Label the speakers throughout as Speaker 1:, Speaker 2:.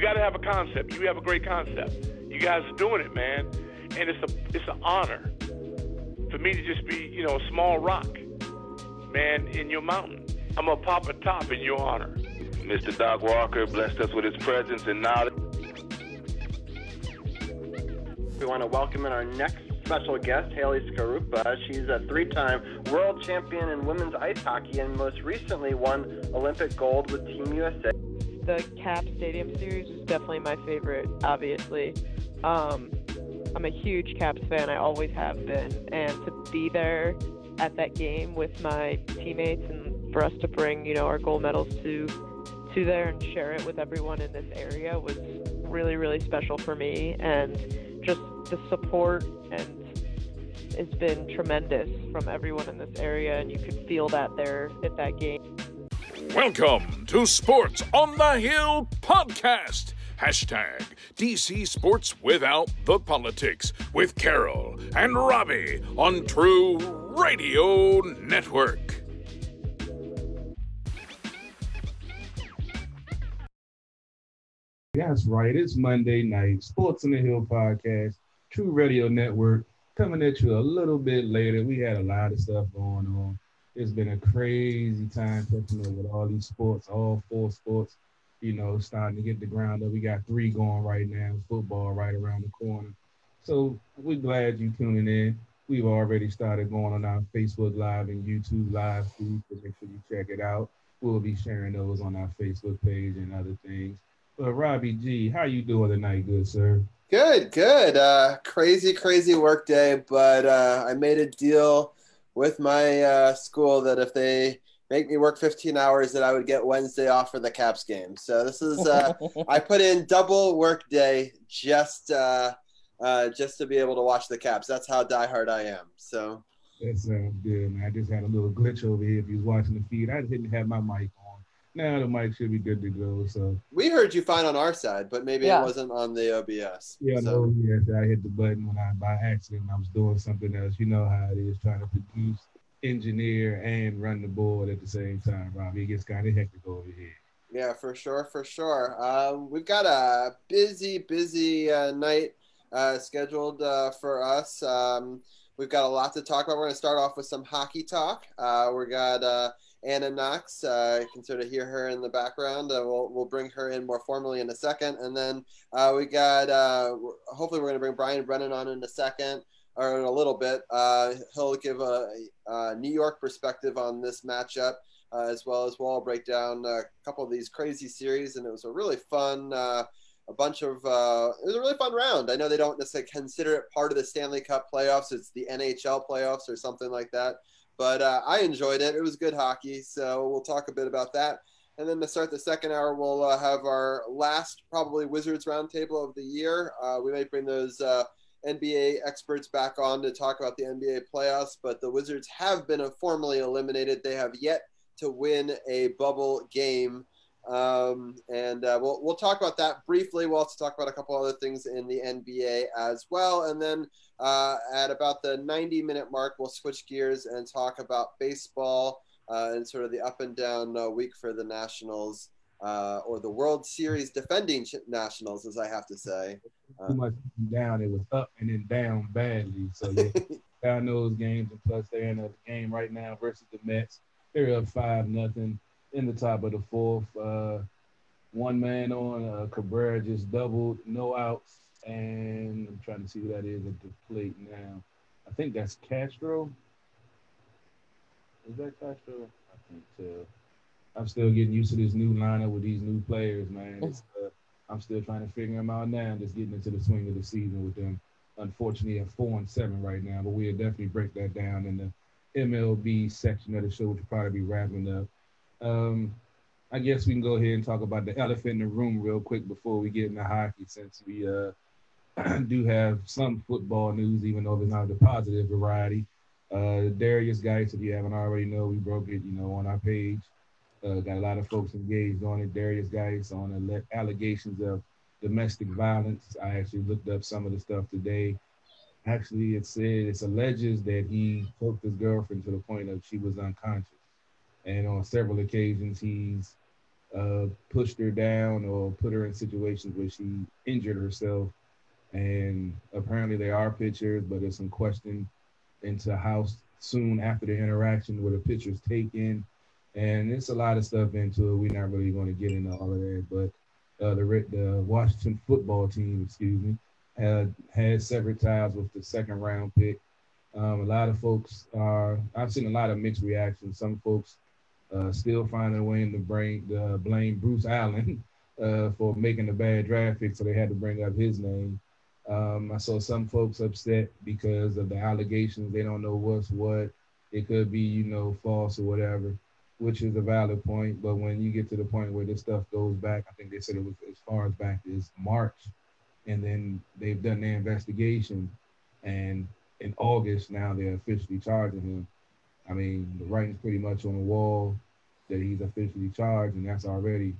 Speaker 1: You got to have a concept. You have a great concept. You guys are doing it, man, and it's a it's an honor for me to just be, you know, a small rock, man, in your mountain. I'm gonna pop a top in your honor.
Speaker 2: Mr. Doc Walker blessed us with his presence and knowledge.
Speaker 3: We want to welcome in our next special guest, Haley Skarupa. She's a three-time world champion in women's ice hockey and most recently won Olympic gold with Team USA.
Speaker 4: The Cap Stadium Series is definitely my favorite, obviously. Um, I'm a huge Caps fan, I always have been, and to be there at that game with my teammates and for us to bring, you know, our gold medals to to there and share it with everyone in this area was really, really special for me and just the support and it's been tremendous from everyone in this area and you could feel that there at that game.
Speaker 5: Welcome to Sports on the Hill podcast. Hashtag DC Sports Without the Politics with Carol and Robbie on True Radio Network.
Speaker 6: That's right. It's Monday night. Sports on the Hill podcast, True Radio Network, coming at you a little bit later. We had a lot of stuff going on. It's been a crazy time catching up with all these sports, all four sports, you know, starting to get the ground up. We got three going right now, football right around the corner. So we're glad you tuning in. We've already started going on our Facebook Live and YouTube Live feed, so make sure you check it out. We'll be sharing those on our Facebook page and other things. But Robbie G, how you doing tonight, good sir?
Speaker 7: Good, good. Uh, crazy, crazy work day, but uh, I made a deal with my uh, school that if they make me work 15 hours, that I would get Wednesday off for the Caps game. So this is uh, I put in double work day just uh, uh, just to be able to watch the Caps. That's how diehard I am. So
Speaker 6: that sounds good, man. I just had a little glitch over here. If you was watching the feed, I didn't have my mic on. Now the mic should be good to go. So
Speaker 7: we heard you fine on our side, but maybe
Speaker 4: Yeah.
Speaker 7: it wasn't on the OBS.
Speaker 6: yeah,
Speaker 7: so,
Speaker 6: no, yes, I hit the button when I by accident. I was doing something else. You know how it is, trying to produce, engineer, and run the board at the same time. Robbie, it gets kind of hectic over here.
Speaker 7: Yeah, for sure, for sure. Um, we've got a busy, busy uh, night uh, scheduled uh, for us. Um, we've got a lot to talk about. We're going to start off with some hockey talk. Uh, we got uh, Anna Knox. Uh, can sort of hear her in the background. Uh, we'll, we'll bring her in more formally in a second. And then uh, we got, uh, hopefully, we're going to bring Brian Brennan on in a second or in a little bit. Uh, he'll give a, a New York perspective on this matchup uh, as well as we'll break down a couple of these crazy series. And it was a really fun, a bunch of, it was a really fun round. I know they don't necessarily consider it part of the Stanley Cup playoffs. It's the NHL playoffs or something like that. But uh, I enjoyed it. It was good hockey. So we'll talk a bit about that. And then to start the second hour, we'll uh, have our last probably Wizards roundtable of the year. Uh, we might bring those uh, NBA experts back on to talk about the NBA playoffs, but the Wizards have been formally eliminated. They have yet to win a bubble game. Um, and uh, we'll, we'll talk about that briefly. We'll also talk about a couple other things in the NBA as well. And then uh, at about the 90 minute mark, we'll switch gears and talk about baseball uh, and sort of the up and down uh, week for the Nationals uh, or the World Series defending ch- Nationals, as I have to say.
Speaker 6: Too much down. It was up and then down badly. So yeah, down those games, and plus they're in a game right now versus the Mets. They're up five nothing in the top of the fourth. Uh, one man on. Uh, Cabrera just doubled, no outs, and I'm trying to see who that is at the plate now. I think that's Castro. Is that Castro? I can't tell. I'm still getting used to this new lineup with these new players, man. It's, uh, I'm still trying to figure them out now. I'm Just getting into the swing of the season with them. Unfortunately, at four and seven right now, but we'll definitely break that down in the MLB section of the show, which will probably be wrapping up. Um, I guess we can go ahead and talk about the elephant in the room real quick before we get into hockey, since we uh, do have some football news, even though it's not the positive variety. Uh, Derrius Guice, if you haven't already know, we broke it, you know, on our page. Uh, got a lot of folks engaged on it. Derrius Guice on alle- allegations of domestic violence. I actually looked up some of the stuff today. actually it said it's alleges that he choked his girlfriend to the point of she was unconscious, and on several occasions he's uh, pushed her down or put her in situations where she injured herself. And apparently they are pictures, but there's some question into how soon after the interaction were the pictures taken. And it's a lot of stuff into it. We're not really going to get into all of that, but uh, the the Washington football team, excuse me, had had severed ties with the second round pick. Um, a lot of folks are. I've seen a lot of mixed reactions. Some folks uh, still finding a way to bring uh, blame Bruce Allen uh, for making a bad draft pick, so they had to bring up his name. Um, I saw some folks upset because of the allegations. They don't know what's what. It could be, you know, false or whatever, which is a valid point. But when you get to the point where this stuff goes back, I think they said it was as far as back as March, and then they've done their investigation, and in August now they're officially charging him. I mean, the writing's pretty much on the wall that he's officially charged, and that's already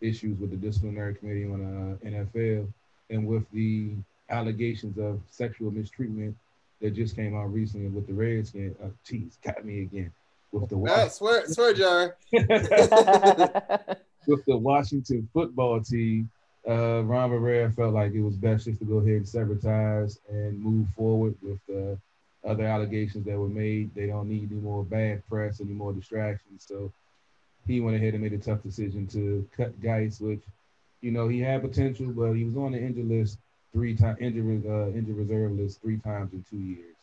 Speaker 6: issues with the disciplinary committee on the NFL and with the allegations of sexual mistreatment that just came out recently with the Redskins. Uh, geez, got me again with the
Speaker 7: ah, swear, swear jar with
Speaker 6: the Washington football team. Uh, Ron Rivera felt like it was best just to go ahead and sever ties and move forward with the other allegations that were made. They don't need any more bad press, any more distractions. So he went ahead and made a tough decision to cut Guice, which, you know, he had potential, but he was on the injured list three times, injured, uh, injured reserve list three times in two years.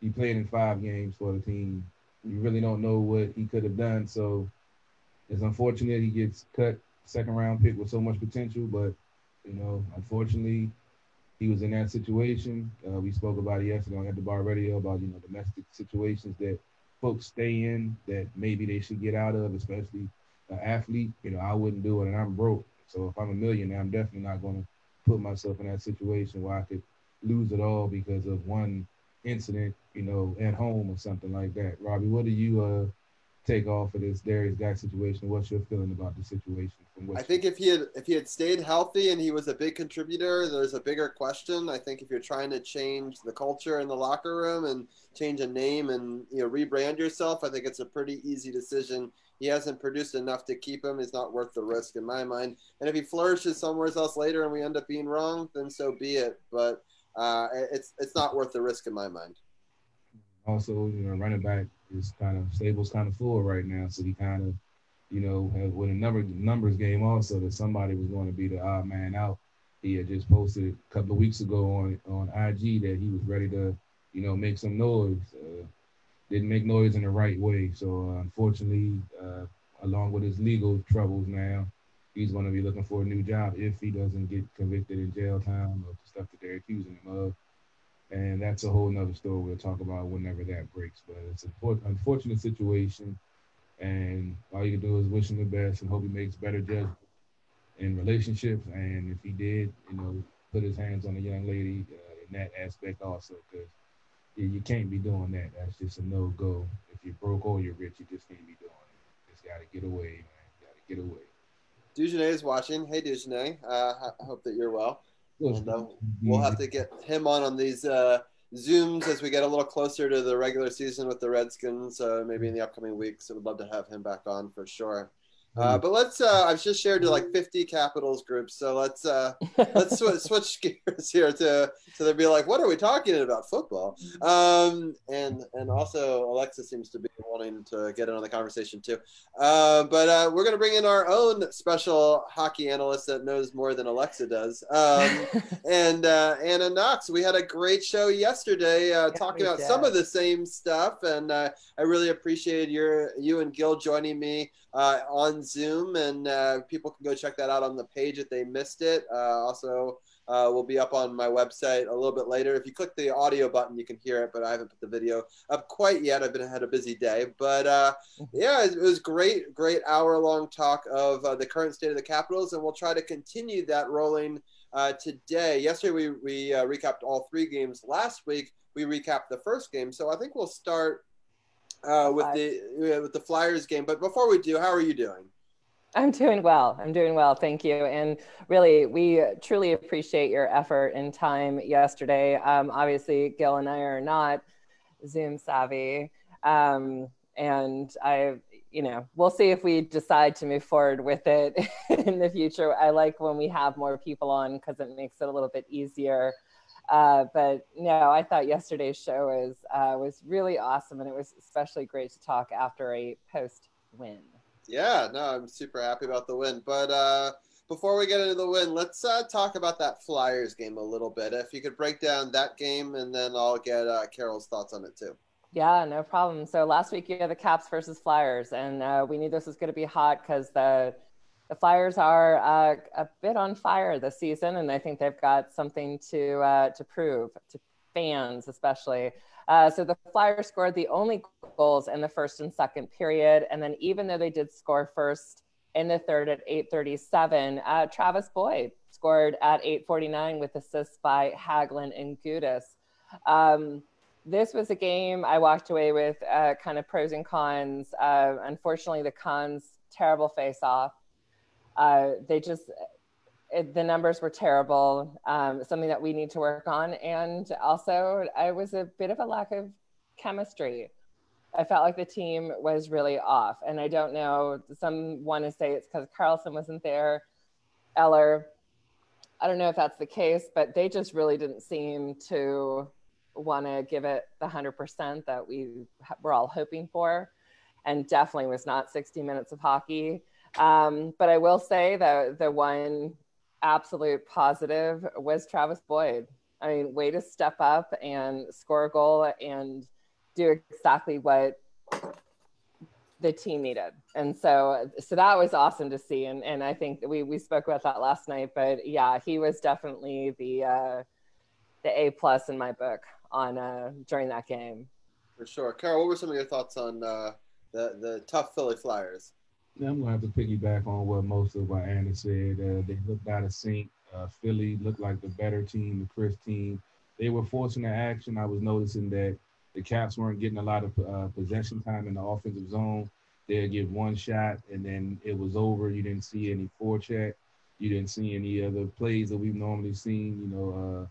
Speaker 6: He played in five games for the team. You really don't know what he could have done. So it's unfortunate he gets cut second round pick with so much potential, but you know, unfortunately, he was in that situation. Uh, we spoke about it yesterday on the bar radio about you know domestic situations that folks stay in that maybe they should get out of, especially an athlete. You know, I wouldn't do it, and I'm broke. So if I'm a millionaire, I'm definitely not going to put myself in that situation where I could lose it all because of one incident, you know, at home or something like that. Robbie, what do you uh, take off of this Derrius Guice situation? What's your feeling about the situation? From
Speaker 7: I think if he had if he had stayed healthy and he was a big contributor, there's a bigger question. I think if you're trying to change the culture in the locker room and change a name and you know rebrand yourself, I think it's a pretty easy decision. He hasn't produced enough to keep him. It's not worth the risk in my mind. And if he flourishes somewhere else later and we end up being wrong, then so be it. But uh, it's it's not worth the risk in my mind.
Speaker 6: Also, you know, running back is kind of Stable's kind of full right now, so he kind of, you know, with a number numbers game also that somebody was going to be the odd man out. He had just posted a couple of weeks ago on on IG that he was ready to, you know, make some noise. Didn't make noise in the right way, so uh, unfortunately, uh, along with his legal troubles now, he's going to be looking for a new job if he doesn't get convicted in jail time of the stuff that they're accusing him of and that's a whole nother story we'll talk about whenever that breaks. But it's an unfortunate situation, and all you can do is wish him the best and hope he makes better judgment in relationships. And if he did, you know, put his hands on a young lady uh, in that aspect also, because you, you can't be doing that. That's just a no go. If you're broke or you're rich, you just can't be doing it. Just got to get away, man. Got to get away.
Speaker 7: Dujanay is watching. Hey, Dujanay. Uh, I hope that you're well. And, uh, we'll have to get him on on these uh, Zooms as we get a little closer to the regular season with the Redskins, uh, maybe in the upcoming weeks. So we'd love to have him back on for sure. Uh, but let's. Uh, I've just shared to like 50 capitals groups, so let's uh, let's sw- switch gears here to so they'd be like, "What are we talking about? Football?" Um, and and also Alexa seems to be wanting to get in on the conversation too. Uh, but uh, we're gonna bring in our own special hockey analyst that knows more than Alexa does, um, and uh, Anna Knox. We had a great show yesterday uh, talking about some of the same stuff, and uh, I really appreciated your you and Gil joining me uh, on Zoom, and uh, people can go check that out on the page if they missed it. Uh, also, uh, will be up on my website a little bit later. If you click the audio button, you can hear it, but I haven't put the video up quite yet. I've been had a busy day, but uh, mm-hmm. yeah, it was great, great hour long talk of uh, the current state of the Capitals, and we'll try to continue that rolling today. Yesterday we we recapped all three games. Last week we recapped the first game, so I think we'll start uh, with the with the Flyers game. But before we do, how are you doing?
Speaker 8: I'm doing well. I'm doing well. Thank you. And really, we truly appreciate your effort and time yesterday. Um, obviously, Gil and I are not Zoom savvy. Um, and I, you know, we'll see if we decide to move forward with it in the future. I like when we have more people on because it makes it a little bit easier. Uh, but no, I thought yesterday's show was uh, was really awesome, and it was especially great to talk after a post win.
Speaker 7: Yeah, no, I'm super happy about the win. But uh, before we get into the win, let's uh, talk about that Flyers game a little bit. If you could break down that game, and then I'll get uh, Carol's thoughts on it too.
Speaker 8: Yeah, no problem. So last week you had the Caps versus Flyers, and uh, we knew this was going to be hot because the the Flyers are uh, a bit on fire this season, and I think they've got something to uh, to prove to fans, especially. Uh, so the Flyers scored the only goals in the first and second period, and then even though they did score first in the third at 8:37, uh, Travis Boyd scored at 8:49 with assists by Hagelin and Gudas. Um, this was a game I walked away with uh, kind of pros and cons. Uh, unfortunately, the cons terrible face off. Uh, they just it, the numbers were terrible. Um, something that we need to work on, and also I was a bit of a lack of chemistry. I felt like the team was really off, and I don't know. Some want to say it's because Carlson wasn't there, Eller. I don't know if that's the case, but they just really didn't seem to want to give it the 100% that we were all hoping for. And definitely was not 60 minutes of hockey. Um, but I will say that the one absolute positive was Travis Boyd. I mean, way to step up and score a goal and do exactly what the team needed. And so, so that was awesome to see. And, and I think we, we spoke about that last night, but yeah, he was definitely the, uh, the A plus in my book on uh, during that game.
Speaker 7: For sure, Carol. What were some of your thoughts on uh, the the tough Philly Flyers?
Speaker 6: I'm gonna have to piggyback on what most of what Anna said. Uh, they looked out of sync. Uh, Philly looked like the better team, the Chris team. They were forcing the action. I was noticing that the Caps weren't getting a lot of uh, possession time in the offensive zone. They'd get one shot and then it was over. You didn't see any forecheck. You didn't see any other plays that we've normally seen. You know, uh,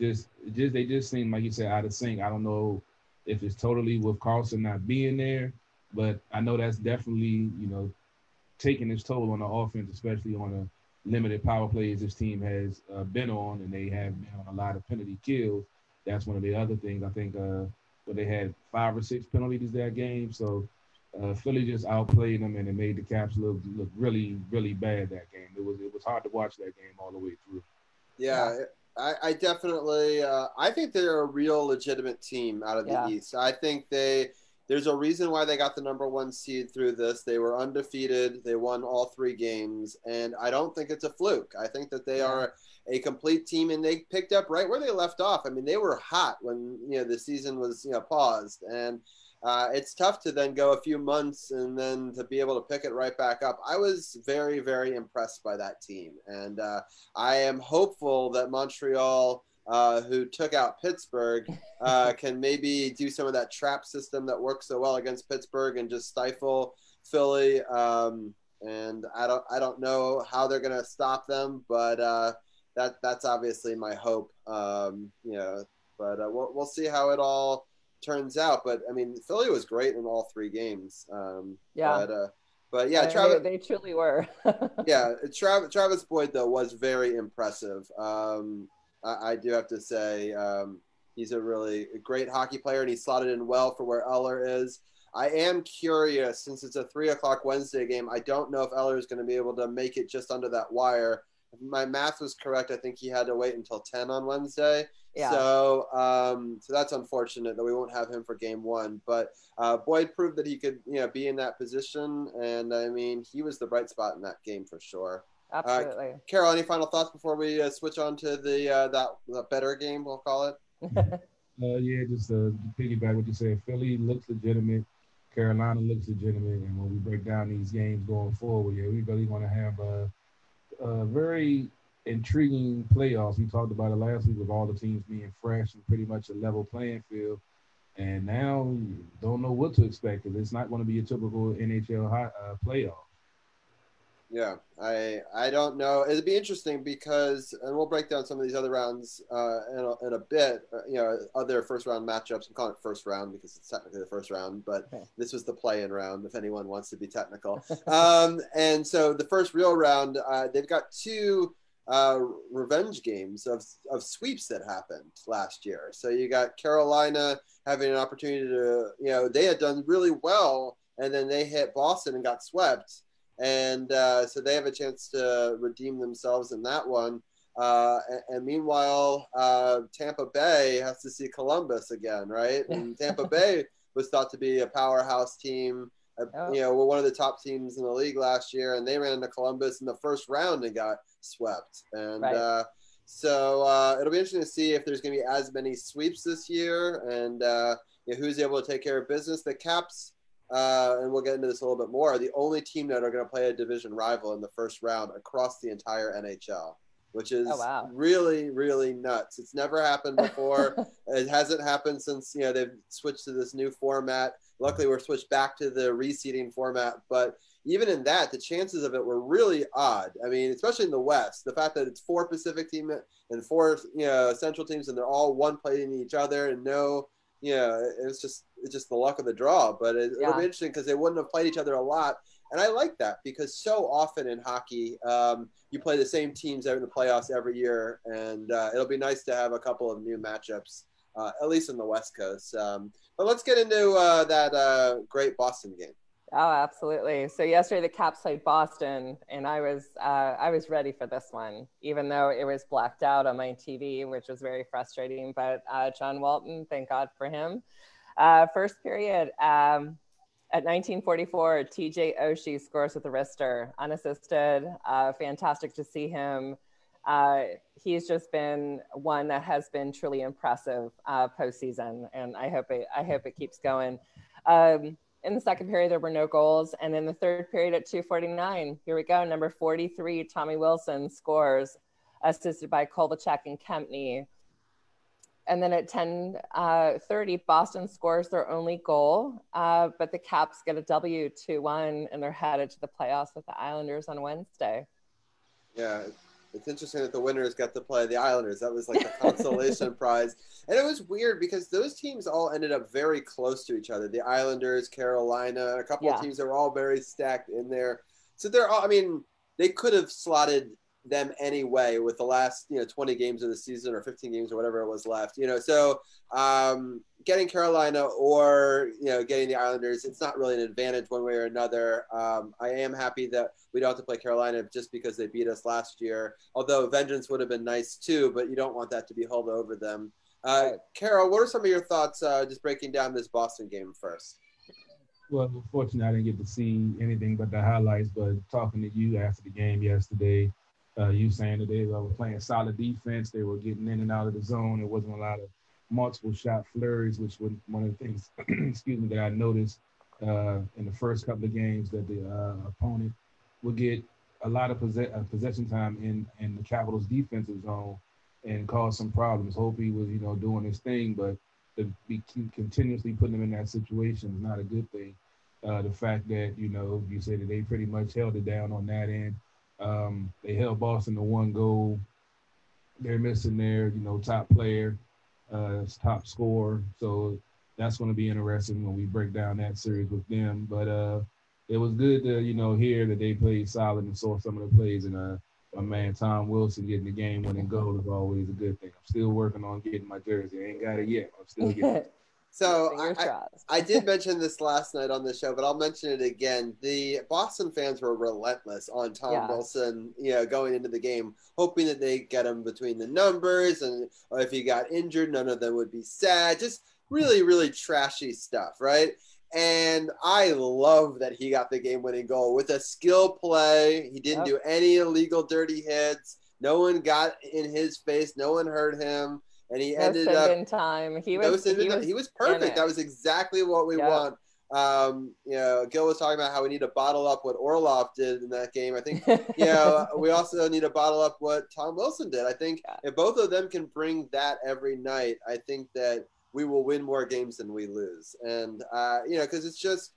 Speaker 6: just just they just seemed like you said out of sync. I don't know if it's totally with Carlson not being there, but I know that's definitely you know taking its toll on the offense, especially on the limited power plays this team has uh, been on, and they have been on a lot of penalty kills. That's one of the other things I think. Uh, but they had five or six penalties that game, so uh, Philly just outplayed them, and it made the Caps look look really really bad that game. It was it was hard to watch that game all the way through.
Speaker 7: Yeah, I, I definitely, uh, I think they're a real legitimate team out of the. East. I think they, there's a reason why they got the number one seed through this. They were undefeated. They won all three games, and I don't think it's a fluke. I think that they yeah. are a complete team, and they picked up right where they left off. I mean, they were hot when you know the season was you know paused, and uh, it's tough to then go a few months and then to be able to pick it right back up. I was very, very impressed by that team. And uh, I am hopeful that Montreal, uh, who took out Pittsburgh, uh, can maybe do some of that trap system that works so well against Pittsburgh and just stifle Philly. Um, and I don't, I don't know how they're going to stop them, but uh, that, that's obviously my hope. Um, you know, but uh, we'll, we'll see how it all turns out. But I mean, Philly was great in all three games. Um,
Speaker 8: yeah.
Speaker 7: But, uh, but yeah,
Speaker 8: Travis. They, they truly were.
Speaker 7: yeah, Travis, Travis Boyd though was very impressive. Um, I, I, do have to say um, he's a really great hockey player, and he slotted in well for where Eller is. I am curious since it's a three o'clock Wednesday game. I don't know if Eller is going to be able to make it just under that wire. If my math was correct, I think he had to wait until ten on Wednesday. Yeah. So, um, so that's unfortunate that we won't have him for game one. But uh, Boyd proved that he could, you know, be in that position, and I mean, he was the bright spot in that game for sure.
Speaker 8: Uh, Absolutely.
Speaker 7: Uh, Carol, any final thoughts before we uh, switch on to the uh, that the better game? We'll call it.
Speaker 6: uh, yeah, just uh, piggyback what you said. Philly looks legitimate. Carolina looks legitimate, and when we break down these games going forward, yeah, we really want to have a, a very intriguing playoffs. We talked about it last week with all the teams being fresh and pretty much a level playing field. And now don't know what to expect because it's not going to be a typical NHL high, uh, playoff.
Speaker 7: Yeah, I I don't know. It'd be interesting because, and we'll break down some of these other rounds uh, in, a, in a bit. Uh, you know, other first round matchups. I'm calling it first round because it's technically the first round, but this was the play-in round. If anyone wants to be technical, um, and so the first real round, uh, they've got two uh, revenge games of of sweeps that happened last year. So you got Carolina having an opportunity to, you know, they had done really well, and then they hit Boston and got swept and uh, so they have a chance to redeem themselves in that one. Uh, and, and meanwhile, uh, Tampa Bay has to see Columbus again, right? And Tampa Bay was thought to be a powerhouse team.
Speaker 8: Oh.
Speaker 7: You know, we're one of the top teams in the league last year, and they ran into Columbus in the first round and got swept. And
Speaker 8: Right.
Speaker 7: uh, so uh, it'll be interesting to see if there's going to be as many sweeps this year, and uh, you know, who's able to take care of business. The Caps uh, and we'll get into this a little bit more, are the only team that are going to play a division rival in the first round across the entire NHL, which is
Speaker 8: Oh, wow.
Speaker 7: really, really nuts. It's never happened before. it hasn't happened since you know they've switched to this new format. Luckily, we're switched back to the reseeding format, but even in that, the chances of it were really odd. I mean, especially in the West, the fact that it's four Pacific team and four you know Central teams, and they're all one playing each other, and no know, it was just it's just the luck of the draw. But it, it'll
Speaker 8: Yeah.
Speaker 7: be interesting because they wouldn't have played each other a lot, and I like that because so often in hockey, um, you play the same teams in the playoffs every year, and uh, it'll be nice to have a couple of new matchups, uh, at least in the West Coast. Um, but let's get into uh, that uh, great Boston game.
Speaker 8: Oh, absolutely. So yesterday the Caps played Boston, and I was uh, I was ready for this one, even though it was blacked out on my TV, which was very frustrating. But uh, John Walton, thank God for him. Uh, first period um, at 1944, TJ Oshie scores with a wrister, unassisted. Uh, fantastic to see him. Uh, he's just been one that has been truly impressive uh, postseason, and I hope it I hope it keeps going. Um, in the second period, there were no goals. And in the third period at 249, here we go. Number 43, Tommy Wilson scores, assisted by Kovalchuk and Kempny. And then at 10 uh, 30, Boston scores their only goal, uh, but the Caps get a W 2 1, and they're headed to the playoffs with the Islanders on Wednesday.
Speaker 7: Yeah, it's interesting that the winners got to play the Islanders. That was like the consolation prize. And it was weird because those teams all ended up very close to each other. The Islanders, Carolina, a couple
Speaker 8: Yeah.
Speaker 7: of teams that were all very stacked in there. So they're all, I mean, they could have slotted them anyway with the last, you know, 20 games of the season or 15 games or whatever it was left, you know. So um, getting Carolina or, you know, getting the Islanders, it's not really an advantage one way or another. Um, I am happy that we don't have to play Carolina just because they beat us last year. Although vengeance would have been nice too, but you don't want that to be held over them. Uh, Carol, what are some of your thoughts? Uh, just breaking down this Boston game first.
Speaker 6: Well, fortunately, I didn't get to see anything but the highlights. But talking to you after the game yesterday, uh, you saying that they were playing solid defense. They were getting in and out of the zone. There wasn't a lot of multiple shot flurries, which was one of the things, excuse me, that I noticed uh, in the first couple of games that the uh, opponent would get a lot of possess- uh, possession time in in the Capitals' defensive zone and cause some problems. Hope he was, you know, doing his thing, but to be continuously putting them in that situation is not a good thing. Uh, the fact that you know you say that they pretty much held it down on that end. Um, they held Boston to one goal. They're missing their you know top player, uh, top scorer. So that's going to be interesting when we break down that series with them. But uh, it was good to you know hear that they played solid and saw some of the plays and uh, my man Tom Wilson getting the game winning goal is always a good thing. I'm still working on getting my jersey. I ain't got it yet. I'm still getting it.
Speaker 7: So I, I. Did mention this last night on the show, but I'll mention it again. The Boston fans were relentless on Tom
Speaker 8: Yeah.
Speaker 7: Wilson, you know, going into the game, hoping that they get him between the numbers, and or if he got injured, none of them would be sad. Just really, really trashy stuff, right? And I love that he got the game-winning goal with a skill play. He didn't
Speaker 8: Yep.
Speaker 7: do any illegal dirty hits. No one got in his face. No one hurt him, and he
Speaker 8: No
Speaker 7: ended up
Speaker 8: send-in time. He was,
Speaker 7: was,
Speaker 8: he was,
Speaker 7: he was perfect. That was exactly what we
Speaker 8: Yeah.
Speaker 7: want. Um, you know, Gil was talking about how we need to bottle up what Orlov did in that game. I think, you know, we also need to bottle up what Tom Wilson did. I think
Speaker 8: Yeah.
Speaker 7: if both of them can bring that every night, I think that we will win more games than we lose. And, uh, you know, because it's just,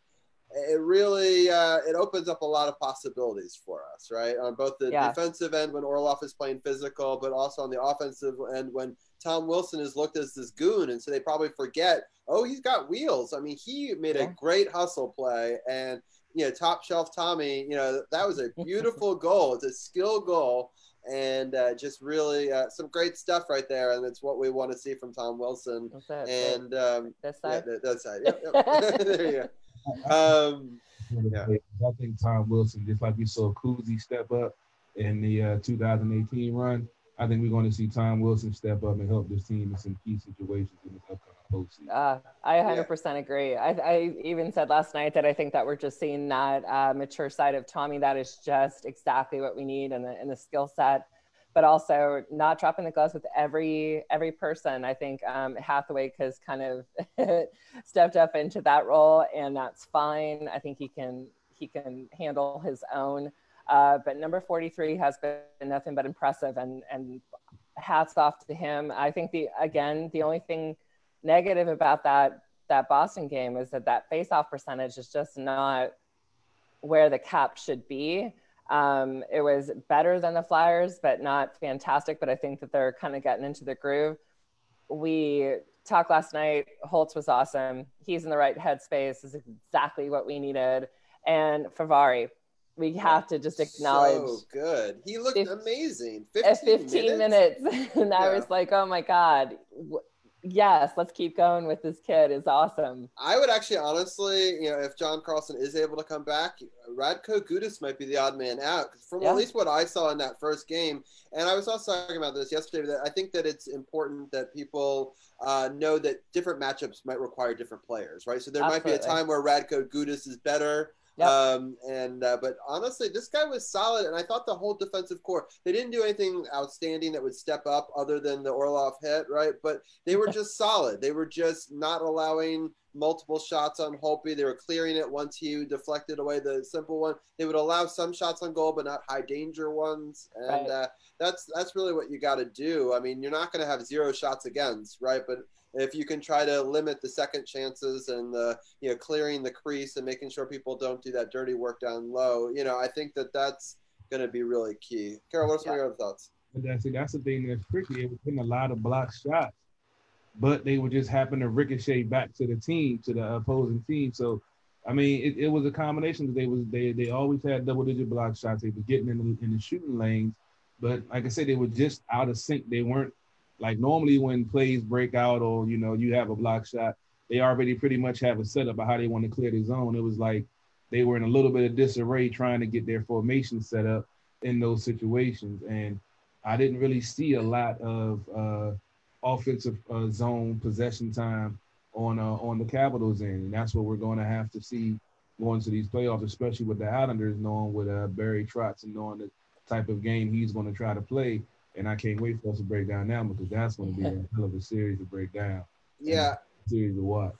Speaker 7: it really uh, it opens up a lot of possibilities for us, right? On both the
Speaker 8: Yeah.
Speaker 7: defensive end when Orlov is playing physical, but also on the offensive end when Tom Wilson is looked as this goon, and so they probably forget, oh, he's got wheels. I mean, he made
Speaker 8: Yeah.
Speaker 7: a great hustle play, and you know, top shelf Tommy, you know, that was a beautiful goal. It's a skill goal, and uh, just really uh, some great stuff right there, and it's what we want to see from Tom Wilson.
Speaker 8: That's it.
Speaker 7: And um, yeah,
Speaker 8: side.
Speaker 7: that, that's it. Yep, yep. there you go. Um, Yeah.
Speaker 6: I think Tom Wilson, just like we saw Kuzi step up in the uh, 2018 run, I think we're going to see Tom Wilson step up and help this team in some key situations in this upcoming postseason.
Speaker 8: Uh, I 100% agree. I, I even said last night that I think that we're just seeing that uh, mature side of Tommy. That is just exactly what we need in the in the skill set, but also not dropping the gloves with every every person. I think um, Hathaway has kind of stepped up into that role, and that's fine. I think he can he can handle his own. Uh, but number 43 has been nothing but impressive, and and hats off to him. I think the again the only thing negative about that that Boston game is that that face-off percentage is just not where the cap should be. Um, it was better than the Flyers, but not fantastic. But I think that they're kind of getting into the groove. We talked last night. Holtby was awesome. He's in the right headspace. Is exactly what we needed. And Fehervary, we have to just acknowledge
Speaker 7: so good. He looked amazing.
Speaker 8: at
Speaker 7: 15,
Speaker 8: 15 minutes, and I was like, oh my god, yes, let's keep going with this kid. It's awesome.
Speaker 7: I would actually, honestly, you know, if John Carlson is able to come back, Radko Gudas might be the odd man out. From
Speaker 8: Yeah.
Speaker 7: at least what I saw in that first game, and I was also talking about this yesterday, that I think that it's important that people uh, know that different matchups might require different players, right? So there might be a time where Radko Gudas is better.
Speaker 8: Yep.
Speaker 7: Um, and uh, but honestly, this guy was solid, and I thought the whole defensive core they didn't do anything outstanding that would step up other than the Orlov hit, right? But they were just solid. They were just not allowing multiple shots on Holtby. They were clearing it once he deflected away the simple one. They would allow some shots on goal, but not high danger ones. And
Speaker 8: Right.
Speaker 7: uh, that's that's really what you got to do. I mean, you're not going to have zero shots against, right? But if you can try to limit the second chances and the you know clearing the crease and making sure people don't do that dirty work down low, you know, I think that that's going to be really key. Carol, what's some of your other thoughts?
Speaker 6: But that's it. That's the thing that's tricky. It was hitting a lot of block shots, but they would just happen to ricochet back to the team, to the opposing team. So, I mean, it, it was a combination. They was they they always had double digit block shots. They were getting in the, in the shooting lanes, but like I said, they were just out of sync. They weren't like normally when plays break out or you know you have a block shot, they already pretty much have a setup of how they want to clear the zone. It was like they were in a little bit of disarray trying to get their formation set up in those situations and I didn't really see a lot of uh, offensive uh, zone possession time on uh, on the Capitals end, and that's what we're going to have to see going to these playoffs, especially with the Islanders knowing with uh, Barry Trotz and knowing the type of game he's going to try to play. And I can't wait for us to break down now because that's going to be a hell of a series to break down,
Speaker 7: Yeah,
Speaker 6: series to watch.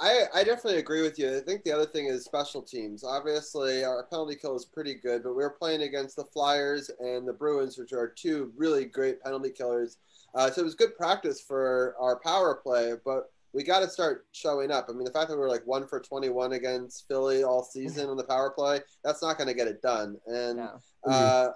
Speaker 7: I, I definitely agree with you. I think the other thing is special teams. Obviously, our penalty kill is pretty good, but we were playing against the Flyers and the Bruins, which are two really great penalty killers. Uh, so it was good practice for our power play, but we got to start showing up. I mean, the fact that we were like one for 21 against Philly all season on the power play, that's not going to get it done. And,
Speaker 8: No.
Speaker 7: uh,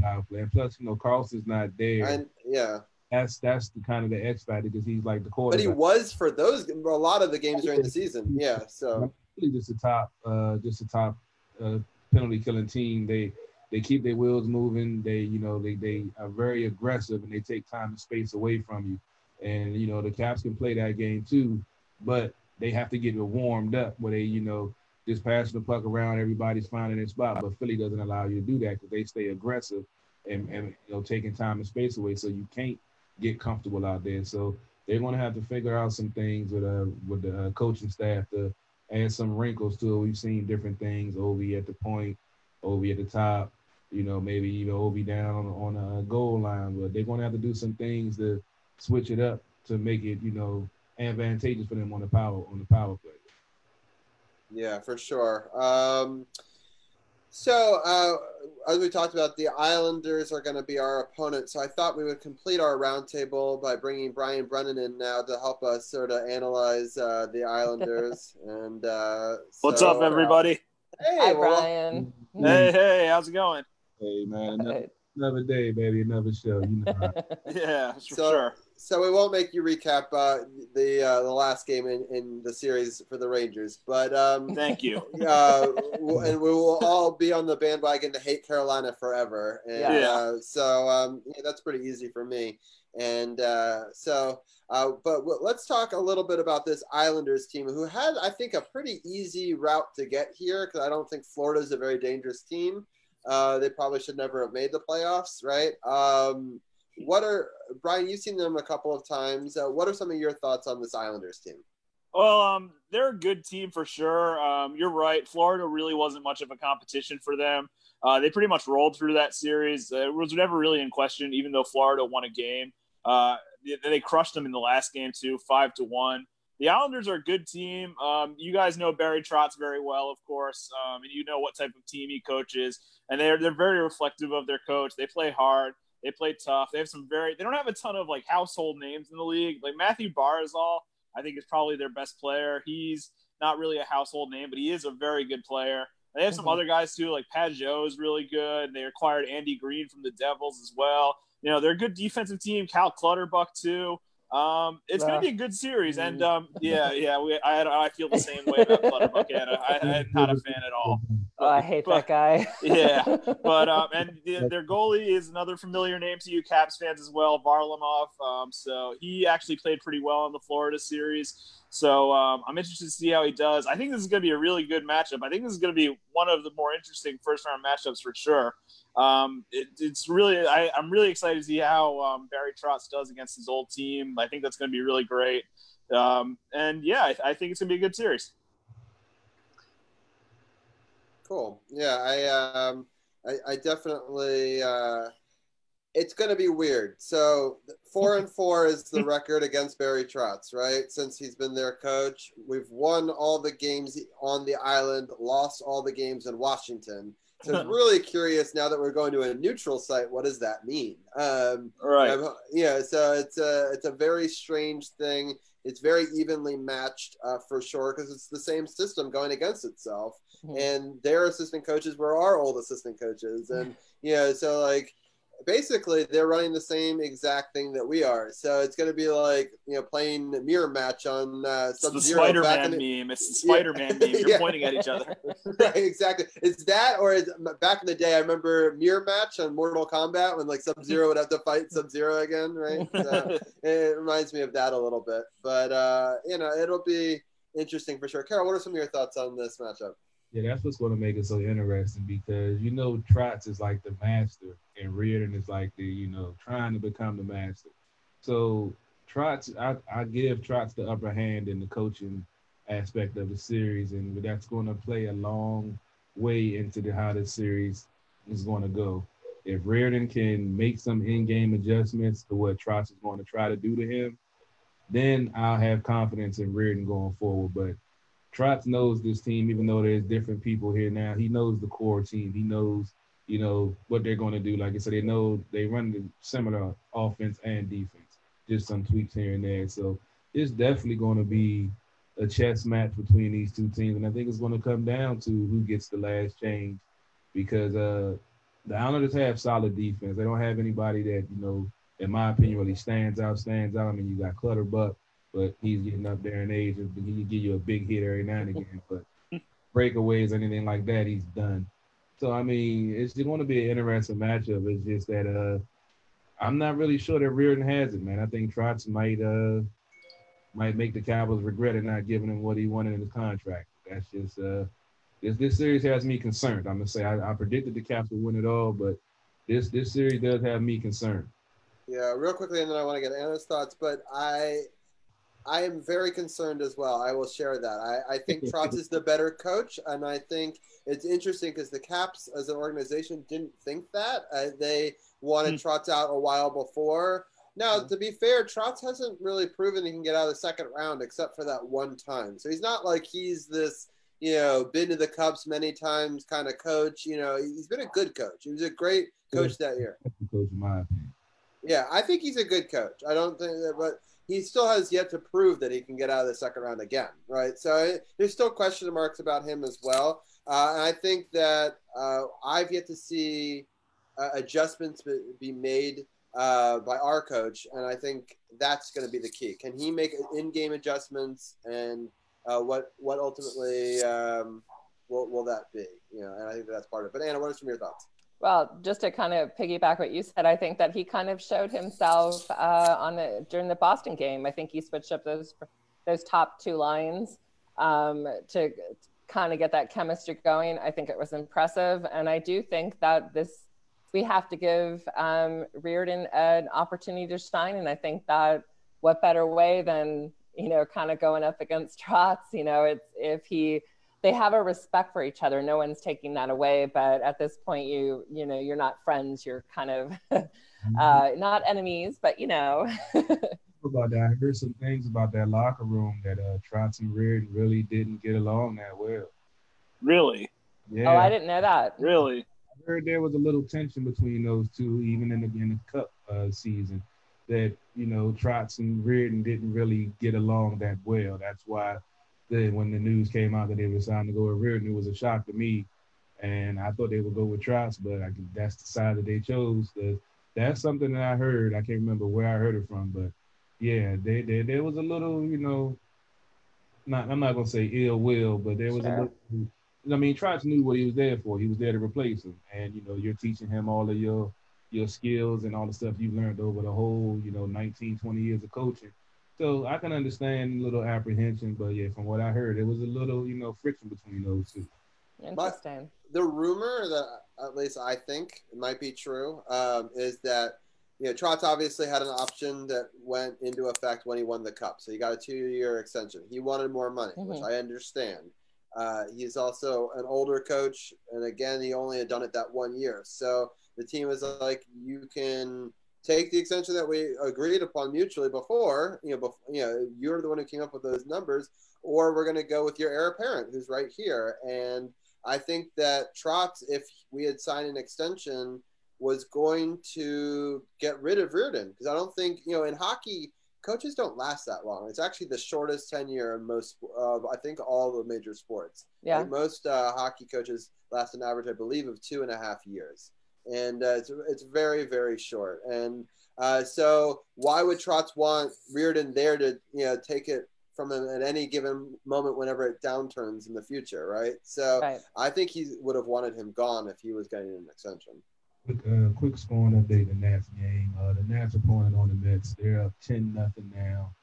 Speaker 6: Not on power play, and plus, you know, Carlson's not there.
Speaker 7: and yeah,
Speaker 6: that's that's the kind of the X factor because he's like the
Speaker 7: core.
Speaker 6: but
Speaker 7: he was for those, a lot of the games during the season. Yeah. So,
Speaker 6: really just a top, uh, just a top uh, penalty killing team. They they keep their wheels moving. They you know they they are very aggressive and they take time and space away from you. And you know the Caps can play that game too, but they have to get it warmed up where they you know just passing the puck around, everybody's finding their spot. But Philly doesn't allow you to do that because they stay aggressive and, and you know taking time and space away, so you can't get comfortable out there. So they're going to have to figure out some things with uh with the uh, coaching staff to add some wrinkles to it. We've seen different things. Ovi at the point, Ovi at the top. You know, maybe even Ovi down on on a goal line. But they're going to have to do some things to switch it up to make it you know advantageous for them on the power on the power play.
Speaker 7: Yeah, for sure. Um, So, uh, as we talked about, the Islanders are going to be our opponent. So, I thought we would complete our roundtable by bringing Brian Brennan in now to help us sort of analyze uh, the Islanders. and uh,
Speaker 9: what's
Speaker 7: so,
Speaker 9: up, everybody?
Speaker 7: Hey,
Speaker 8: Hi,
Speaker 7: well,
Speaker 8: Brian.
Speaker 9: Hey, hey, how's it going?
Speaker 6: Hey man, another, another day, baby, another show. You know,
Speaker 9: Yeah, for
Speaker 7: So-
Speaker 9: sure.
Speaker 7: So we won't make you recap uh, the uh, the last game in, in the series for the Rangers, but um,
Speaker 9: Thank you.
Speaker 7: uh, w- and we will all be on the bandwagon to hate Carolina forever. And
Speaker 8: Yeah.
Speaker 7: uh, so um, yeah, that's pretty easy for me. And uh, so, uh, but w- let's talk a little bit about this Islanders team, who had, I think, a pretty easy route to get here because I don't think Florida is a very dangerous team. Uh, they probably should never have made the playoffs, right? Um, what are Brian? You've seen them a couple of times. Uh, what are some of your thoughts on this Islanders team?
Speaker 9: Well, um, they're a good team for sure. Um, you're right. Florida really wasn't much of a competition for them. Uh, they pretty much rolled through that series. Uh, it was never really in question, even though Florida won a game. Uh, they, they crushed them in the last game too, five to one. The Islanders are a good team. Um, you guys know Barry Trotz very well, of course, um, and you know what type of team he coaches. And they're they're very reflective of their coach. They play hard. They play tough. They have some very. They don't have a ton of like household names in the league. Like Mathew Barzal, I think is probably their best player. He's not really a household name, but he is a very good player. They have some
Speaker 8: Mhm.
Speaker 9: other guys too, like Pageau is really good. They acquired Andy Greene from the Devils as well. You know, they're a good defensive team. Cal Clutterbuck too. Um, it's going to be a good series, and um, yeah, yeah, we, I, I feel the same way about Clutterbuck. And I, I'm not a fan at all.
Speaker 8: Oh, I hate
Speaker 9: But-
Speaker 8: that guy.
Speaker 9: Yeah, But um, and the, their goalie is another familiar name to you Caps fans as well, Varlamov. Um, so he actually played pretty well in the Florida series. So um, I'm interested to see how he does. I think this is going to be a really good matchup. I think this is going to be one of the more interesting first round matchups for sure. Um, it, it's really I, I'm really excited to see how um, Barry Trotz does against his old team. I think that's going to be really great. Um, and yeah, I, I think it's going to be a good series.
Speaker 7: Cool. Yeah, I um, I, I definitely. Uh, it's going to be weird. So four and four is the record against Barry Trotz, right? Since he's been their coach, we've won all the games on the island, lost all the games in Washington. So it's really curious now that we're going to a neutral site. What does that mean? Um,
Speaker 9: Right.
Speaker 7: um, yeah, so it's a it's a very strange thing. It's very evenly matched uh, for sure because it's the same system going against itself,
Speaker 8: Mhm.
Speaker 7: and their assistant coaches were our old assistant coaches, and you know, so like basically they're running the same exact thing that we are. So it's going to be like you know playing a mirror match on uh,
Speaker 9: It's the Spider Man
Speaker 7: the,
Speaker 9: meme. It's the Spider Man meme. You're
Speaker 7: Yeah.
Speaker 9: pointing at each other.
Speaker 7: right, exactly. It's that, or it's, back in the day, I remember mirror match on Mortal Kombat when like Sub Zero would have to fight Sub Zero again, right? So it reminds me of that a little bit, but uh, you know, it'll be interesting for sure. Carol, what are some of your thoughts on this matchup?
Speaker 6: Yeah, that's what's going to make it so interesting because you know Trotz is like the master and Reirden is like the you know trying to become the master. So Trotz, I, I give Trotz the upper hand in the coaching aspect of the series, and that's going to play a long way into the, how the series is going to go. If Reirden can make some in-game adjustments to what Trotz is going to try to do to him, then I'll have confidence in Reirden going forward. But Trotz knows this team, even though there's different people here now. He knows the core team. He knows, you know, what they're going to do. Like I said, they know they run the similar offense and defense, just some tweaks here and there. So it's definitely going to be a chess match between these two teams, and I think it's going to come down to who gets the last change, because uh, the Islanders have solid defense. They don't have anybody that you know, in my opinion, really stands out. Stands out. I mean, you got Clutterbuck but he's getting up there in age. and He can give you a big hit every now and again, but breakaways, anything like that, he's done. So I mean, it's going to be an interesting matchup. It's just that uh, I'm not really sure that Reirden has it, man. I think Trotz might uh might make the Cowboys regret it not giving him what he wanted in his contract. That's just uh this this series has me concerned. I'm gonna say I, I predicted the Caps would win it all, but this this series does have me concerned.
Speaker 7: Yeah, real quickly, and then I want to get Anna's thoughts. But I, I am very concerned as well. I will share that. I, I think Trotz is the better coach, and I think it's interesting because the Caps as an organization didn't think that. Uh, they wanted Trotz out a while before. Now, to be fair, Trotz hasn't really proven he can get out of the second round except for that one time. So he's not like he's this, you know, been to the Cups many times kind of coach. You know, he's been a good coach. He was a great coach that year.
Speaker 6: Coach, in my opinion.
Speaker 7: Yeah, I think he's a good coach. I don't think that, but he still has yet to prove that he can get out of the second round again, right? So there's still question marks about him as well. Uh, and I think that uh, I've yet to see uh, adjustments be made uh, by our coach, and I think that's going to be the key. Can he make in-game adjustments, and uh, what what ultimately um, will, will that be? You know, and I think that's part of it. But Anna, what are some of your thoughts?
Speaker 8: Well, just to kind of piggyback what you said, I think that he kind of showed himself uh, on the during the Boston game. I think he switched up those those top two lines um, to kind of get that chemistry going. I think it was impressive, and I do think that this we have to give um, Reirden an opportunity to shine, and I think that what better way than you know kind of going up against Trotz? You know, it's if he they have a respect for each other. No one's taking that away. But at this point, you you know you're not friends. You're kind of uh, not enemies, but you know.
Speaker 6: about that, I heard some things about that locker room that uh, Trotz and Reirden really didn't get along that well.
Speaker 9: Really?
Speaker 6: Yeah.
Speaker 8: Oh, I didn't know that.
Speaker 9: Really?
Speaker 6: I heard there was a little tension between those two, even in the in the Cup uh, season. That you know, Trotz and Reirden didn't really get along that well. That's why then when the news came out that they were signed to go with Reirden, it was a shock to me. And I thought they would go with Trotz, but I, that's the side that they chose. The, that's something that I heard. I can't remember where I heard it from, but yeah, they, they there was a little, you know, not I'm not gonna say ill will, but there was sure. a little. I mean, Trotz knew what he was there for. He was there to replace him, and you know, you're teaching him all of your your skills and all the stuff you've learned over the whole, you know, 19, 20 years of coaching. So I can understand a little apprehension, but yeah, from what I heard, it was a little, you know, friction between those two.
Speaker 8: Interesting.
Speaker 7: But the rumor that at least I think might be true um, is that you know Trotz obviously had an option that went into effect when he won the cup, so he got a two-year extension. He wanted more money, mm-hmm. which I understand. Uh, he's also an older coach, and again, he only had done it that one year. So the team was like, "You can take the extension that we agreed upon mutually before. You know, before, you know, you're the one who came up with those numbers, or we're going to go with your heir apparent, who's right here. And I think that Trotz, if we had signed an extension, was going to get rid of Reirden because I don't think you know in hockey coaches don't last that long. It's actually the shortest tenure in most of I think all the major sports.
Speaker 8: Yeah,
Speaker 7: like most uh, hockey coaches last an average, I believe, of two and a half years and uh, it's it's very very short. And uh, so why would Trotz want Reirden there to you know take it from him at any given moment whenever it downturns in the future, right? So right. I think he would have wanted him gone if he was getting an extension.
Speaker 6: Quick, uh, quick scoring update: the Nats game. Uh, the Nats are pulling on the Mets. They're up ten nothing now.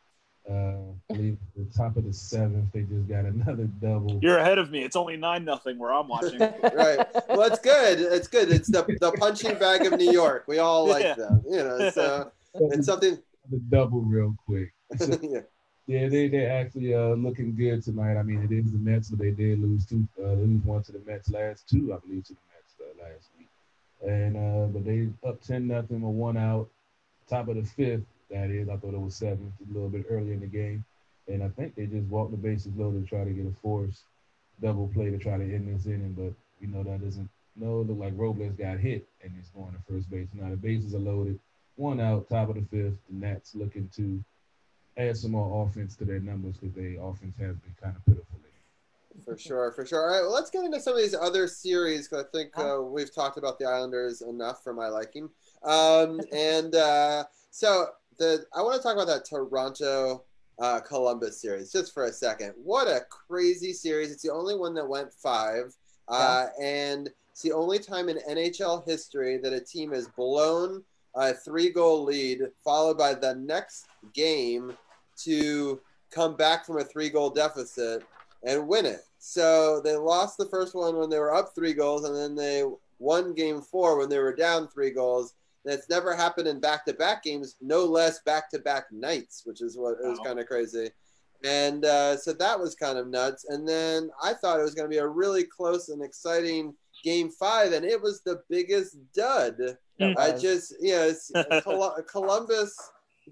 Speaker 6: Uh, I believe the top of the seventh, they just got another double.
Speaker 9: You're ahead of me. It's only nine nothing where I'm watching.
Speaker 7: right. Well, it's good. It's good. It's the the punching bag of New York. We all like yeah. them. You know, so it's something.
Speaker 6: The double real quick. So, yeah. Yeah, they they actually uh looking good tonight. I mean, it is the Mets, but they did lose two, uh, lose one to the Mets last two, I believe, to the Mets uh, last week. And uh, but they up ten nothing with one out, top of the fifth that is. I thought it was seven, a little bit early in the game. And I think they just walked the bases low to try to get a force double play to try to end this inning. But, you know, that doesn't, no, look like Robles got hit and he's going to first base. Now the bases are loaded. One out, top of the fifth. The Nats looking to add some more offense to their numbers because their offense has been kind of pitiful.
Speaker 7: For sure, for sure. All right, well, let's get into some of these other series because I think uh, we've talked about the Islanders enough for my liking. Um, and uh, so the I want to talk about that Toronto uh, Columbus series just for a second. What a crazy series! It's the only one that went five, uh, yeah. and it's the only time in NHL history that a team has blown a three-goal lead, followed by the next game to come back from a three-goal deficit and win it. So they lost the first one when they were up three goals, and then they won game four when they were down three goals that's never happened in back-to-back games, no less back-to-back nights, which is what wow. was kind of crazy. And uh, so that was kind of nuts. And then I thought it was going to be a really close and exciting game five, and it was the biggest dud. I just, you know, Columbus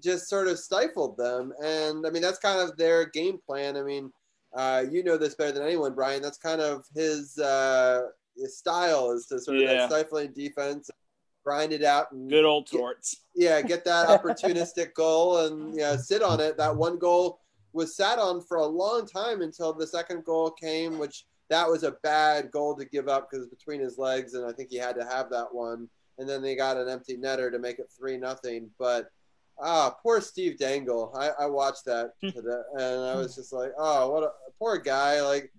Speaker 7: just sort of stifled them. And I mean, that's kind of their game plan. I mean, uh, you know this better than anyone, Brian. That's kind of his, uh, his style is to sort of
Speaker 9: Yeah.
Speaker 7: that stifling defense, grind it out, and
Speaker 9: Good old Torts.
Speaker 7: yeah, get that opportunistic goal and yeah, sit on it. That one goal was sat on for a long time until the second goal came, which that was a bad goal to give up because between his legs, and I think he had to have that one. And then they got an empty netter to make it three nothing. But ah, poor Steve Dangle. I, I watched that today, and I was just like, oh, what a poor guy. Like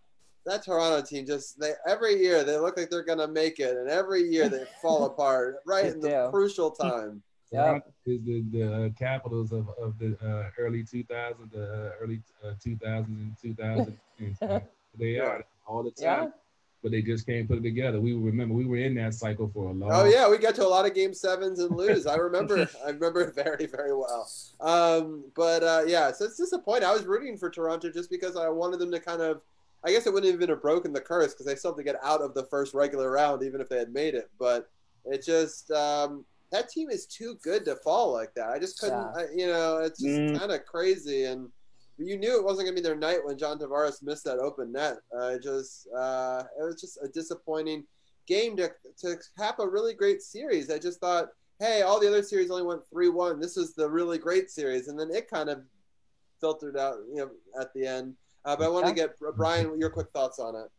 Speaker 7: that Toronto team just they every year they look like they're gonna make it, and every year they fall apart right in the
Speaker 8: do.
Speaker 7: crucial time.
Speaker 8: Yeah.
Speaker 6: Toronto is the, the uh, capitals of, of the uh, early 2000s, the uh, early uh, 2000s and 2010s. they are all the time,
Speaker 8: Yeah.
Speaker 6: but they just can't put it together. We remember we were in that cycle for a long.
Speaker 7: Oh yeah, we got to a lot of game sevens and lose. I remember. I remember it very very well. Um, but uh, yeah, so it's disappointing. I was rooting for Toronto just because I wanted them to kind of. I guess it wouldn't even have broken the curse because they still have to get out of the first regular round, even if they had made it. But it just um, that team is too good to fall like that. I just couldn't.
Speaker 8: Yeah.
Speaker 7: I, you know, it's just
Speaker 9: Mm.
Speaker 7: kind of crazy and. You knew it wasn't going to be their night when John Tavares missed that open net. Uh, it just uh, it was just a disappointing game to, to have a really great series. I just thought, hey, all the other series only went 3 1. This is the really great series. And then it kind of filtered out you know, at the end. Uh, but I want to get, Brian, your quick thoughts on it.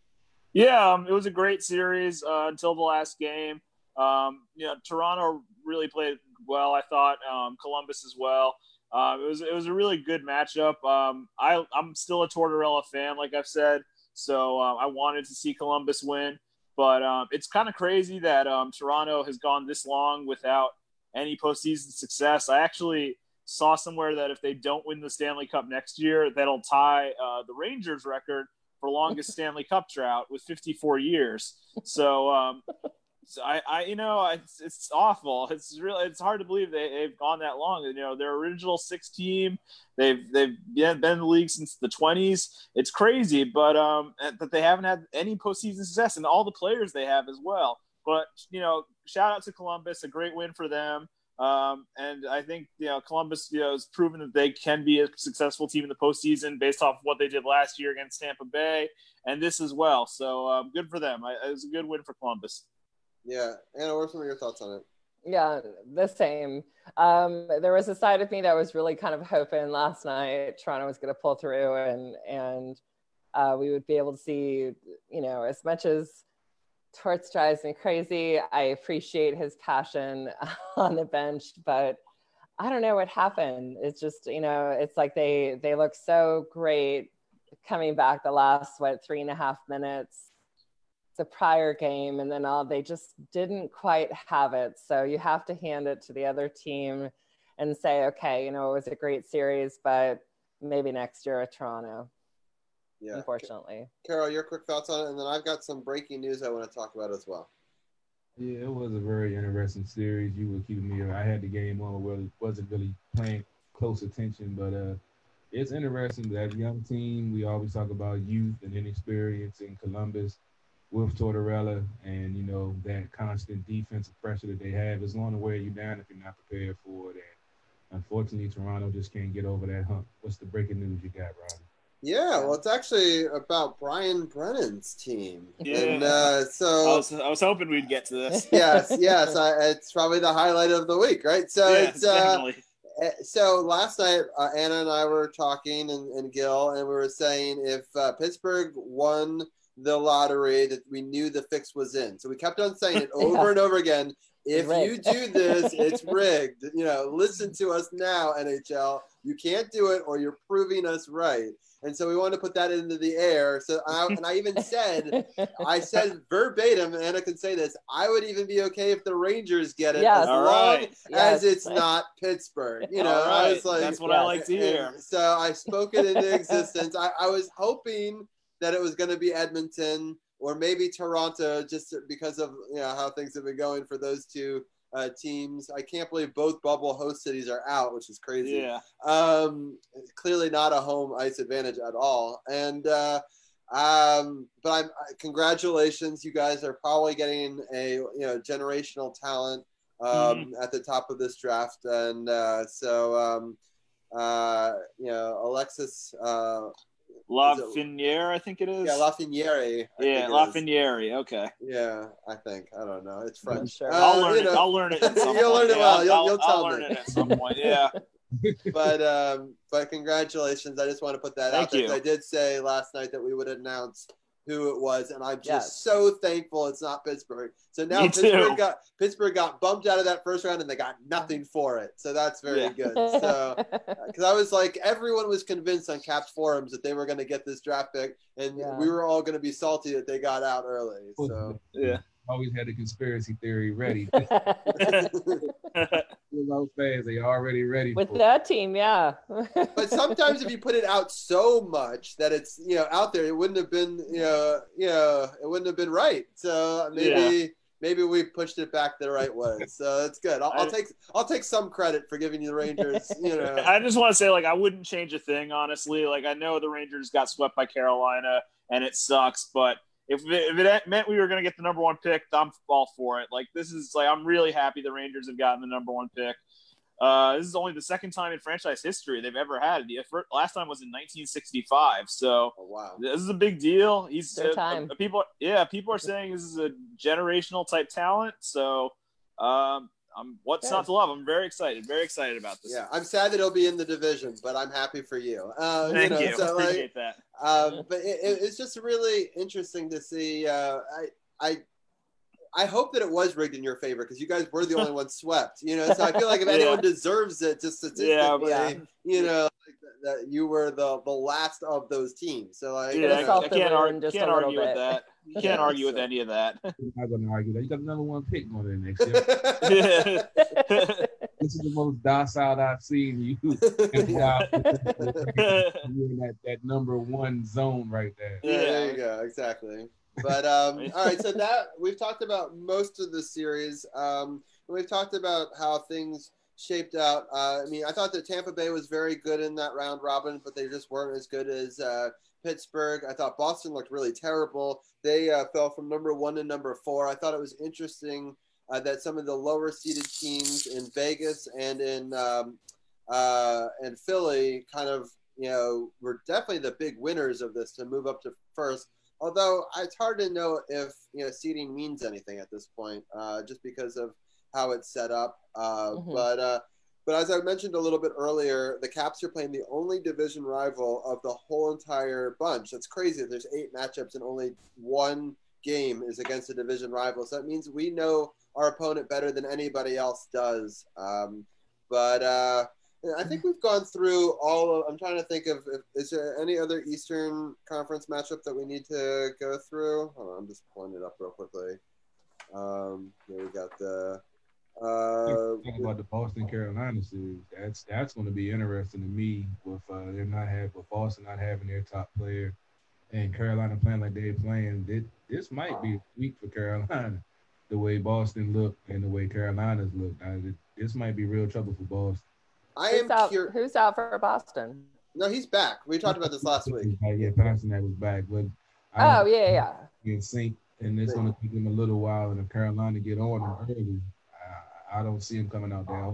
Speaker 9: Yeah, um, it was a great series uh, until the last game. Um, you know, Toronto really played well. I thought um, Columbus as well. Um, it was it was a really good matchup. Um, I I'm still a Tortorella fan, like I've said, so uh, I wanted to see Columbus win. But um, it's kind of crazy that um, Toronto has gone this long without any postseason success. I actually saw somewhere that if they don't win the Stanley Cup next year, that'll tie uh, the Rangers record for longest Stanley Cup drought with 54 years. So, um, so I, I, you know, it's, it's awful. It's really, it's hard to believe they, they've gone that long. You know, their original six team, they've, they've been in the league since the 20s. It's crazy, but um, that they haven't had any postseason success, and all the players they have as well. But you know, shout out to Columbus, a great win for them. Um, and I think you know Columbus, you know, has proven that they can be a successful team in the postseason based off what they did last year against Tampa Bay, and this as well. So um, good for them. I, it was a good win for Columbus.
Speaker 7: Yeah. Anna, what are some of your thoughts on it?
Speaker 8: Yeah, the same. Um, there was a side of me that was really kind of hoping last night Toronto was going to pull through and and uh, we would be able to see, you know, as much as Torts drives me crazy, I appreciate his passion on the bench, but I don't know what happened. It's just, you know, it's like they they look so great coming back the last what three and a half minutes the prior game and then all they just didn't quite have it. So you have to hand it to the other team and say okay you know it was a great series but maybe next year at toronto
Speaker 7: Yeah.
Speaker 8: unfortunately
Speaker 7: Carol, your quick thoughts on it, and then I've got some breaking news I want to talk about as well.
Speaker 6: Yeah, it was a very interesting series. You were keeping me. I had the game on, where it wasn't really paying close attention, but uh, it's interesting that young team. We always talk about youth and inexperience in Columbus with Tortorella, and you know that constant defensive pressure that they have is going to wear you down if you're not prepared for it. And unfortunately, Toronto just can't get over that hump. What's the breaking news you got, Robbie?
Speaker 7: Yeah, well, it's actually about Brian Brennan's team.
Speaker 9: Yeah.
Speaker 7: And uh,
Speaker 9: I
Speaker 7: so,
Speaker 9: was, I was hoping we'd get to this.
Speaker 7: yes, yes, I, it's probably the highlight of the week, right? So
Speaker 9: yeah,
Speaker 7: it's uh,
Speaker 9: definitely.
Speaker 7: Uh, so last night uh, anna and i were talking and, and gil and we were saying if uh, pittsburgh won the lottery that we knew the fix was in so we kept on saying it over
Speaker 8: Yeah.
Speaker 7: and over again if you do this it's rigged you know listen to us now nhl you can't do it or you're proving us right and so we wanted to put that into the air so I, and i even said I said verbatim, and Anna can say this. I would even be okay if the Rangers get it
Speaker 8: Yes.
Speaker 7: as
Speaker 9: All
Speaker 7: long
Speaker 9: right.
Speaker 7: as
Speaker 8: Yes.
Speaker 7: it's not Pittsburgh. You know,
Speaker 9: All
Speaker 7: I was like,
Speaker 9: That's what
Speaker 8: Yes.
Speaker 9: I like to hear.
Speaker 7: and so I spoke it into existence. I, I was hoping that it was going to be Edmonton or maybe Toronto, just because of you know how things have been going for those two uh, teams. I can't believe both bubble host cities are out, which is crazy
Speaker 9: Yeah.
Speaker 7: um, clearly not a home ice advantage at all. And uh, um, but I'm congratulations, you guys are probably getting a you know generational talent um, at the top of this draft, and uh, so um, uh, you know Alexis. Uh,
Speaker 9: Lafreniere, I think it is.
Speaker 7: Yeah, Lafreniere. I
Speaker 9: yeah,
Speaker 7: think it is.
Speaker 9: Lafreniere. Okay.
Speaker 7: Yeah, I think. I don't know. It's French.
Speaker 8: sure.
Speaker 7: Uh,
Speaker 9: I'll learn it.
Speaker 7: know.
Speaker 9: I'll learn it. At some
Speaker 7: You'll
Speaker 9: point.
Speaker 7: learn it
Speaker 9: Yeah,
Speaker 7: well. You'll-
Speaker 9: I'll,
Speaker 7: you'll
Speaker 9: I'll
Speaker 7: tell
Speaker 9: learn it at some point. Yeah.
Speaker 7: but um, but congratulations! I just want to put that out
Speaker 9: Thank you.
Speaker 7: I did say last night that we would announce who it was, and I'm just
Speaker 8: Yes.
Speaker 7: so thankful it's not Pittsburgh. So now
Speaker 9: Me
Speaker 7: Pittsburgh
Speaker 9: too.
Speaker 7: got Pittsburgh got bumped out of that first round, and they got nothing for it. So that's very
Speaker 9: Yeah.
Speaker 7: good. So uh, because I was like, everyone was convinced on Caps forums that they were going to get this draft pick, and
Speaker 8: Yeah.
Speaker 7: we were all going to be salty that they got out early. So
Speaker 9: Yeah.
Speaker 6: Always had a conspiracy theory ready. Those fans, they already ready.
Speaker 8: With
Speaker 6: for it.
Speaker 8: that team, yeah.
Speaker 7: but sometimes if you put it out so much that it's you know out there, it wouldn't have been you know you know it wouldn't have been right. So maybe maybe we pushed it back the right way. So that's good. I'll, I'll take I'll take some credit for giving you the Rangers. You know,
Speaker 9: I just want to say, like, I wouldn't change a thing, honestly. Like, I know the Rangers got swept by Carolina, and it sucks. But if it, if it meant we were going to get the number one pick, I'm all for it. Like, this is like, I'm really happy the Rangers have gotten the number one pick. Uh, this is only the second time in franchise history they've ever had. it. The fir- last time was in 1965. So
Speaker 7: oh, wow.
Speaker 9: this is a big deal. He's
Speaker 8: Their
Speaker 9: uh,
Speaker 8: time.
Speaker 9: uh, people, yeah, people are saying this is a generational type talent. So, um, I'm what's not to love? I'm very excited. Very excited about this.
Speaker 7: Yeah, I'm sad that it'll be in the division, but I'm happy for you. Uh,
Speaker 9: Thank
Speaker 7: you.
Speaker 9: you.
Speaker 7: Know, so, like,
Speaker 9: Appreciate that.
Speaker 7: um, but it, it- it's just really interesting to see. Uh, I, I, I hope that it was rigged in your favor because you guys were the only ones swept. You know, so I feel like if
Speaker 9: Yeah.
Speaker 7: anyone deserves it, just statistically,
Speaker 9: Yeah,
Speaker 7: you know, like that, that you were the the last of those teams. So like,
Speaker 9: Yeah, I, I
Speaker 8: salt the
Speaker 9: can't,
Speaker 8: wound
Speaker 9: argue,
Speaker 8: just
Speaker 9: can't
Speaker 8: little
Speaker 9: argue with that. You can't argue with any of that.
Speaker 6: I'm not going to argue that. You got the number one pick going in next year. this is the most docile I've seen you. You're in that, that number one zone right there.
Speaker 7: Yeah, there you go. Exactly. But um, all right, so that we've talked about most of the series. Um, we've talked about how things shaped out. Uh, I mean, I thought that Tampa Bay was very good in that round robin, but they just weren't as good as uh, Pittsburgh. I thought Boston looked really terrible. They uh, fell from number one to number four. I thought it was interesting uh, that some of the lower seeded teams in Vegas and in um, uh, and Philly kind of you know were definitely the big winners of this to move up to first. Although it's hard to know if you know seeding means anything at this point, uh, just because of how it's set up. Uh,
Speaker 8: Mhm.
Speaker 7: But uh, but as I mentioned a little bit earlier, the Caps are playing the only division rival of the whole entire bunch. That's crazy. There's eight matchups and only one game is against a division rival. So that means we know our opponent better than anybody else does. Um, but uh, I think we've gone through all of. I'm trying to think of. If, is there any other Eastern Conference matchup that we need to go through? On, I'm just pulling it up real quickly. Um, here we got the. Uh,
Speaker 6: Talk about the Boston Carolina series. That's that's going to be interesting to me with uh, they're not have with Boston not having their top player and Carolina playing like they're playing. This, this might be a week for Carolina, the way Boston looked and the way Carolina's looked. Uh, this might be real trouble for Boston.
Speaker 7: I
Speaker 8: who's
Speaker 7: am
Speaker 8: out?
Speaker 7: curious.
Speaker 8: Who's out for Boston?
Speaker 7: No, he's back. We talked about this last week.
Speaker 6: Yeah, Pastrnak was back, but
Speaker 8: Oh yeah, yeah.
Speaker 6: in sync, and it's going to take them a little while. And if Carolina get on them early, I, don't see them coming out there.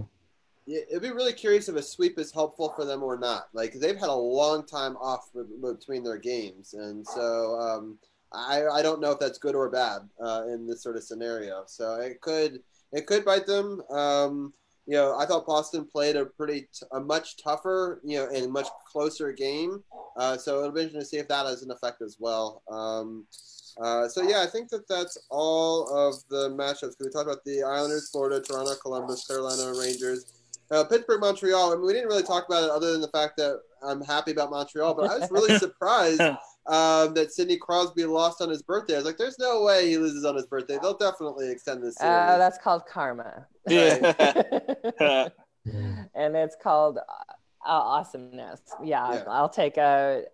Speaker 7: Yeah, it'd be really curious if a sweep is helpful for them or not. Like they've had a long time off between their games, and so um, I I don't know if that's good or bad uh, in this sort of scenario. So it could it could bite them. Um, you know, I thought Boston played a pretty t- a much tougher you know and much closer game. Uh, so it'll be interesting to see if that has an effect as well. Um, uh, so yeah, I think that that's all of the matchups. Because we talked about the Islanders, Florida, Toronto, Columbus, Carolina, Rangers, uh, Pittsburgh, Montreal. I mean, we didn't really talk about it other than the fact that I'm happy about Montreal, but I was really surprised um, that Sidney Crosby lost on his birthday. I was like, "There's no way he loses on his birthday. They'll definitely extend this series."
Speaker 8: Uh, that's called karma,
Speaker 9: Yeah.
Speaker 8: and it's called uh, Oh, awesomeness. Yeah,
Speaker 7: Yeah.
Speaker 8: I'll take a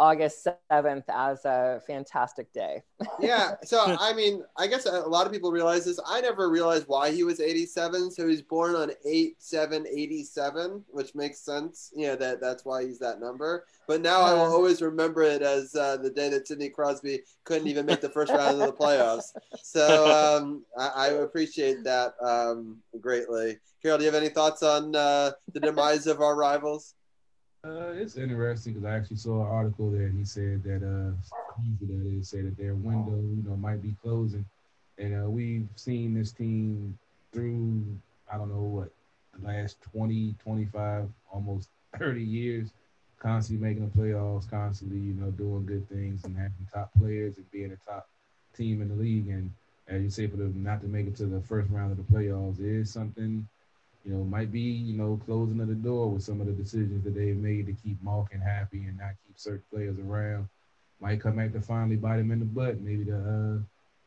Speaker 8: August seventh as a fantastic day.
Speaker 7: yeah. So I mean, I guess a lot of people realize this. I never realized why he was 87. So he's born on 8 7 87, which makes sense. You know that that's why he's that number. But now I will always remember it as uh, the day that Sidney Crosby couldn't even make the first round of the playoffs. So um, I, I appreciate that um, greatly. Carol, do you have any thoughts on uh, the demise of our rivals?
Speaker 6: Uh, it's interesting because I actually saw an article that he said that uh, that is that their window, you know, might be closing, and uh, we've seen this team through I don't know what the last 20, 25, almost 30 years, constantly making the playoffs, constantly, you know, doing good things and having top players and being a top team in the league. And as you say, for them not to make it to the first round of the playoffs is something you know, might be, you know, closing of the door with some of the decisions that they've made to keep Malkin happy and not keep certain players around. Might come back to finally bite him in the butt. Maybe the uh,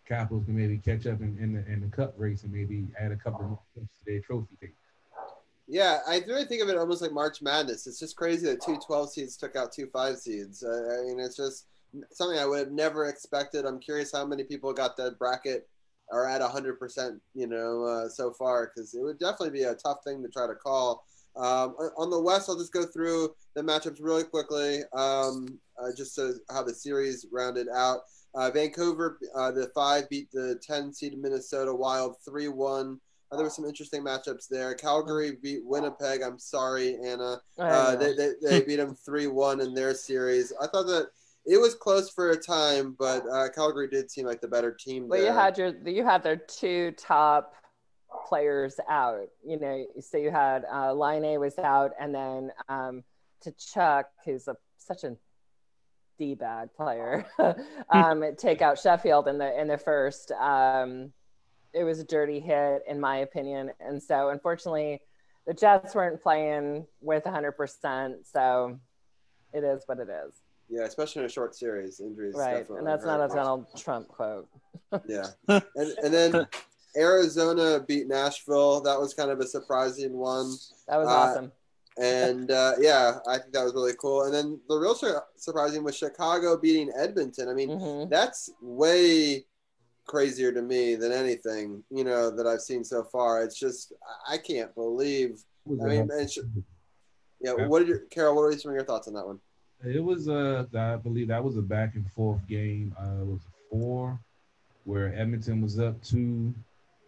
Speaker 6: Capitals can maybe catch up in, in the in the cup race and maybe add a couple more to their trophy case.
Speaker 7: Yeah, I really think of it almost like March Madness. It's just crazy that two 12 seeds took out two 5 seeds. I mean, it's just something I would have never expected. I'm curious how many people got the bracket are at 100%, you know, uh, so far, because it would definitely be a tough thing to try to call. Um, on the West, I'll just go through the matchups really quickly, um, uh, just so how the series rounded out. Uh, Vancouver, uh, the five, beat the 10 seed Minnesota Wild 3 1. Uh, there were some interesting matchups there. Calgary beat Winnipeg. I'm sorry, Anna. Uh, they, they, they beat them 3 1 in their series. I thought that it was close for a time, but uh, Calgary did seem like the better team.
Speaker 8: Well, there. you had your you had their two top players out. You know, so you had uh, Laine was out, and then um, Tkachuk, who's a such a d bag player, um, take out Scheifele in the in the first. Um, it was a dirty hit, in my opinion, and so unfortunately, the Jets weren't playing with 100%. So it is what it is.
Speaker 7: Yeah, especially in a short series, injuries.
Speaker 8: Right, and that's not a Donald Trump quote.
Speaker 7: yeah, and, and then Arizona beat Nashville. That was kind of a surprising one.
Speaker 8: That was uh, awesome.
Speaker 7: and uh, yeah, I think that was really cool. And then the real surprising was Chicago beating Edmonton. I mean, mm-hmm. that's way crazier to me than anything you know that I've seen so far. It's just I can't believe. I mean, yeah. What did your Carol? What are some of your thoughts on that one?
Speaker 6: It was a, I believe that was a back and forth game. Uh, it was a four, where Edmonton was up two,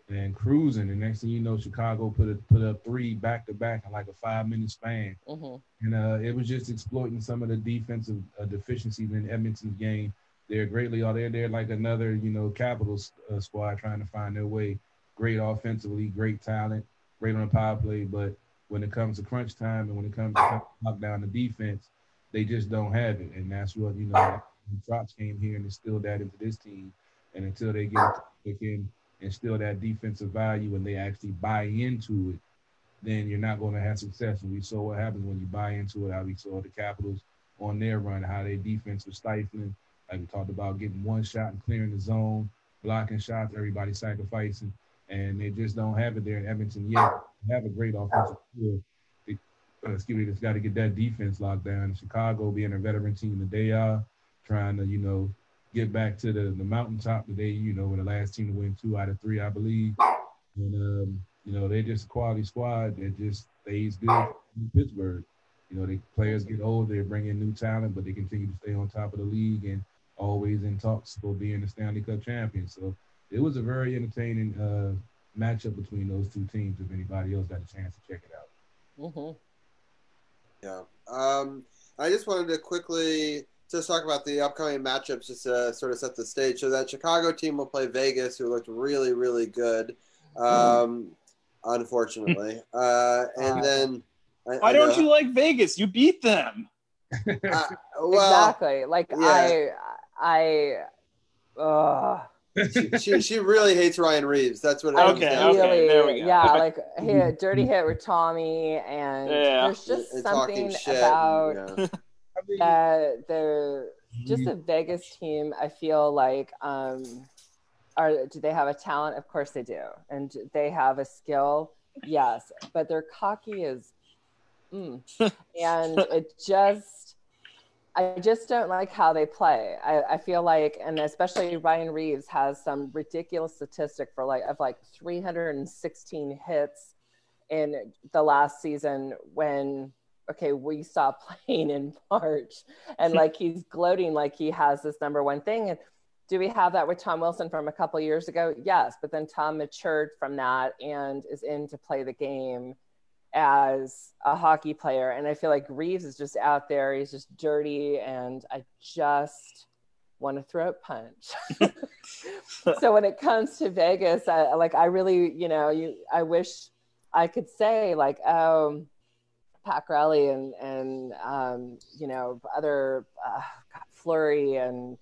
Speaker 6: and cruising. And next thing you know, Chicago put a, put up three back to back in like a five minute span. Mm-hmm. And uh, it was just exploiting some of the defensive uh, deficiencies in Edmonton's game. They're greatly, are they they're like another you know Capitals uh, squad trying to find their way. Great offensively, great talent, great on the power play, but when it comes to crunch time and when it comes to knock down the defense, they just don't have it, and that's what you know. Trotz came here and instilled that into this team, and until they get it in, instill that defensive value and they actually buy into it, then you're not going to have success. And we saw what happens when you buy into it. How we saw the Capitals on their run, how their defense was stifling. Like we talked about getting one shot and clearing the zone, blocking shots, everybody sacrificing, and they just don't have it there in Edmonton yet. They have a great offensive field uh, excuse me, just got to get that defense locked down. Chicago being a veteran team that they are, trying to, you know, get back to the, the mountaintop that they, you know, were the last team to win two out of three, I believe. And, um, you know, they're just a quality squad that just stays good in Pittsburgh. You know, the players get old, they bring in new talent, but they continue to stay on top of the league and always in talks for being the Stanley Cup champion. So it was a very entertaining uh, matchup between those two teams. If anybody else got a chance to check it out.
Speaker 8: Mm-hmm.
Speaker 7: Yeah. Um, I just wanted to quickly just talk about the upcoming matchups, just to sort of set the stage. So that Chicago team will play Vegas, who looked really, really good. Um, unfortunately, uh, and then
Speaker 9: I, why I don't you like Vegas? You beat them.
Speaker 7: Uh, well,
Speaker 8: exactly. Like yeah. I, I, uh,
Speaker 7: she, she, she, really hates Ryan Reaves. That's what.
Speaker 9: Okay, okay, there we go.
Speaker 8: Yeah, like he dirty hit with Tommy, and yeah. there's just and something about yeah. that they're just a Vegas team. I feel like um, are do they have a talent? Of course they do, and they have a skill. Yes, but their cocky is, mm. and it just I just don't like how they play. I, I, feel like, and especially Ryan Reaves has some ridiculous statistic for like of like 316 hits in the last season when okay we stopped playing in March, and hmm. like he's gloating like he has this number one thing. And do we have that with Tom Wilson from a couple years ago? Yes, but then Tom matured from that and is in to play the game as a hockey player. And I feel like Reaves is just out there. He's just dirty. And I just want to throw a punch. so when it comes to Vegas, I, like, I really, you know, you, I wish I could say like, oh, Pat Crowley and, and, um, you know, other uh, Fleury and,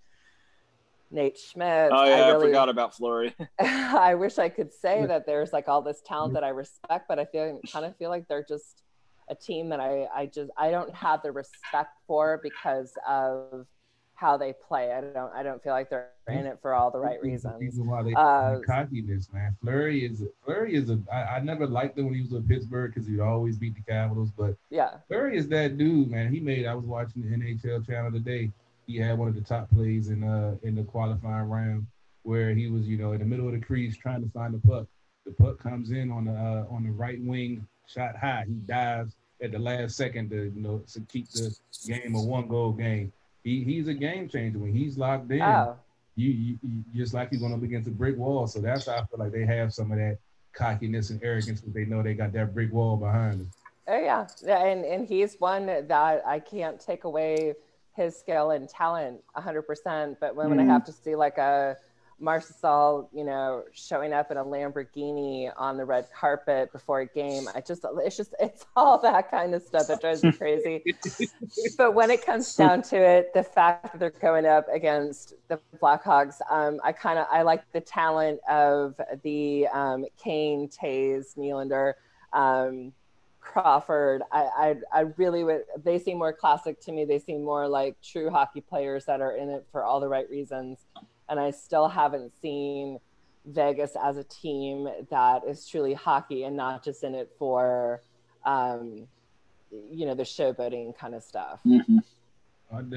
Speaker 8: Nate Schmidt.
Speaker 9: Oh yeah, I, really, I forgot about Fleury.
Speaker 8: I wish I could say that there's like all this talent that I respect, but I feel kind of feel like they're just a team that I I just I don't have the respect for because of how they play. I don't I don't feel like they're in it for all the right reasons. The reason why they
Speaker 6: uh, cockiness, man. Fleury is Fleury is a. I, I never liked him when he was with Pittsburgh because he'd always beat the Capitals. But
Speaker 8: yeah,
Speaker 6: Fleury is that dude, man. He made. I was watching the NHL channel today he had one of the top plays in uh in the qualifying round where he was, you know, in the middle of the crease trying to find the puck. The puck comes in on the uh, on the right wing, shot high. He dives at the last second to you know to keep the game a one goal game. He he's a game changer when he's locked in. Oh. You, you, you just like he's going up against a brick wall. So that's how I feel like they have some of that cockiness and arrogance because they know they got that brick wall behind them.
Speaker 8: Oh yeah, and and he's one that I can't take away his skill and talent 100%. But when, mm. when I mm-hmm. have to see like a Marchessault, you know, showing up in a Lamborghini on the red carpet before a game, I just, it's just, it's all that kind of stuff that drives me crazy. but when it comes down to it, the fact that they're going up against the Blackhawks, um, I kind of, I like the talent of the um, Kane, Toews, Nylander. Um, Crawford, I, I, I really would. They seem more classic to me. They seem more like true hockey players that are in it for all the right reasons. And I still haven't seen Vegas as a team that is truly hockey and not just in it for, um, you know, the showboating kind of stuff. Mm-hmm.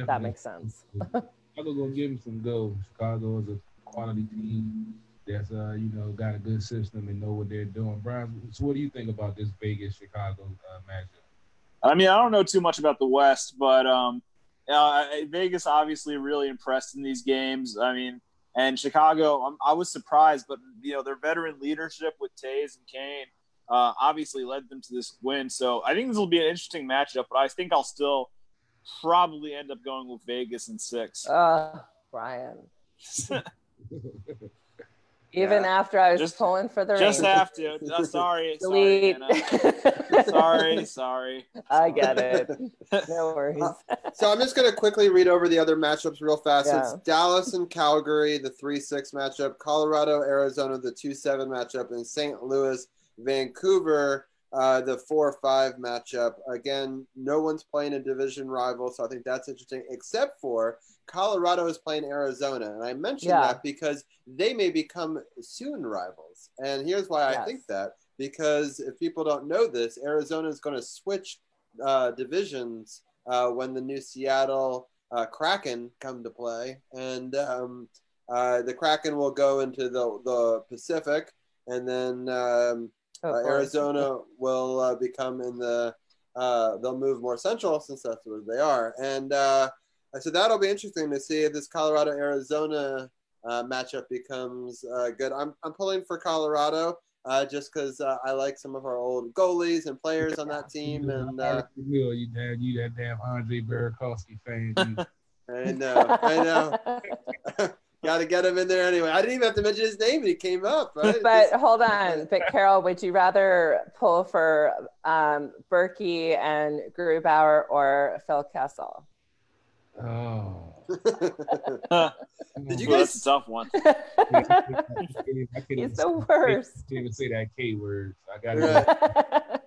Speaker 8: That makes sense.
Speaker 6: Chicago gonna give him some go. Chicago is a quality team that's uh, you know got a good system and know what they're doing. Brian, so what do you think about this Vegas Chicago uh, matchup?
Speaker 9: I mean, I don't know too much about the West, but um, uh, Vegas obviously really impressed in these games. I mean, and Chicago, I'm, i was surprised, but you know their veteran leadership with Toews and Kane uh, obviously led them to this win. So I think this will be an interesting matchup, but I think I'll still probably end up going with Vegas in six.
Speaker 8: Uh, Brian. Even yeah. after I was just pulling for the
Speaker 9: just have to. Uh, sorry, Delete. sorry, sorry, sorry.
Speaker 8: I get it. No worries. Uh,
Speaker 7: so I'm just gonna quickly read over the other matchups real fast. Yeah. It's Dallas and Calgary, the three six matchup. Colorado, Arizona, the two seven matchup, and St. Louis, Vancouver, uh, the four five matchup. Again, no one's playing a division rival, so I think that's interesting. Except for Colorado is playing Arizona, and I mentioned yeah. that because they may become soon rivals. And here's why yes. I think that because if people don't know this, Arizona is going to switch uh, divisions uh, when the new Seattle uh, Kraken come to play, and um, uh, the Kraken will go into the the Pacific, and then um, uh, Arizona will uh, become in the they'll move more central since that's where they are, and so that'll be interesting to see if this Colorado Arizona uh, matchup becomes uh, good. I'm, I'm pulling for Colorado uh, just because uh, I like some of our old goalies and players on that team. And uh,
Speaker 6: you, you damn, you that damn Andre Burakovsky fan.
Speaker 7: I know, I know. Got to get him in there anyway. I didn't even have to mention his name, and he came up. Right?
Speaker 8: But Just... hold on, but Carol, would you rather pull for um, Berkey and Grubauer or Phil Kessel?
Speaker 6: Oh.
Speaker 9: Did you well, guys? That's a tough one.
Speaker 8: He's the worst.
Speaker 6: I can't even say that K word. I got it.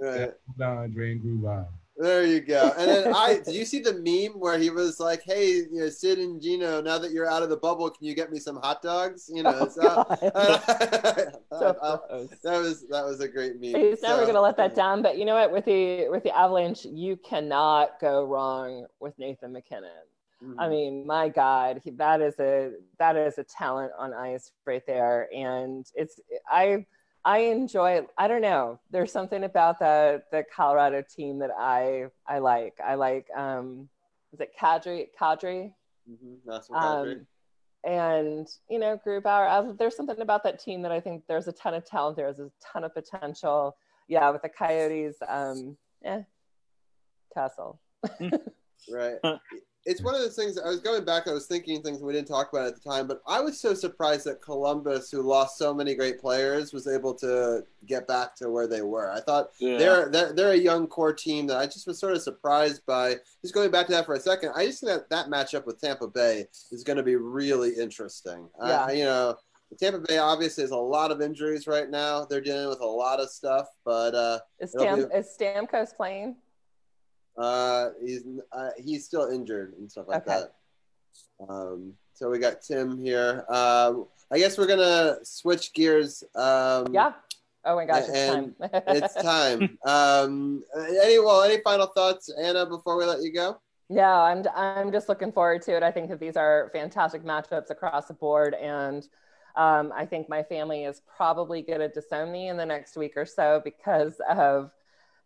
Speaker 6: Right. Andre and Grubauer.
Speaker 7: There you go. And then I did you see the meme where he was like, "Hey, you know, Sid and Gino, now that you're out of the bubble, can you get me some hot dogs?" You know, oh, so, uh, so that was that was a great meme.
Speaker 8: He's so, never gonna let that down. But you know what? With the with the Avalanche, you cannot go wrong with Nathan MacKinnon. Mm-hmm. I mean, my God, he, that is a that is a talent on ice right there, and it's I I enjoy. I don't know. There's something about the the Colorado team that I I like. I like. Um, is it Kadri? Kadri.
Speaker 7: Mm-hmm. That's Kadri. Um,
Speaker 8: and you know, Grubauer. There's something about that team that I think there's a ton of talent. There's a ton of potential. yeah, with the Coyotes, um, eh, tussle.
Speaker 7: right. It's one of those things. I was going back. I was thinking things we didn't talk about at the time, but I was so surprised that Columbus, who lost so many great players, was able to get back to where they were. I thought
Speaker 9: Yeah.
Speaker 7: they're, they're they're a young core team that I just was sort of surprised by. Just going back to that for a second, I just think that that matchup with Tampa Bay is going to be really interesting.
Speaker 8: Yeah.
Speaker 7: Uh, you know, Tampa Bay obviously has a lot of injuries right now. They're dealing with a lot of stuff, but uh,
Speaker 8: Is, Stam-
Speaker 7: be-
Speaker 8: is Stamkos playing?
Speaker 7: Uh, he's uh, he's still injured and stuff like
Speaker 8: Okay.
Speaker 7: that. Um, so we got Tim here. Um, I guess we're gonna switch gears. Um,
Speaker 8: Yeah. Oh my gosh, it's time.
Speaker 7: it's time. Um, any well, any final thoughts, Anna, before we let you go?
Speaker 8: Yeah, I'm I'm just looking forward to it. I think that these are fantastic matchups across the board, and um, I think my family is probably going to disown me in the next week or so because of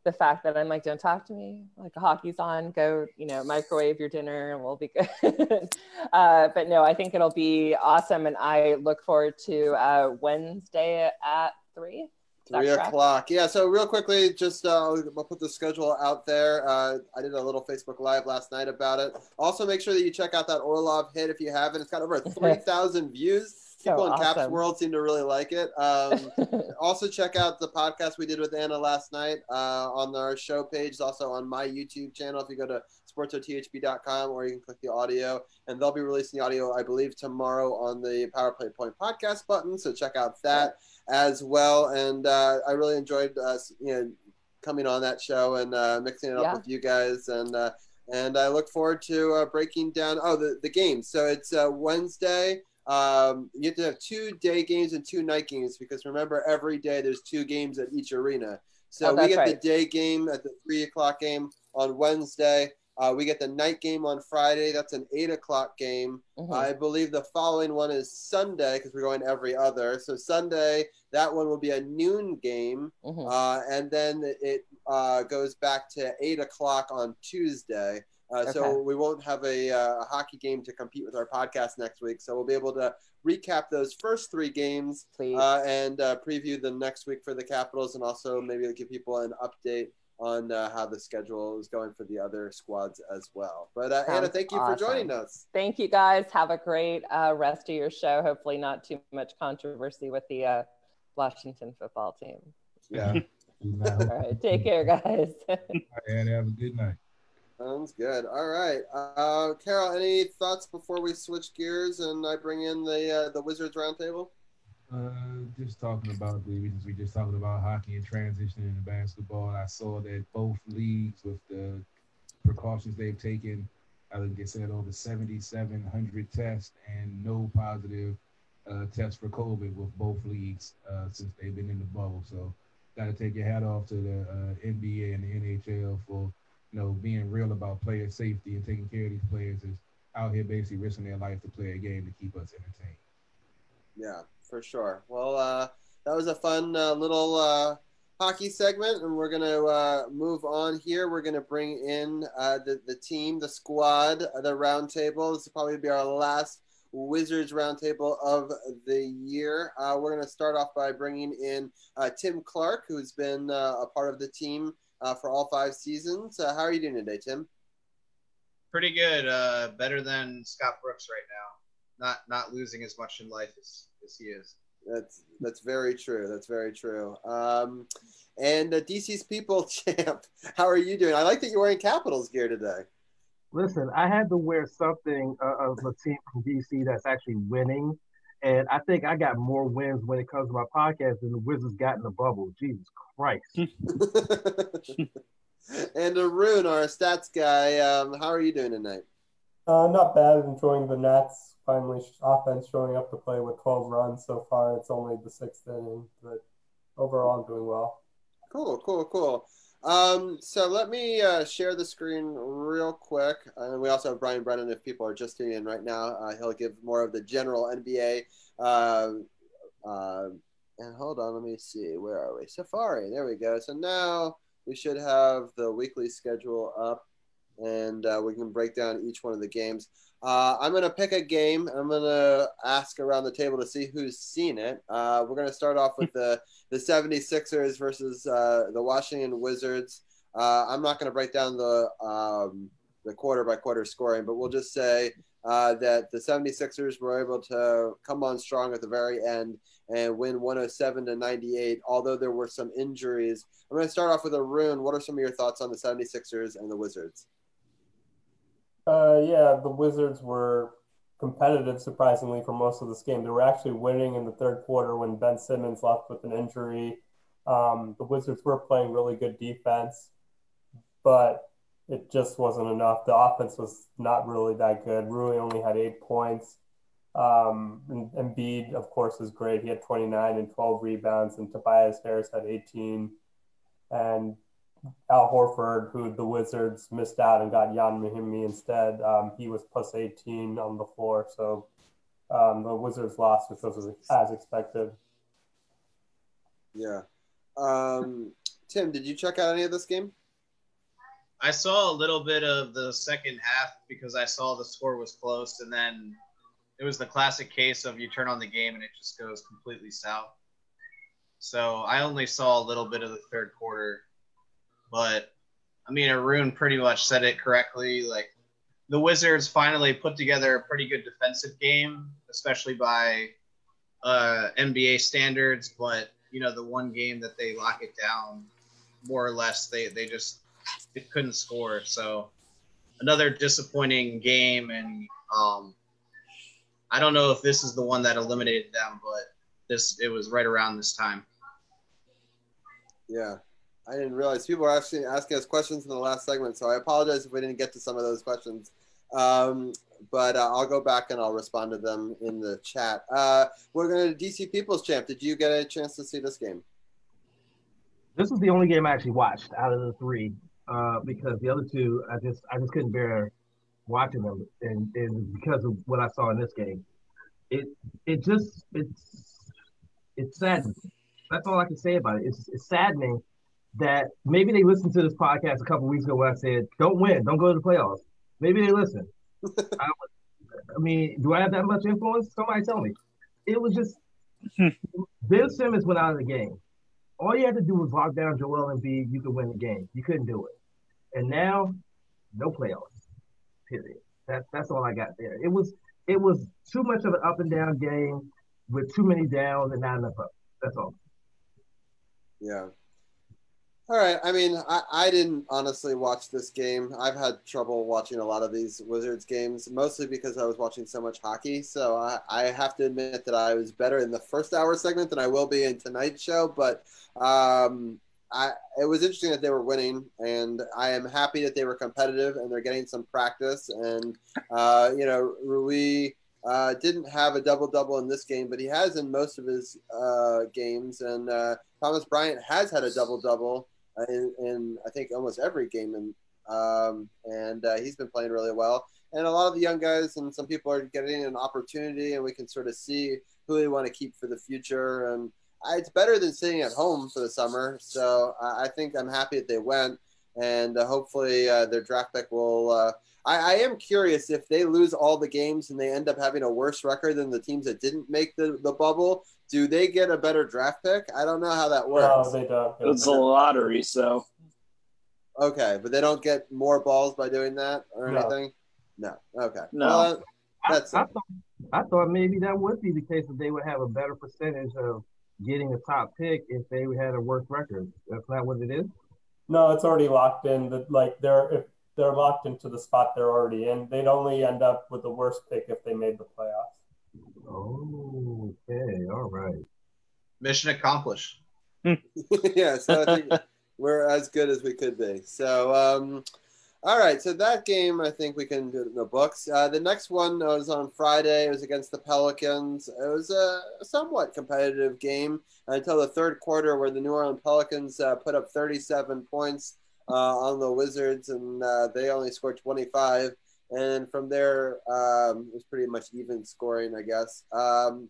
Speaker 8: the fact that I'm like, don't talk to me. Like hockey's on, go, you know, microwave your dinner, and we'll be good. uh, but no, I think it'll be awesome, and I look forward to uh, Wednesday at three.
Speaker 7: Three o'clock. Yeah. So real quickly, just uh, I'll put the schedule out there. Uh, I did a little Facebook Live last night about it. Also, make sure that you check out that Orlov hit if you haven't. It's got over three thousand views.
Speaker 8: So
Speaker 7: People in Caps. World seem to really like it. Um, also, check out the podcast we did with Anna last night uh, on our show page. It's also on my YouTube channel. If you go to sportsothb.com or you can click the audio, and they'll be releasing the audio, I believe, tomorrow on the Power Play Point podcast button. So check out that as well. And uh, I really enjoyed uh, you know coming on that show and uh, mixing it up
Speaker 8: Yeah.
Speaker 7: with you guys and. Uh, and I look forward to uh, breaking down. Oh, the, the games. So it's uh, Wednesday. Um, you have to have two day games and two night games because remember, every day there's two games at each arena. So
Speaker 8: Oh,
Speaker 7: we get the day game at the three o'clock game on Wednesday. Uh, we get the night game on Friday. That's an eight o'clock game.
Speaker 8: Mhm.
Speaker 7: I believe the following one is Sunday because we're going every other. So Sunday, that one will be a noon game,
Speaker 8: Mhm.
Speaker 7: uh, and then it uh, goes back to eight o'clock on Tuesday. Uh, So we won't have a, uh, a hockey game to compete with our podcast next week. So we'll be able to recap those first three games
Speaker 8: Please.
Speaker 7: uh, and uh, preview the next week for the Capitals, and also maybe give people an update on uh, how the schedule is going for the other squads as well. But uh, Anna,
Speaker 8: Sounds
Speaker 7: thank you for joining us.
Speaker 8: Thank you guys. Have a great uh, rest of your show. Hopefully, not too much controversy with the uh, Washington football team.
Speaker 7: Yeah.
Speaker 8: All right. Take care, guys.
Speaker 6: And have a good night.
Speaker 7: Sounds good. All right, uh, Carol. Any thoughts before we switch gears and I bring in the uh, the Wizards roundtable?
Speaker 6: Uh, just talking about the reasons we just talking about hockey and transitioning into basketball. I saw that both leagues, with the precautions they've taken, I think they said over 7,700 tests and no positive uh, tests for COVID with both leagues uh, since they've been in the bubble. So, got to take your hat off to the uh, NBA and the NHL for you know being real about player safety and taking care of these players is out here basically risking their life to play a game to keep us entertained.
Speaker 7: Yeah, for sure. Well, uh, that was a fun uh, little uh, hockey segment, and we're gonna uh, move on here. We're gonna bring in uh, the the team, the squad, uh, the roundtable. This will probably be our last Wizards roundtable of the year. Uh, we're gonna start off by bringing in uh, Tim Clark, who's been a part of the team uh, for all five seasons. Uh, how are you doing today, Tim?
Speaker 10: pretty good. Uh, better than Scott Brooks right now. Not not losing as much in life as, as he is.
Speaker 7: That's that's very true. That's very true. Um, and uh, DC's People Champ, how are you doing? I like that you're wearing Capitals gear today.
Speaker 11: Listen, I had to wear something uh, of a team from DC that's actually winning, and I think I got more wins when it comes to my podcast than the Wizards got in the bubble. Jesus Christ!
Speaker 7: and Arun, our stats guy, um, how are you doing tonight?
Speaker 12: Uh, not bad. Enjoying the Nats finally offense showing up to play with 12 runs so far. It's only the sixth inning, but overall I'm doing well.
Speaker 7: Cool, cool, cool. Um, so let me uh, share the screen real quick. And we also have Brian Brennan. If people are just tuning in right now, uh, he'll give more of the general NBA. Uh, uh, and hold on, let me see. Where are we? Safari. There we go. So now we should have the weekly schedule up. And uh, we can break down each one of the games. Uh, I'm going to pick a game. I'm going to ask around the table to see who's seen it. Uh, we're going to start off with the, the 76ers versus uh, the Washington Wizards. Uh, I'm not going to break down the, um, the quarter by quarter scoring, but we'll just say uh, that the 76ers were able to come on strong at the very end and win 107 to 98, although there were some injuries. I'm going to start off with Arun. What are some of your thoughts on the 76ers and the Wizards?
Speaker 12: Uh, yeah, the Wizards were competitive, surprisingly, for most of this game. They were actually winning in the third quarter when Ben Simmons left with an injury. Um, the Wizards were playing really good defense, but it just wasn't enough. The offense was not really that good. Rui only had eight points. Um, and Embiid, of course, is great. He had 29 and 12 rebounds, and Tobias Harris had 18. And Al Horford, who the Wizards missed out and got Ian Mahinmi instead, um, he was plus 18 on the floor. So um, the Wizards lost, which was as expected.
Speaker 7: Yeah. Um, Tim, did you check out any of this game?
Speaker 10: I saw a little bit of the second half because I saw the score was close, and then it was the classic case of you turn on the game and it just goes completely south. So I only saw a little bit of the third quarter, but I mean, Arun pretty much said it correctly. Like the Wizards finally put together a pretty good defensive game, especially by uh, NBA standards. But you know, the one game that they lock it down, more or less, they they just it couldn't score. So another disappointing game, and um, I don't know if this is the one that eliminated them, but this it was right around this time.
Speaker 7: Yeah, I didn't realize people were actually asking us questions in the last segment, so I apologize if we didn't get to some of those questions. Um, but uh, I'll go back and I'll respond to them in the chat. Uh, we're going to DC People's Champ. Did you get a chance to see this game?
Speaker 11: This was the only game I actually watched out of the three uh, because the other two I just I just couldn't bear watching them, and, and because of what I saw in this game, it it just it's it's saddening. That's all I can say about it. It's it's saddening that maybe they listened to this podcast a couple weeks ago when I said don't win, don't go to the playoffs. Maybe they listen. I, I mean, do I have that much influence? Somebody tell me. It was just Ben Simmons went out of the game. All you had to do was lock down Joel Embiid. You could win the game. You couldn't do it, and now no playoffs. Period. That's that's all I got there. It was it was too much of an up and down game with too many downs and not enough up. That's all.
Speaker 7: Yeah. All right. I mean, I, I didn't honestly watch this game. I've had trouble watching a lot of these Wizards games, mostly because I was watching so much hockey. So I, I have to admit that I was better in the first hour segment than I will be in tonight's show. But um, I, it was interesting that they were winning, and I am happy that they were competitive and they're getting some practice. And uh, you know, Rui uh, didn't have a double double in this game, but he has in most of his uh, games. And uh, Thomas Bryant has had a double double in, in, I think almost every game, and um, and uh, he's been playing really well. And a lot of the young guys and some people are getting an opportunity, and we can sort of see who they want to keep for the future. And it's better than sitting at home for the summer. So I think I'm happy that they went, and uh, hopefully uh, their draft pick will. Uh, I, I, am curious if they lose all the games and they end up having a worse record than the teams that didn't make the, the bubble. Do they get a better draft pick? I don't know how that works.
Speaker 12: No, they don't.
Speaker 9: It's a lottery, so.
Speaker 7: Okay, but they don't get more balls by doing that or
Speaker 12: No.
Speaker 7: anything. No. Okay.
Speaker 9: No.
Speaker 7: Well, that's
Speaker 11: I, I, thought, I thought maybe that would be the case that they would have a better percentage of getting a top pick if they had a worse record. That's not what it is.
Speaker 12: No, it's already locked in. That like they're if they're locked into the spot they're already in. They'd only end up with the worst pick if they made the playoffs.
Speaker 11: Oh, okay, all right.
Speaker 10: Mission accomplished.
Speaker 7: yeah, so I think we're as good as we could be. So, um, all right, so that game I think we can do it in the books. Uh, the next one was on Friday. It was against the Pelicans. It was a somewhat competitive game until the third quarter, where the New Orleans Pelicans uh, put up 37 points uh, on the Wizards, and uh, they only scored 25. And from there, um, it was pretty much even scoring, I guess. Um,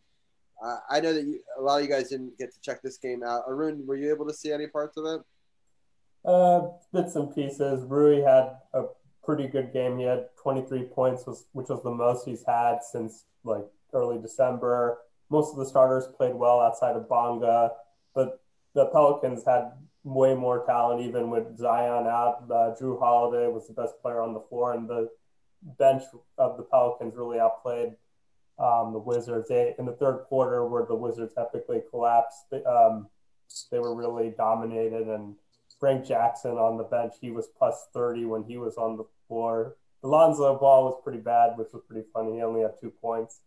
Speaker 7: I- know that you, a lot of you guys didn't get to check this game out. Arun, were you able to see any parts of it?
Speaker 12: Uh, bits and pieces. Rui had a pretty good game. He had 23 points, which was the most he's had since like early December. Most of the starters played well outside of Bonga, but the Pelicans had way more talent, even with Zion out. Uh, Jrue Holiday was the best player on the floor, and the bench of the Pelicans really outplayed um, the Wizards. They, in the third quarter, where the Wizards epically collapsed, they, um, they were really dominated. And Frank Jackson on the bench, he was plus 30 when he was on the floor. Alonzo Ball was pretty bad, which was pretty funny. He only had two points.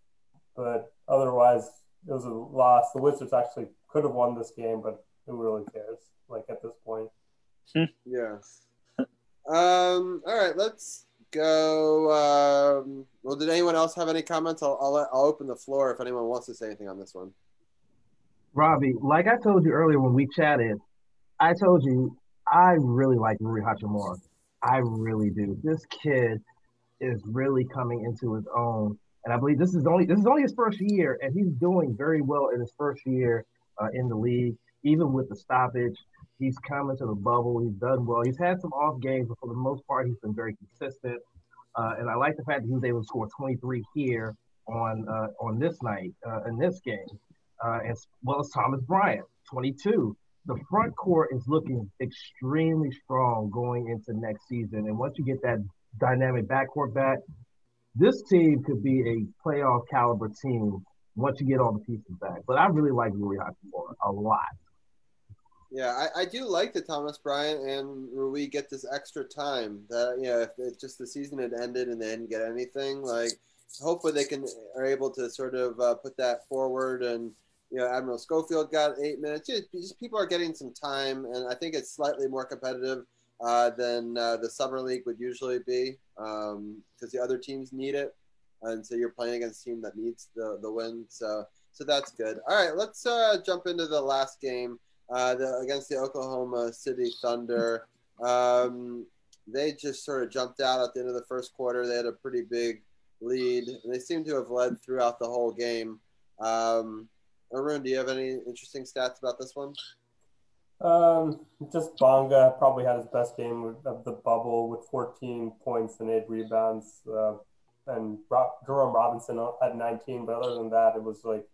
Speaker 12: But otherwise, it was a loss. The Wizards actually could have won this game, but who really cares? Like at this point.
Speaker 7: yeah. Um. All right. Let's go. Um, well, did anyone else have any comments? I'll, I'll, I'll open the floor if anyone wants to say anything on this one.
Speaker 11: Robbie, like I told you earlier when we chatted, I told you I really like Rui Hachimura. I really do. This kid is really coming into his own, and I believe this is only this is only his first year, and he's doing very well in his first year uh, in the league. Even with the stoppage, he's coming to the bubble. He's done well. He's had some off games, but for the most part, he's been very consistent. Uh, and I like the fact that he was able to score 23 here on uh, on this night uh, in this game, uh, as well as Thomas Bryant, 22. The front court is looking extremely strong going into next season, and once you get that dynamic backcourt back, this team could be a playoff caliber team once you get all the pieces back. But I really like Rui Hachimura a lot.
Speaker 7: Yeah, I, I do like that Thomas Bryant and Rui get this extra time. That you know, if it just the season had ended and they didn't get anything, like hopefully they can are able to sort of uh, put that forward. And you know, Admiral Schofield got eight minutes. Just, just people are getting some time, and I think it's slightly more competitive uh, than uh, the summer league would usually be because um, the other teams need it, and so you're playing against a team that needs the the win. So so that's good. All right, let's uh, jump into the last game uh, the, against the Oklahoma City Thunder. Um, they just sort of jumped out at the end of the first quarter. They had a pretty big lead, and they seem to have led throughout the whole game. Um, Arun, do you have any interesting stats about this one?
Speaker 12: Um, just Bonga probably had his best game of the bubble with 14 points and eight rebounds. Uh, and Jerome Robinson had 19, but other than that, it was like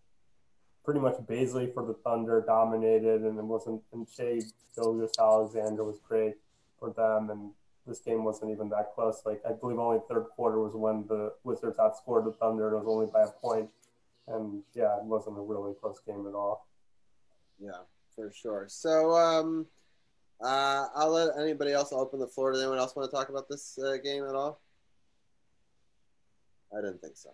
Speaker 12: pretty much Bazley for the Thunder dominated, and it wasn't. And Shai Gilgeous-Alexander was great for them, and this game wasn't even that close. Like I believe only third quarter was when the Wizards outscored the Thunder. It was only by a point, and yeah, it wasn't a really close game at all.
Speaker 7: Yeah, for sure. So um, uh, I'll let anybody else open the floor. Does anyone else want to talk about this uh, game at all? I didn't think so.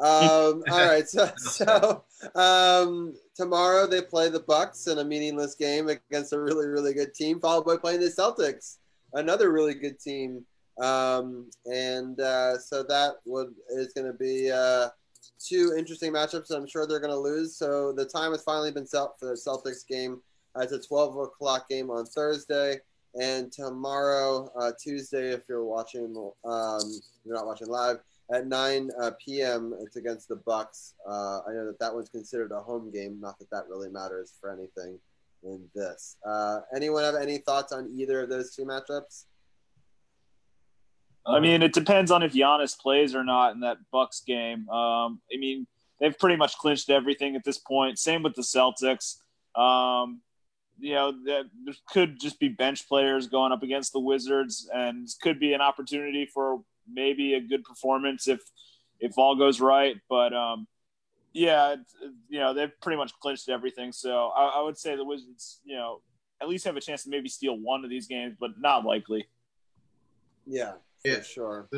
Speaker 7: Um, all right, so so um, tomorrow they play the Bucks in a meaningless game against a really really good team, followed by playing the Celtics, another really good team. Um, and uh, so that would is going to be uh, two interesting matchups. I'm sure they're going to lose. So the time has finally been set for the Celtics game. Uh, it's a 12 o'clock game on Thursday, and tomorrow, uh, Tuesday, if you're watching, um, you're not watching live at 9 uh, p.m. It's against the Bucks. Uh, I know that that one's considered a home game. Not that that really matters for anything in this. Uh, anyone have any thoughts on either of those two matchups?
Speaker 9: I mean, it depends on if Giannis plays or not in that Bucks game. Um, I mean, they've pretty much clinched everything at this point. Same with the Celtics. Um, you know, there could just be bench players going up against the Wizards, and could be an opportunity for maybe a good performance if if all goes right. But um, yeah, you know they've pretty much clinched everything. So I, I, would say the Wizards, you know, at least have a chance to maybe steal one of these games, but not likely.
Speaker 7: Yeah, yeah. sure.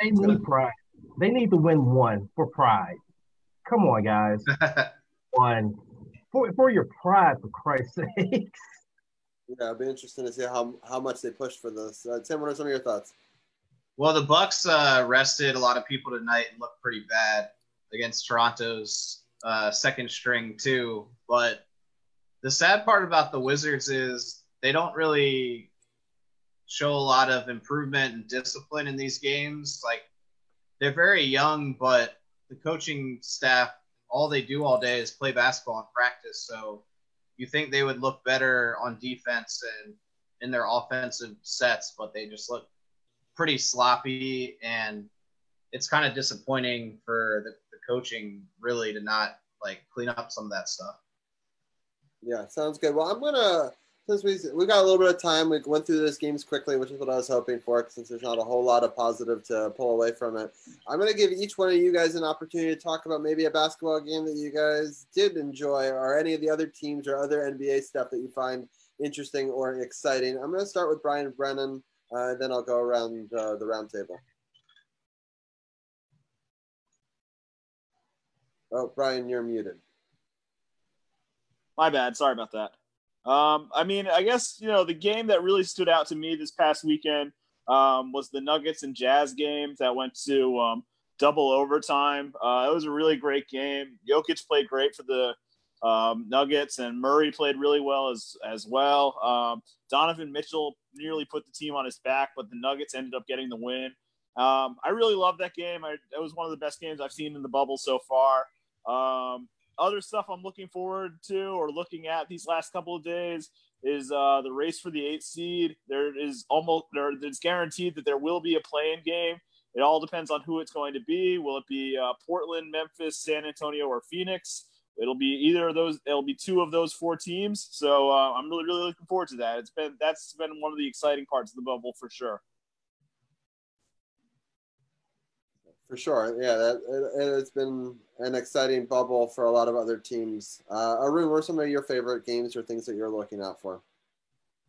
Speaker 11: They need pride. They need to win one for pride. Come on, guys. one for for your pride, for Christ's sake.
Speaker 7: Yeah, it'll be interesting to see how how much they push for this. Uh, Tim, what are some of your thoughts?
Speaker 10: Well, the Bucks uh, rested a lot of people tonight and looked pretty bad against Toronto's uh, second string too. But the sad part about the Wizards is they don't really show a lot of improvement and discipline in these games. Like they're very young, but the coaching staff all they do all day is play basketball and practice. So you think they would look better on defense and in their offensive sets, but they just look pretty sloppy, and it's kind of disappointing for the, the coaching really to not like clean up some of that stuff.
Speaker 7: Yeah, sounds good. Well, I'm gonna since we we got a little bit of time, we went through those games quickly, which is what I was hoping for. Since there's not a whole lot of positive to pull away from it, I'm gonna give each one of you guys an opportunity to talk about maybe a basketball game that you guys did enjoy, or any of the other teams or other NBA stuff that you find interesting or exciting. I'm gonna start with Brian Brennan, uh, then I'll go around uh, the roundtable. Oh, Brian, you're muted.
Speaker 9: My bad. Sorry about that. Um, I mean, I guess you know the game that really stood out to me this past weekend um, was the Nuggets and Jazz game that went to um, double overtime. Uh, it was a really great game. Jokic played great for the um, Nuggets, and Murray played really well as as well. Um, Donovan Mitchell nearly put the team on his back, but the Nuggets ended up getting the win. Um, I really love that game. I, it was one of the best games I've seen in the bubble so far. Um, other stuff I'm looking forward to or looking at these last couple of days is uh, the race for the eighth seed. There is almost there. It's guaranteed that there will be a play-in game. It all depends on who it's going to be. Will it be uh, Portland, Memphis, San Antonio, or Phoenix? It'll be either of those. It'll be two of those four teams. So uh, I'm really, really looking forward to that. It's been that's been one of the exciting parts of the bubble for sure.
Speaker 7: For sure, yeah, that it, has been an exciting bubble for a lot of other teams. Uh, Arun, what are some of your favorite games or things that you're looking out for?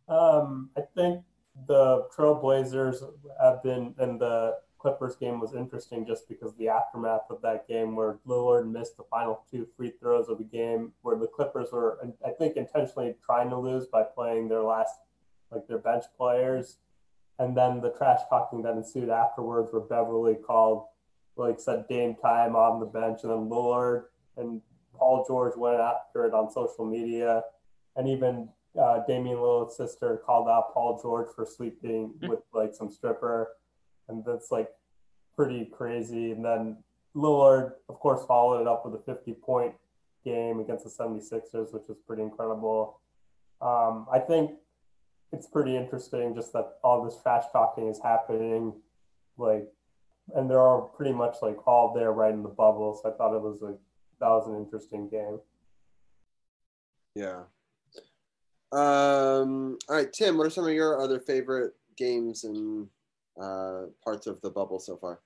Speaker 12: Um, I think the Trailblazers have been, and the Clippers game was interesting just because the aftermath of that game, where Lillard missed the final two free throws of the game, where the Clippers were, I think, intentionally trying to lose by playing their last, like their bench players, and then the trash talking that ensued afterwards, where Beverley called like said Dame time on the bench, and then Lillard and Paul George went after it on social media, and even uh, Damian Lillard's sister called out Paul George for sleeping hmm. with like some stripper, and that's like pretty crazy. And then Lillard, of course, followed it up with a 50 point game against the 76ers, which is pretty incredible. Um, I think it's pretty interesting just that all this trash talking is happening like and they're all pretty much like all there right in the bubble. So I thought it was like, that was an interesting game.
Speaker 7: Yeah. Um, all right, Tim. What are some of your other favorite games and uh, parts of the bubble so far?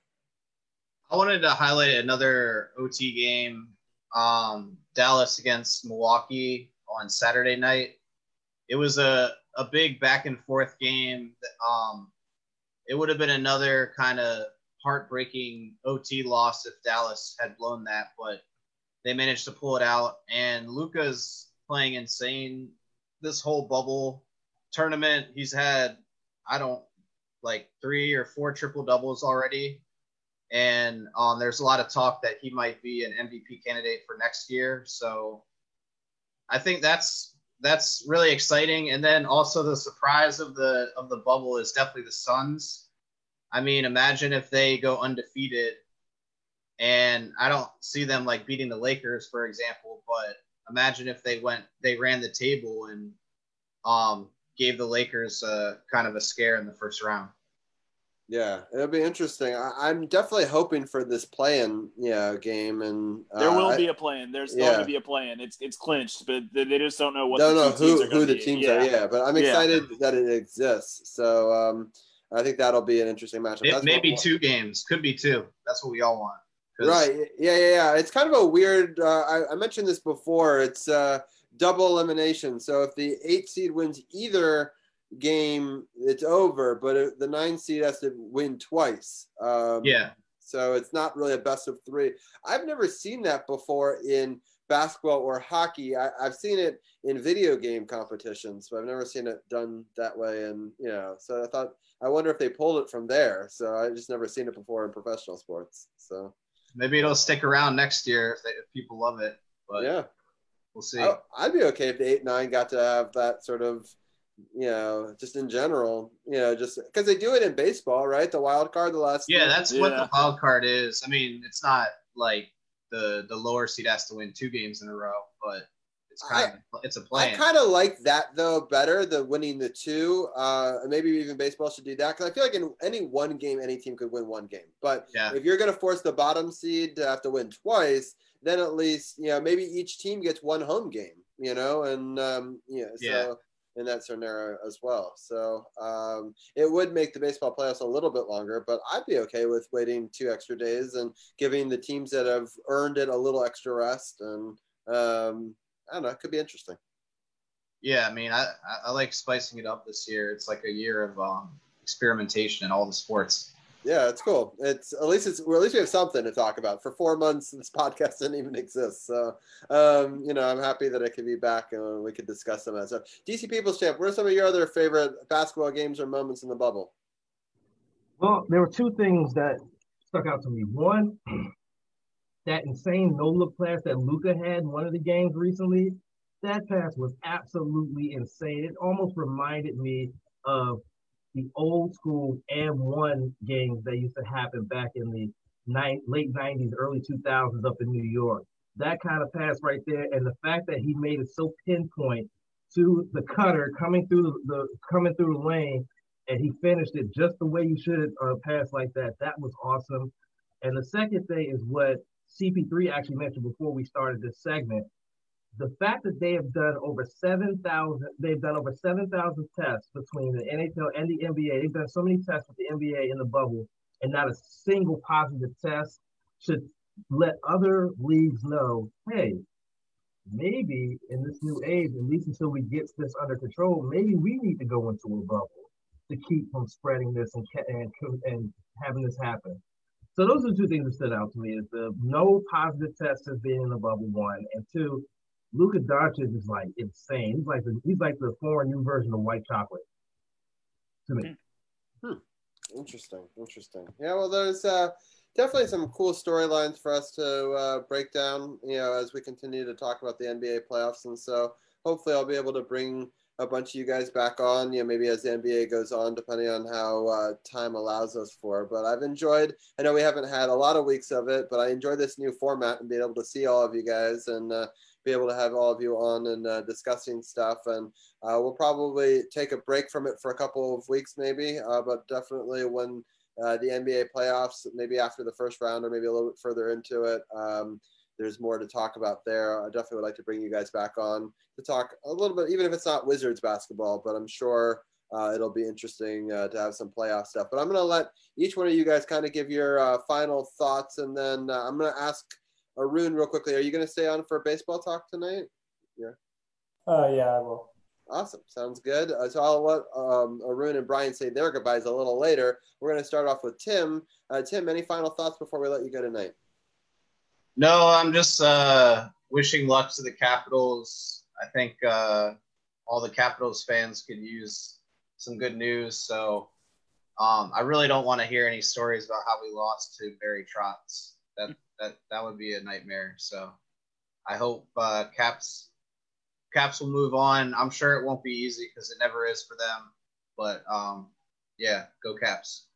Speaker 10: I wanted to highlight another OT game. Um, Dallas against Milwaukee on Saturday night. It was a, a big back and forth game. That, um, it would have been another kind of heartbreaking OT loss if Dallas had blown that, but they managed to pull it out. And Luka's playing insane this whole bubble tournament. He's had, I don't like three or four triple doubles already. And um, there's a lot of talk that he might be an MVP candidate for next year. So I think that's that's really exciting. And then also the surprise of the of the bubble is definitely the Suns I mean, imagine if they go undefeated, and I don't see them like beating the Lakers, for example, but imagine if they went, they ran the table and um, gave the Lakers a, kind of a scare in the first round.
Speaker 7: Yeah, it'll be interesting. I, am definitely hoping for this play-in, yeah, game, and
Speaker 9: uh, there will be a play-in. There's yeah. going to be a play-in. It's it's clinched, but they just don't know what.
Speaker 7: Don't know who who the teams yeah. are. Yeah, but I'm excited yeah. that it exists. So um, I think that'll be an interesting matchup.
Speaker 10: It may be two games, could be two. That's what we all want.
Speaker 7: Right? Yeah, yeah, yeah. It's kind of a weird. Uh, I, I, mentioned this before. It's uh, double elimination. So if the eight seed wins either game, it's over. But the nine seed has to win twice. Um,
Speaker 10: yeah.
Speaker 7: So it's not really a best of three. I've never seen that before in basketball or hockey. I, have seen it in video game competitions, but I've never seen it done that way. And you know, so I thought I wonder if they pulled it from there. So I just never seen it before in professional sports. So
Speaker 10: maybe it'll stick around next year if, they, if people love it. But
Speaker 7: yeah,
Speaker 10: we'll see.
Speaker 7: I, I'd be okay if the eight nine got to have that sort of you know, just in general, you know, just because they do it in baseball, right? The wild card, the last.
Speaker 10: Yeah, that's yeah. what the wild card is. I mean, it's not like the the lower seed has to win two games in a row, but it's kind of it's a plan.
Speaker 7: I kind of like that though better the winning the two. Uh, maybe even baseball should do that because I feel like in any one game, any team could win one game. But
Speaker 10: Yeah.
Speaker 7: if you're going to force the bottom seed to have to win twice, then at least you know maybe each team gets one home game. You know, and um, yeah, so
Speaker 10: Yeah.
Speaker 7: in that scenario as well. So um, it would make the baseball playoffs a little bit longer, but I'd be okay with waiting two extra days and giving the teams that have earned it a little extra rest. And um, I don't know, it could be interesting.
Speaker 10: Yeah, I mean, I, I- I like spicing it up this year. It's like a year of um, experimentation in all the sports.
Speaker 7: Yeah, it's cool. It's at least it's well, at least we have something to talk about. For four months, this podcast didn't even exist. So, um, you know, I'm happy that I could be back and we could discuss some of that stuff. DC People's Champ, what are some of your other favorite basketball games or moments in the bubble?
Speaker 11: Well, there were two things that stuck out to me. One, that insane no look pass that Luka had in one of the games recently. That pass was absolutely insane. It almost reminded me of the old school and one games that used to happen back in the ni- late 90s, early 2000s up in New York. That kind of pass right there, and the fact that he made it so pinpoint to the cutter coming through the coming through the lane, and he finished it just the way you should uh, pass like that. That was awesome. And the second thing is what CP3 actually mentioned before we started this segment. The fact that they have done over 7,000, they've done over 7,000 tests between the NHL and the NBA. They've done so many tests with the NBA in the bubble, and not a single positive test should let other leagues know, hey, maybe in this new age, at least until we get this under control, maybe we need to go into a bubble to keep from spreading this and and and having this happen. So those are two things that stood out to me: is the no positive tests as being in the bubble one, and two, Luka Doncic is like insane. He's like the he's like the foreign new version of white chocolate to me.
Speaker 7: Interesting, interesting. Yeah, well, there's uh, definitely some cool storylines for us to uh, break down, you know, as we continue to talk about the NBA playoffs. And so hopefully I'll be able to bring a bunch of you guys back on, you know, maybe as the NBA goes on, depending on how uh, time allows us for. But I've enjoyed, I know we haven't had a lot of weeks of it, but I enjoy this new format and being able to see all of you guys and uh, be able to have all of you on and uh, discussing stuff. And uh, we'll probably take a break from it for a couple of weeks, maybe, uh, but definitely when uh, the NBA playoffs, maybe after the first round or maybe a little bit further into it. Um, there's more to talk about there. I definitely would like to bring you guys back on to talk a little bit, even if it's not Wizards basketball, but I'm sure uh, it'll be interesting uh, to have some playoff stuff. But I'm going to let each one of you guys kind of give your uh, final thoughts, and then uh, I'm going to ask Arun real quickly. Are you going to stay on for a baseball talk tonight? Yeah.
Speaker 12: Uh, yeah, I will.
Speaker 7: Awesome. Sounds good. Uh, so I'll let um, Arun and Brian say their goodbyes a little later. We're going to start off with Tim. Uh, Tim, any final thoughts before we let you go tonight?
Speaker 10: No, I'm just uh, wishing luck to the Capitals. I think uh, all the Capitals fans could use some good news. So um, I really don't want to hear any stories about how we lost to Barry Trotz. That that that would be a nightmare. So I hope uh, Caps Caps will move on. I'm sure it won't be easy because it never is for them. But um, yeah, go Caps.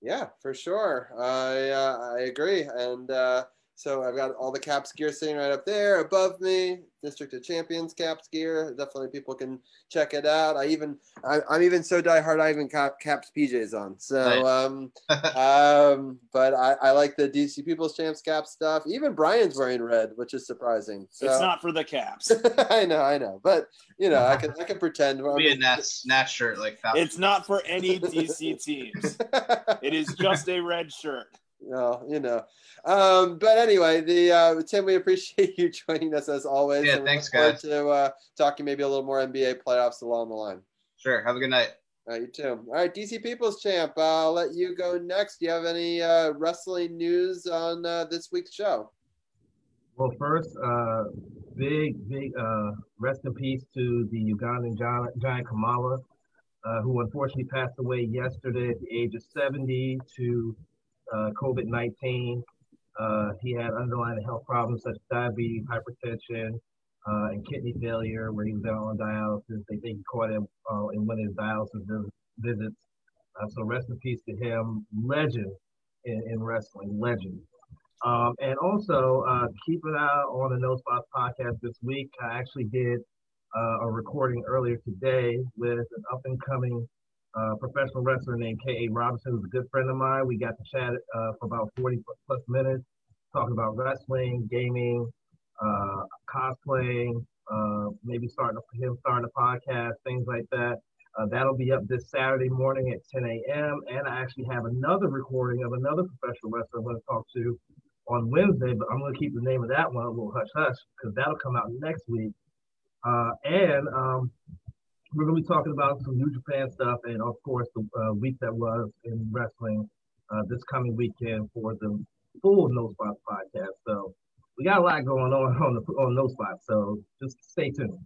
Speaker 7: Yeah, for sure. I uh, I agree. And uh, so I've got all the Caps gear sitting right up there above me. District of Champions Caps gear. Definitely people can check it out. I even I, I'm even so diehard. I even cap, Caps PJs on. So um, um, but I, I like the DC People's Champs cap stuff. Even Brian's wearing red, which is surprising. So
Speaker 9: It's not for the Caps.
Speaker 7: I know, I know, but you know, I can I can pretend.
Speaker 10: It'll be a Nats Nats shirt like Falcons.
Speaker 9: It's not for any DC teams. It is just a red shirt.
Speaker 7: No, you know. Um, but anyway, the uh, Tim, we appreciate you joining us as always.
Speaker 10: Yeah, thanks,
Speaker 7: look
Speaker 10: guys.
Speaker 7: To uh, talking maybe a little more NBA playoffs along the line.
Speaker 10: Sure. Have a good night.
Speaker 7: All right, you too. All right, DC People's Champ. Uh, I'll let you go next. Do you have any uh, wrestling news on uh, this week's show?
Speaker 11: Well, first, uh, big, big uh, rest in peace to the Ugandan giant, giant Kamala, uh, who unfortunately passed away yesterday at the age of 70 to uh, COVID 19. Uh, he had underlying health problems such as diabetes, hypertension, uh, and kidney failure, where he was down on dialysis. They think he caught him uh, in one of his dialysis vis- visits. Uh, so rest in peace to him. Legend in, in wrestling, legend. Um, and also uh, keep an eye on the No Spots podcast this week. I actually did a recording earlier today with an up and coming uh, professional wrestler named K.A. Robinson, who's a good friend of mine. We got to chat uh, for about 40 plus minutes, talking about wrestling, gaming, uh, cosplaying, uh, maybe starting him starting a podcast, things like that. Uh, that'll be up this Saturday morning at 10 a.m. And I actually have another recording of another professional wrestler I'm going to talk to on Wednesday, but I'm going to keep the name of that one a little hush hush because that'll come out next week. Uh, and um, we're going to be talking about some New Japan stuff and, of course, the uh, week that was in wrestling uh, this coming weekend for the full No Spots podcast. So we got a lot going on on the on No Spots. So just stay tuned.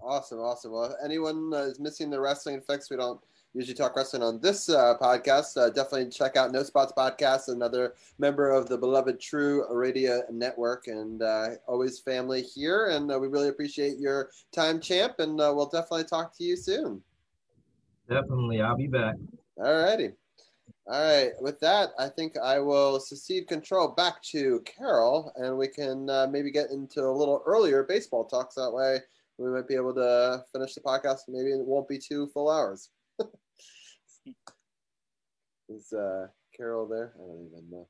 Speaker 7: Awesome, awesome. Well, anyone uh, is missing the wrestling fix, we don't usually talk wrestling on this uh, podcast. Uh, definitely check out No Spots Podcast, another member of the beloved True Radio Network, and uh, always family here. And uh, we really appreciate your time, champ, and uh, we'll definitely talk to you soon.
Speaker 11: Definitely, I'll be back.
Speaker 7: All righty. All right. With that, I think I will secede control back to Carol, and we can uh, maybe get into a little earlier baseball talks. That way, we might be able to finish the podcast. Maybe it won't be two full hours. Is uh, Carol there? I don't even know.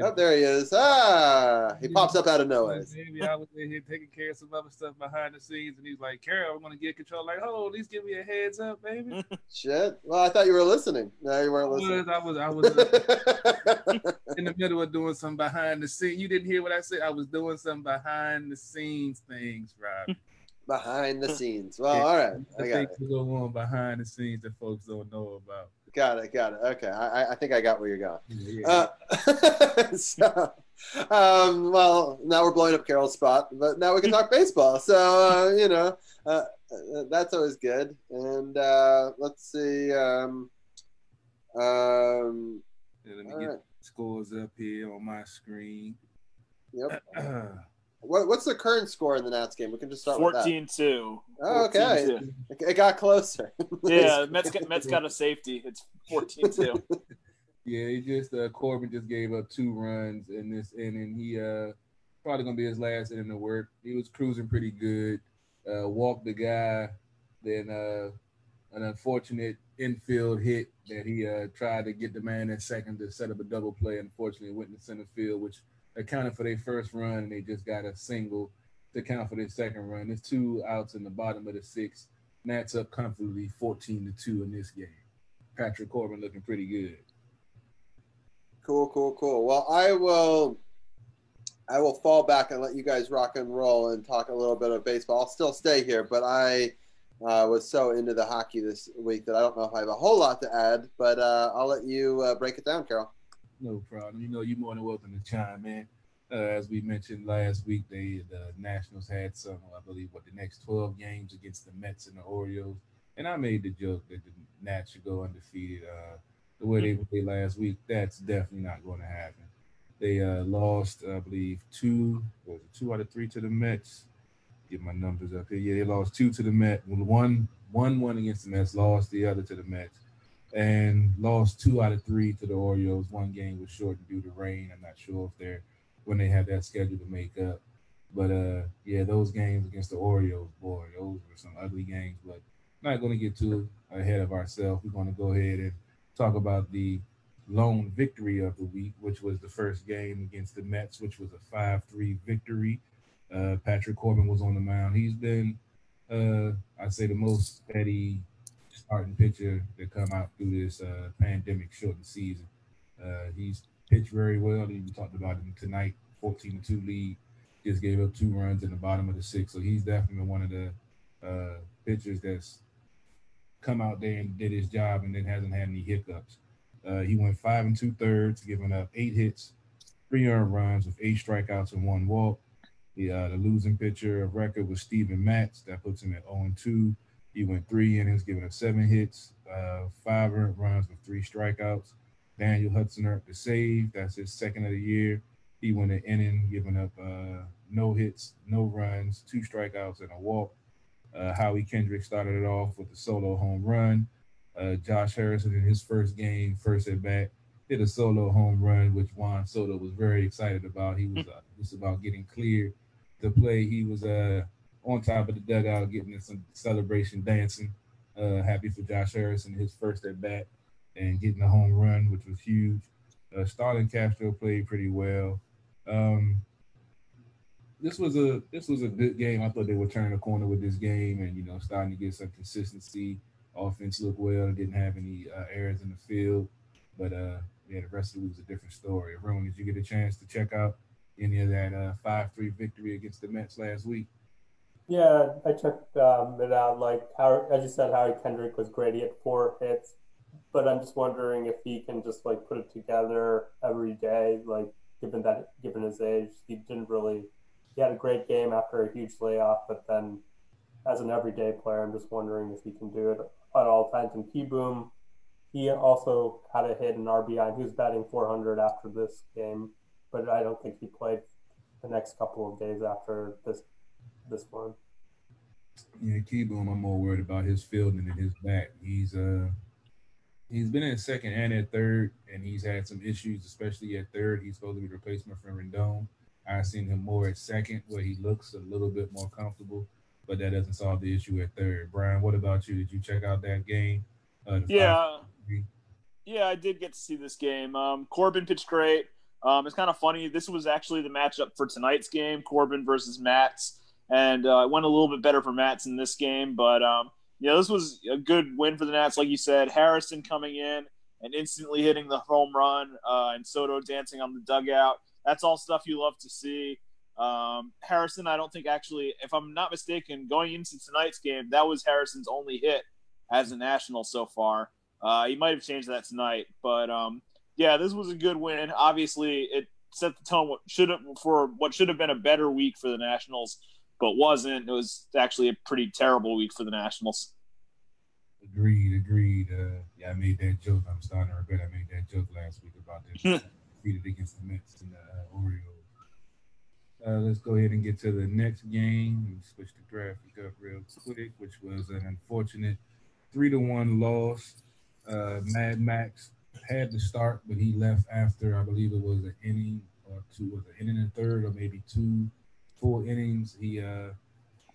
Speaker 7: Oh, there he is. Ah, he pops up out of nowhere.
Speaker 6: Maybe I was in here taking care of some other stuff behind the scenes, and he's like, "Carol, I'm gonna get control." Like, oh, at least give me a heads up, baby.
Speaker 7: Shit. Well, I thought you were listening. No, you weren't
Speaker 6: I
Speaker 7: listening.
Speaker 6: was, I was, I was uh, in the middle of doing some behind the scenes. You didn't hear what I said. I was doing some behind the scenes things, Rob.
Speaker 7: Behind the scenes. Well, all right. I got
Speaker 6: things
Speaker 7: it.
Speaker 6: go on behind the scenes that folks don't know about.
Speaker 7: Got it. Got it. Okay. I, I- think I got where you're going.
Speaker 6: Yeah.
Speaker 7: Uh, so, um, well, now we're blowing up Carol's spot, but now we can talk baseball. So, uh, you know, uh, uh, that's always good. And uh, let's see. Um, um,
Speaker 6: Yeah, let me get
Speaker 7: right.
Speaker 6: scores up here on my screen.
Speaker 7: Yep. What, what's the current score in the Nats game? We can just start with
Speaker 9: 14 2.
Speaker 7: Oh, okay. It, it got closer.
Speaker 9: Yeah, Mets got, Mets got a safety. It's 14 2.
Speaker 6: Yeah, he just uh, Corbin just gave up two runs in this inning. He uh probably gonna be his last inning of work. He was cruising pretty good. Uh, walked the guy, then uh, an unfortunate infield hit that he uh, tried to get the man in second to set up a double play. Unfortunately, went in center field, which accounted for their first run, and they just got a single to account for their second run. There's two outs in the bottom of the sixth. Nats up comfortably, 14 to two in this game. Patrick Corbin looking pretty good.
Speaker 7: Cool, cool, cool. Well, I will. I will fall back and let you guys rock and roll and talk a little bit of baseball. I'll still stay here, but I uh, was so into the hockey this week that I don't know if I have a whole lot to add. But uh, I'll let you uh, break it down, Carol.
Speaker 6: No problem. You know, you're more than welcome to chime in. Uh, as we mentioned last week, they the Nationals had some, I believe, what the next 12 games against the Mets and the Orioles. And I made the joke that the Nats should go undefeated. Uh, the way they played last week, that's definitely not going to happen. They uh, lost, I believe, two, was it, two out of three to the Mets. Get my numbers up here. Yeah, they lost two to the Mets. One, one, one against the Mets, lost the other to the Mets and lost two out of three to the Orioles. One game was shortened due to rain. I'm not sure if they're when they had that schedule to make up. But uh, yeah, those games against the Orioles, boy, those were some ugly games. But not going to get too ahead of ourselves. We're going to go ahead and talk about the lone victory of the week, which was the first game against the Mets, which was a 5-3 victory. Uh, Patrick Corbin was on the mound. He's been, uh, I'd say, the most steady starting pitcher to come out through this uh, pandemic shortened season. Uh, he's pitched very well. We talked about him tonight, 14 to 2 lead. Just gave up two runs in the bottom of the sixth. So he's definitely one of the uh, pitchers that's come out there and did his job and then hasn't had any hiccups. Uh, he went five and two thirds, giving up eight hits, three earned runs with eight strikeouts and one walk. The, uh, the losing pitcher of record was Steven Matz. That puts him at 0 and 2. He went three innings, giving up seven hits, uh, five earned runs with three strikeouts. Daniel Hudson earned the save. That's his second of the year. He went an inning, giving up uh, no hits, no runs, two strikeouts, and a walk. Uh, Howie Kendrick started it off with a solo home run. Uh, Josh Harrison in his first game, first at bat, hit a solo home run, which Juan Soto was very excited about. He was uh, just about getting cleared to play. He was uh, on top of the dugout, getting some celebration dancing. Uh, happy for Josh Harrison, his first at bat, and getting a home run, which was huge. Uh, Starlin Castro played pretty well. Um, this was a this was a good game. I thought they would turn the corner with this game, and you know, starting to get some consistency. Offense looked well. Didn't have any uh, errors in the field, but uh, yeah, the rest of it was a different story. Everyone, did you get a chance to check out any of that uh, five three victory against the Mets last week?
Speaker 12: Yeah, I checked um, it out. Like how, as you said, Howie Kendrick was great. He had four hits, but I'm just wondering if he can just like put it together every day. Like given that, given his age, he didn't really. He had a great game after a huge layoff, but then as an everyday player, I'm just wondering if he can do it at all times. And Kieboom, he also had a hit in RBI, and he was batting 400 after this game, but I don't think he played the next couple of days after this this one.
Speaker 6: Yeah, Kieboom, I'm more worried about his fielding than his back. He's uh he's been at second and at third, and he's had some issues, especially at third. He's supposed to be the replacement for Rendon. I've seen him more at second, where he looks a little bit more comfortable, but that doesn't solve the issue at third. Brian, what about you? Did you check out that game?
Speaker 9: Uh, yeah, yeah, I did get to see this game. Um, Corbin pitched great. Um, it's kind of funny. This was actually the matchup for tonight's game: Corbin versus Matz and uh, it went a little bit better for Matz in this game. But um, yeah, this was a good win for the Nats, like you said. Harrison coming in and instantly hitting the home run, uh, and Soto dancing on the dugout. That's all stuff you love to see. Um, Harrison, I don't think actually, if I'm not mistaken, going into tonight's game, that was Harrison's only hit as a national so far. Uh, he might have changed that tonight, but um, yeah, this was a good win. Obviously, it set the tone what should have for what should have been a better week for the Nationals but wasn't. It was actually a pretty terrible week for the Nationals.
Speaker 6: Agreed, agreed. Uh, yeah, I made that joke. I'm starting to regret I made that joke last week about this defeated against the Mets and the uh, Orioles. Uh, let's go ahead and get to the next game. Let me switch the graphic up real quick, which was an unfortunate three to one loss. Uh, Mad Max had to start, but he left after I believe it was an inning or two, was an inning and third, or maybe two full innings. He uh,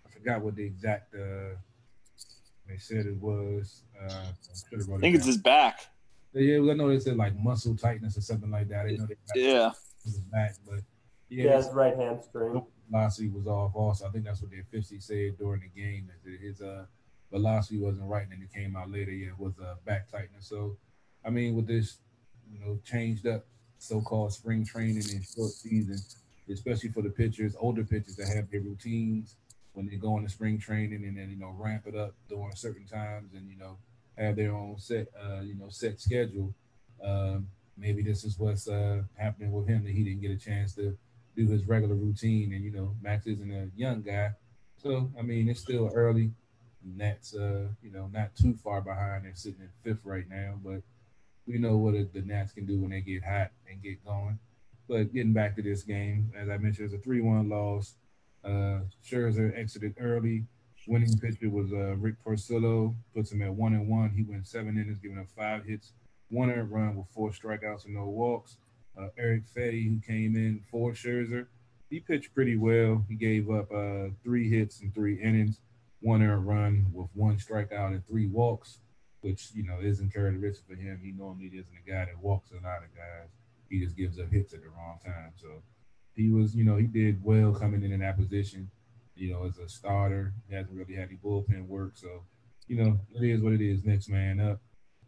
Speaker 6: I forgot what the exact uh, they said it was. Uh,
Speaker 9: I, I think it's his back.
Speaker 6: Yeah, I know they said like muscle tightness or something like that. I know they
Speaker 9: yeah.
Speaker 6: His back, but
Speaker 12: yeah, yeah his right hamstring
Speaker 6: velocity was off. Also, I think that's what the officially said during the game that his uh velocity wasn't right, and then it came out later. Yeah, it was uh, back tightness. So, I mean, with this, you know, changed up so-called spring training and short season, especially for the pitchers, older pitchers that have their routines when they go into spring training and then you know ramp it up during certain times and you know have their own set uh, you know set schedule. Um, maybe this is what's uh, happening with him that he didn't get a chance to do his regular routine. And you know Max isn't a young guy, so I mean it's still early. And that's uh, you know not too far behind. They're sitting in fifth right now, but we know what the Nats can do when they get hot and get going. But getting back to this game, as I mentioned, it's a 3 1 loss. Uh, Scherzer exited early. Winning pitcher was uh, Rick Porcello, puts him at 1 and 1. He went seven innings, giving up five hits, one earned run with four strikeouts and no walks. Uh, Erick Fedde, who came in for Scherzer, he pitched pretty well. He gave up uh, three hits in three innings, one earned run with one strikeout and three walks, which you know isn't characteristic for him. He normally isn't a guy that walks a lot of guys he just gives up hits at the wrong time. So he was, you know, he did well coming in in that position. You know, as a starter, he hasn't really had any bullpen work. So, you know, it is what it is. Next man up.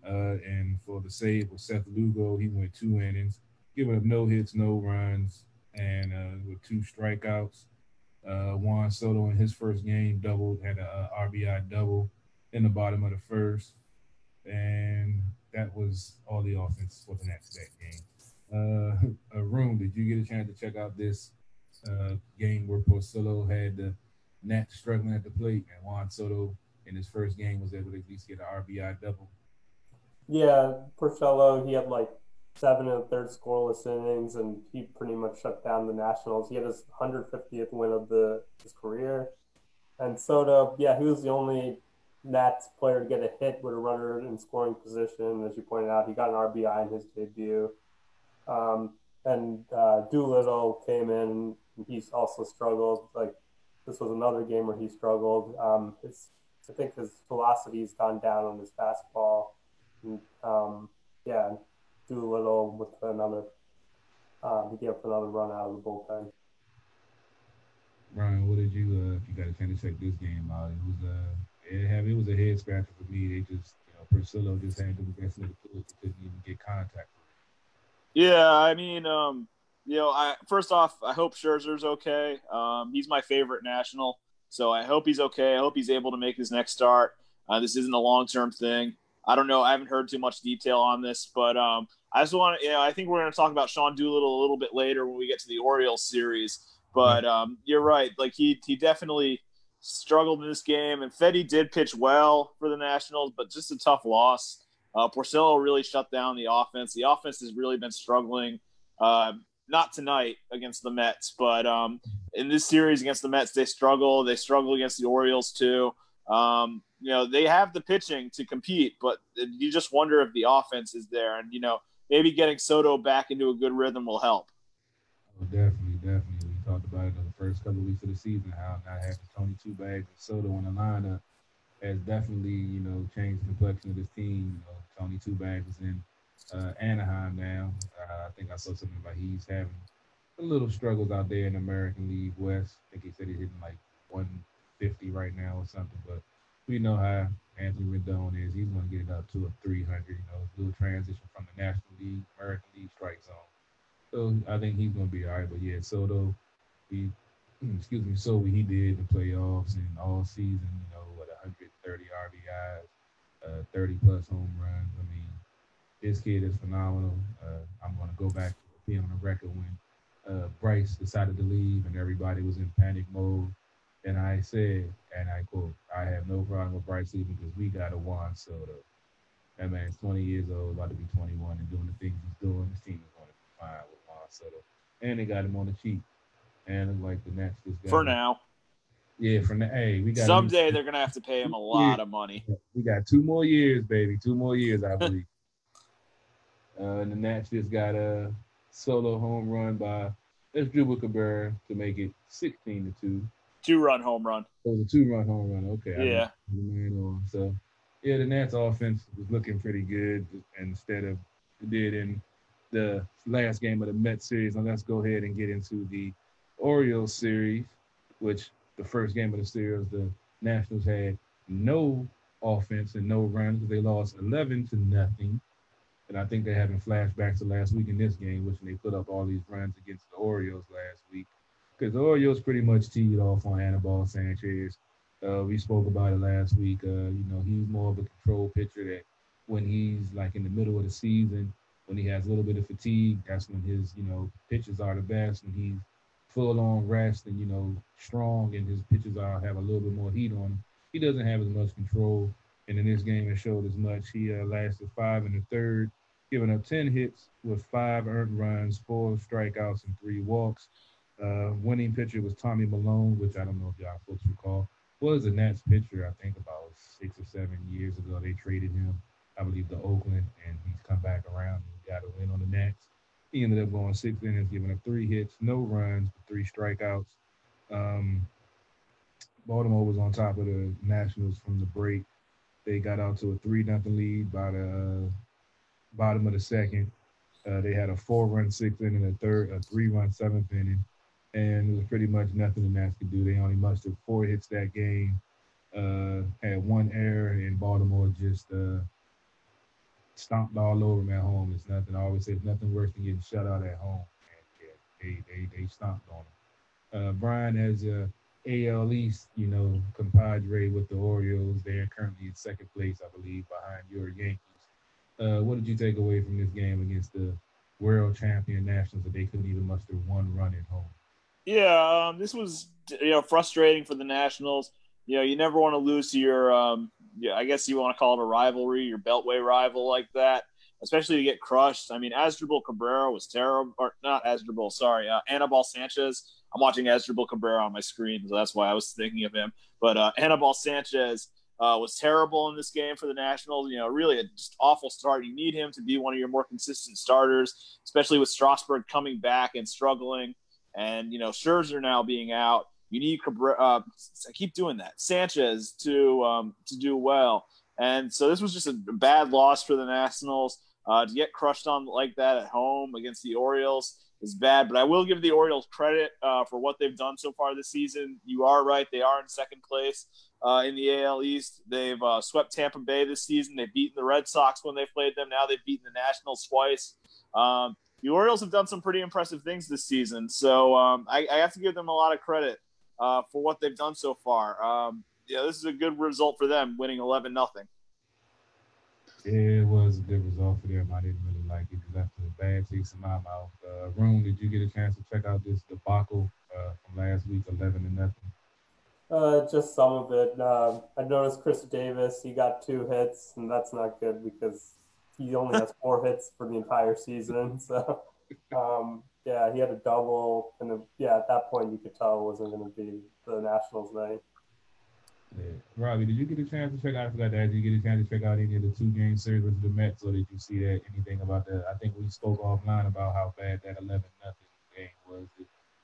Speaker 6: Uh, and for the save with Seth Lugo, he went two innings, giving up no hits, no runs, and uh, with two strikeouts. Uh, Juan Soto in his first game doubled, had a, a RBI double in the bottom of the first, and that was all the offense for the next that game uh, Arun. Did you get a chance to check out this uh, game where Porcello had the Nats struggling at the plate, and Juan Soto in his first game was able to at least get an RBI double?
Speaker 12: Yeah, Porcello, he had like seven and a third scoreless innings, and he pretty much shut down the Nationals. He had his 150th win of the his career. And Soto, yeah, he was the only Nats player to get a hit with a runner in scoring position. As you pointed out, he got an RBI in his debut. Um, and uh, Doolittle came in. And he's also struggled. Like this was another game where he struggled. Um, I think his velocity's gone down on his fastball. And, um, yeah, Doolittle with another. Um, he gave up another run out of the bullpen.
Speaker 6: Brian, what did you? Uh, if you got a chance to check this game out, it was uh, it it was a head scratcher for me. They just, you know, Porcello just had the best of the tools. He couldn't even get contact.
Speaker 9: Yeah, I mean, um, you know, I first off, I hope Scherzer's okay. Um, he's my favorite national, so I hope he's okay. I hope he's able to make his next start. Uh, this isn't a long term thing. I don't know. I haven't heard too much detail on this, but um, I just want to. You know, I think we're going to talk about Sean Doolittle a little bit later when we get to the Orioles series. But um, you're right. Like he he definitely struggled in this game, and Fedde did pitch well for the Nationals, but just a tough loss. Uh, Porcello really shut down the offense. The offense has really been struggling. Uh, not tonight against the Mets, but um, in this series against the Mets, they struggle. They struggle against the Orioles too. Um, you know, they have the pitching to compete, but you just wonder if the offense is there. And you know, maybe getting Soto back into a good rhythm will help.
Speaker 6: Oh, definitely, definitely. We talked about it in the first couple of weeks of the season how not having Tony Two Bags and Soto in the lineup has definitely, you know, changed the complexion of this team. You know, Tony Two Bags is in uh, Anaheim now. Uh, I think I saw something about he's having a little struggles out there in American League West. I think he said he's hitting like 150 right now or something. But we know how Anthony Rendon is. He's going to get it up to a 300. You know, little transition from the National League, American League strike zone. So I think he's going to be all right. But yeah, Soto, he, excuse me, so he did the playoffs and all season. You know, what 130 RBIs, uh, 30 plus home runs. I mean, this kid is phenomenal. Uh, I'm going to go back to being on the record when uh, Bryce decided to leave and everybody was in panic mode. And I said, and I quote, I have no problem with Bryce leaving because we got a Juan Soto. That man's 20 years old, about to be 21, and doing the things he's doing. This team is going to be fine with Juan Soto. And they got him on the cheap. And like the Nets just got
Speaker 9: for now.
Speaker 6: Yeah, for now. Hey, we got
Speaker 9: someday they're gonna have to pay him a lot of money.
Speaker 6: We got two more years, baby. Two more years, I believe. uh, and the Nats just got a solo home run by Asdrubal Cabrera to make it 16 to two.
Speaker 9: Two run home run.
Speaker 6: Oh, the two run home run. Okay.
Speaker 9: Yeah.
Speaker 6: So, yeah, the Nats offense was looking pretty good instead of it did in the last game of the Mets series. Let's go ahead and get into the Orioles series, which the first game of the series, the Nationals had no offense and no runs. because They lost 11 to nothing. And I think they're having flashbacks to last week in this game, which they put up all these runs against the Orioles last week. Because the Orioles pretty much teed off on Anibal Sanchez. Uh, we spoke about it last week. Uh, you know, he's more of a control pitcher that when he's like in the middle of the season, when he has a little bit of fatigue, that's when his, you know, pitches are the best. When he's full on rest and, you know, strong and his pitches are have a little bit more heat on him, he doesn't have as much control. And in this game, it showed as much. He uh, lasted five in the third, giving up 10 hits with five earned runs, four strikeouts, and three walks. Uh, winning pitcher was Tommy Milone, which I don't know if y'all folks recall. Was a Nats pitcher, I think about six or seven years ago. They traded him, I believe, to Oakland, and he's come back around and got a win on the Nats. He ended up going six innings, giving up three hits, no runs, three strikeouts. Um, Baltimore was on top of the Nationals from the break. They got out to a three nothing lead by the uh, bottom of the second. Uh, they had a four run sixth inning, a third, a three run seventh inning, and it was pretty much nothing the Nats could do. They only mustered four hits that game. Uh, had one error, and Baltimore just uh, stomped all over them at home. It's nothing. I always say it's nothing worse than getting shut out at home. And yeah, they they they stomped on them. Uh, Brian, as a AL East, you know, compadre with the Orioles, they're currently in second place, I believe, behind your Yankees. Uh, what did you take away from this game against the world champion Nationals that they couldn't even muster one run at home?
Speaker 9: Yeah, um, this was you know frustrating for the Nationals. You know, you never want to lose your, um, yeah, I guess you want to call it a rivalry, your Beltway rival like that, especially to get crushed. I mean, Asdrubal Cabrera was terrible, or not Asdrubal, sorry, uh, Anibal Sanchez. I'm watching Asdrubal Cabrera on my screen, so that's why I was thinking of him. But uh, Anibal Sanchez uh, was terrible in this game for the Nationals. You know, really a just awful start. You need him to be one of your more consistent starters, especially with Strasburg coming back and struggling, and you know Scherzer now being out. You need Cabrera. Uh, I keep doing that. Sanchez to um, to do well, and so this was just a bad loss for the Nationals. Uh, to get crushed on like that at home against the Orioles is bad, but I will give the Orioles credit uh, for what they've done so far this season. You are right; they are in second place uh, in the AL East. They've uh, swept Tampa Bay this season. They've beaten the Red Sox when they played them. Now they've beaten the Nationals twice. Um, the Orioles have done some pretty impressive things this season, so um, I, I, have to give them a lot of credit uh, for what they've done so far. Um, yeah, this is a good result for them, winning eleven nothing.
Speaker 6: It was a good result for them. I didn't really like it. It left a bad taste in my mouth. Uh, Room, did you get a chance to check out this debacle uh, from last week, eleven to nothing?
Speaker 12: Uh, just some of it. Uh, I noticed Chris Davis. He got two hits, and that's not good because he only has four hits for the entire season. So, um, yeah, he had a double, and a, yeah, at that point you could tell it wasn't going to be the Nationals night.
Speaker 6: Yeah. Robbie, did you get a chance to check out? I forgot to ask. Did you get a chance to check out any of the two game series with the Mets, or did you see that anything about that? I think we spoke offline about how bad that eleven nothing game was.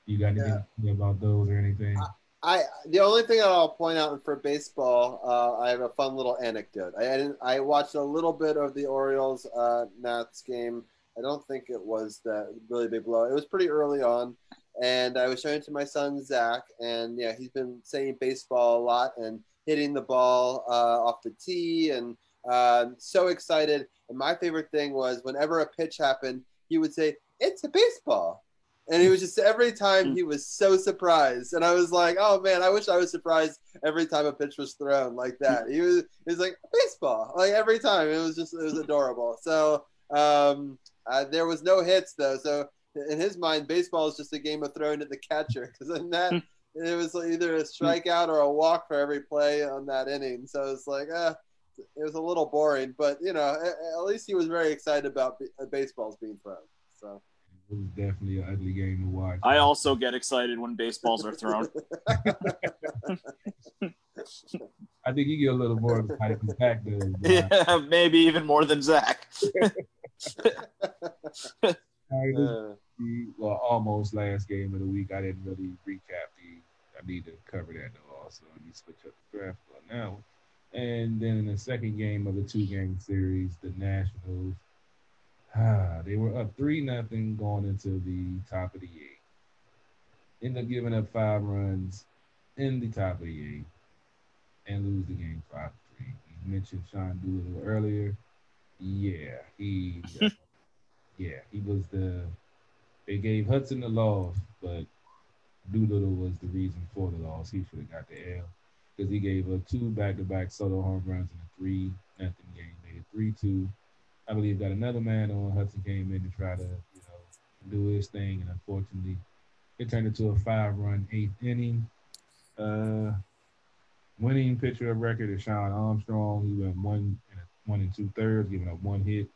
Speaker 6: You got anything yeah. about those or anything?
Speaker 7: I, I the only thing that I'll point out for baseball, uh, I have a fun little anecdote. I didn't, I watched a little bit of the Orioles uh, Nats game. I don't think it was that really big blow. It was pretty early on, and I was showing it to my son Zach, and yeah, he's been saying baseball a lot and hitting the ball uh, off the tee, and uh, so excited. And my favorite thing was whenever a pitch happened, he would say, "It's a baseball," and he was just every time he was so surprised, and I was like, "Oh man, I wish I was surprised every time a pitch was thrown like that." He was, he was like baseball, like every time. It was just, it was adorable. So um, uh, there was no hits though, so in his mind, baseball is just a game of throwing at the catcher because in that it was either a strikeout or a walk for every play on that inning. So it's like, uh, it was a little boring, but you know, at, least he was very excited about uh, baseballs being thrown. So
Speaker 6: it was definitely an ugly game to watch.
Speaker 9: I also get excited when baseballs are thrown.
Speaker 6: I think you get a little more excited than Zach does.
Speaker 9: Yeah, maybe even more than Zach.
Speaker 6: uh, well, almost last game of the week. I didn't really recap the. I need to cover that though. Also, let me switch up the draft for now. And then in the second game of the two-game series, the Nationals, ah, they were up three nothing going into the top of the eight. End up giving up five runs in the top of the eight and lose the game five three. You mentioned Sean Doolittle earlier. Yeah, he, yeah, he was the they gave Hudson the loss, but Doolittle was the reason for the loss. He should have got the L because he gave up two back-to-back solo home runs in a three nothing game. Made it three two. I believe got another man on. Hudson came in to try to you know do his thing, and unfortunately, it turned into a five-run eighth inning. Uh, winning pitcher of record is Shawn Armstrong. He went one one and two thirds, giving up one hit,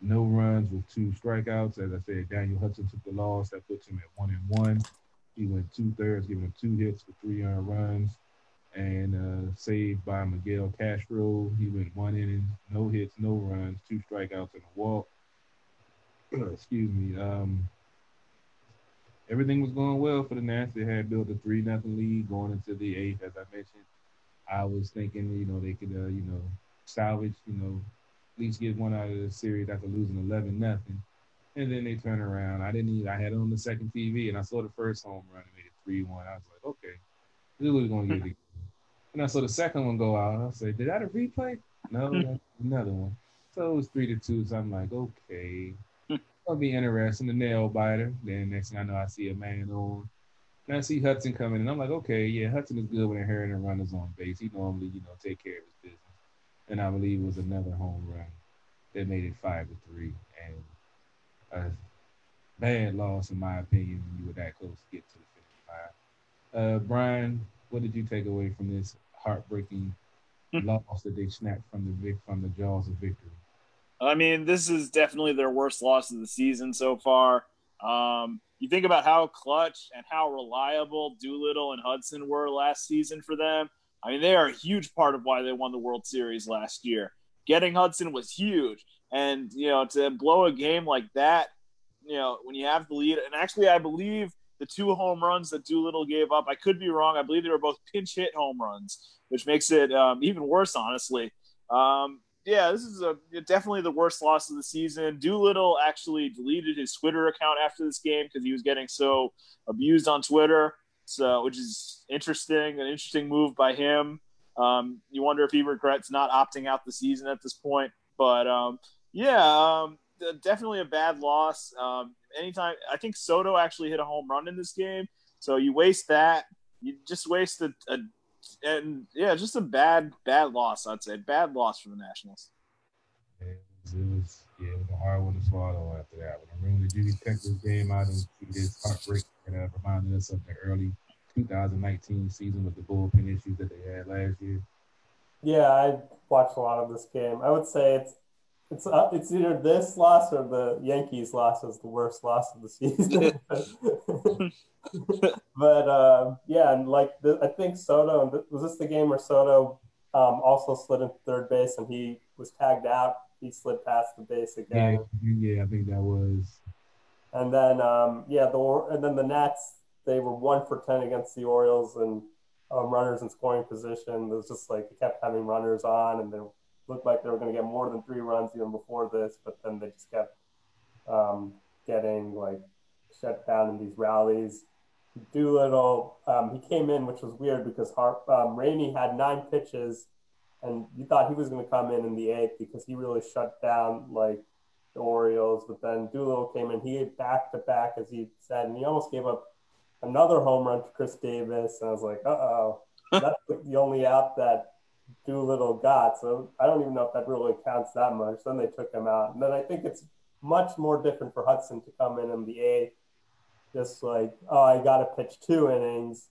Speaker 6: no runs with two strikeouts. As I said, Daniel Hudson took the loss. That puts him at one and one. He went two thirds, giving up two hits for three earned runs, and uh, saved by Miguel Castro. He went one inning, no hits, no runs, two strikeouts, and a walk. Excuse me. Um, everything was going well for the Nats. They had built a three nothing lead going into the eighth, as I mentioned. I was thinking, you know, they could, uh, you know, salvage, you know, at least get one out of the series after losing 11 nothing. And then they turn around. I didn't even, I had it on the second TV and I saw the first home run and made it 3 1. I was like, okay, this is going to get it. And I saw the second one go out. I said, did that a replay? No, another one. So it was 3 to 2. So I'm like, okay, it'll be interesting. The nail biter. Then next thing I know, I see a man on. And I see Hudson coming, and I'm like, okay, yeah, Hudson is good when inheriting runners on base. He normally, you know, take care of his business and I believe it was another home run that made it five to three. And a bad loss, in my opinion, when you were that close to get to the finish line. Uh, Brian, what did you take away from this heartbreaking hmm. loss that they snapped from the from the jaws of victory?
Speaker 9: I mean, this is definitely their worst loss of the season so far. Um, you think about how clutch and how reliable Doolittle and Hudson were last season for them. I mean, they are a huge part of why they won the World Series last year. Getting Hudson was huge, and you know to blow a game like that, you know when you have the lead, and actually I believe the two home runs that Doolittle gave up, I could be wrong. I believe they were both pinch hit home runs, which makes it um, even worse, honestly. Um, yeah, this is a definitely the worst loss of the season. Doolittle actually deleted his Twitter account after this game because he was getting so abused on Twitter. So, which is interesting, an interesting move by him. Um, you wonder if he regrets not opting out the season at this point. But um, yeah, um, definitely a bad loss. Um, anytime I think Soto actually hit a home run in this game, so you waste that. You just waste a, a and yeah, just a bad, bad loss. I'd say bad loss for the Nationals.
Speaker 6: It, was, it was a hard one to swallow after that. When I remember the Jimmy Texas game out and see this heartbreak and uh, reminded us of the early 2019 season with the bullpen issues that they had last year.
Speaker 12: Yeah, I watched a lot of this game. I would say it's it's uh, it's either this loss or the Yankees loss is the worst loss of the season. but uh, yeah, and like the, I think Soto was this the game where Soto um, also slid into third base and he was tagged out. He slid past the base again.
Speaker 6: Yeah, yeah, I think that was.
Speaker 12: And then um, yeah, the and then the Nats they were one for ten against the Orioles and um, runners in scoring position. It was just like they kept having runners on and they looked like they were going to get more than three runs even before this, but then they just kept um, getting like shut down in these rallies. Doolittle, um, he came in, which was weird because Har- um, Rainey had nine pitches, and you thought he was going to come in in the eighth because he really shut down like the Orioles. But then Doolittle came in, he had back to back, as he said, and he almost gave up another home run to Chris Davis. And I was like, uh oh, that's the only out that Doolittle got. So I don't even know if that really counts that much. Then they took him out, and then I think it's much more different for Hudson to come in in the eighth just like, oh, I got to pitch two innings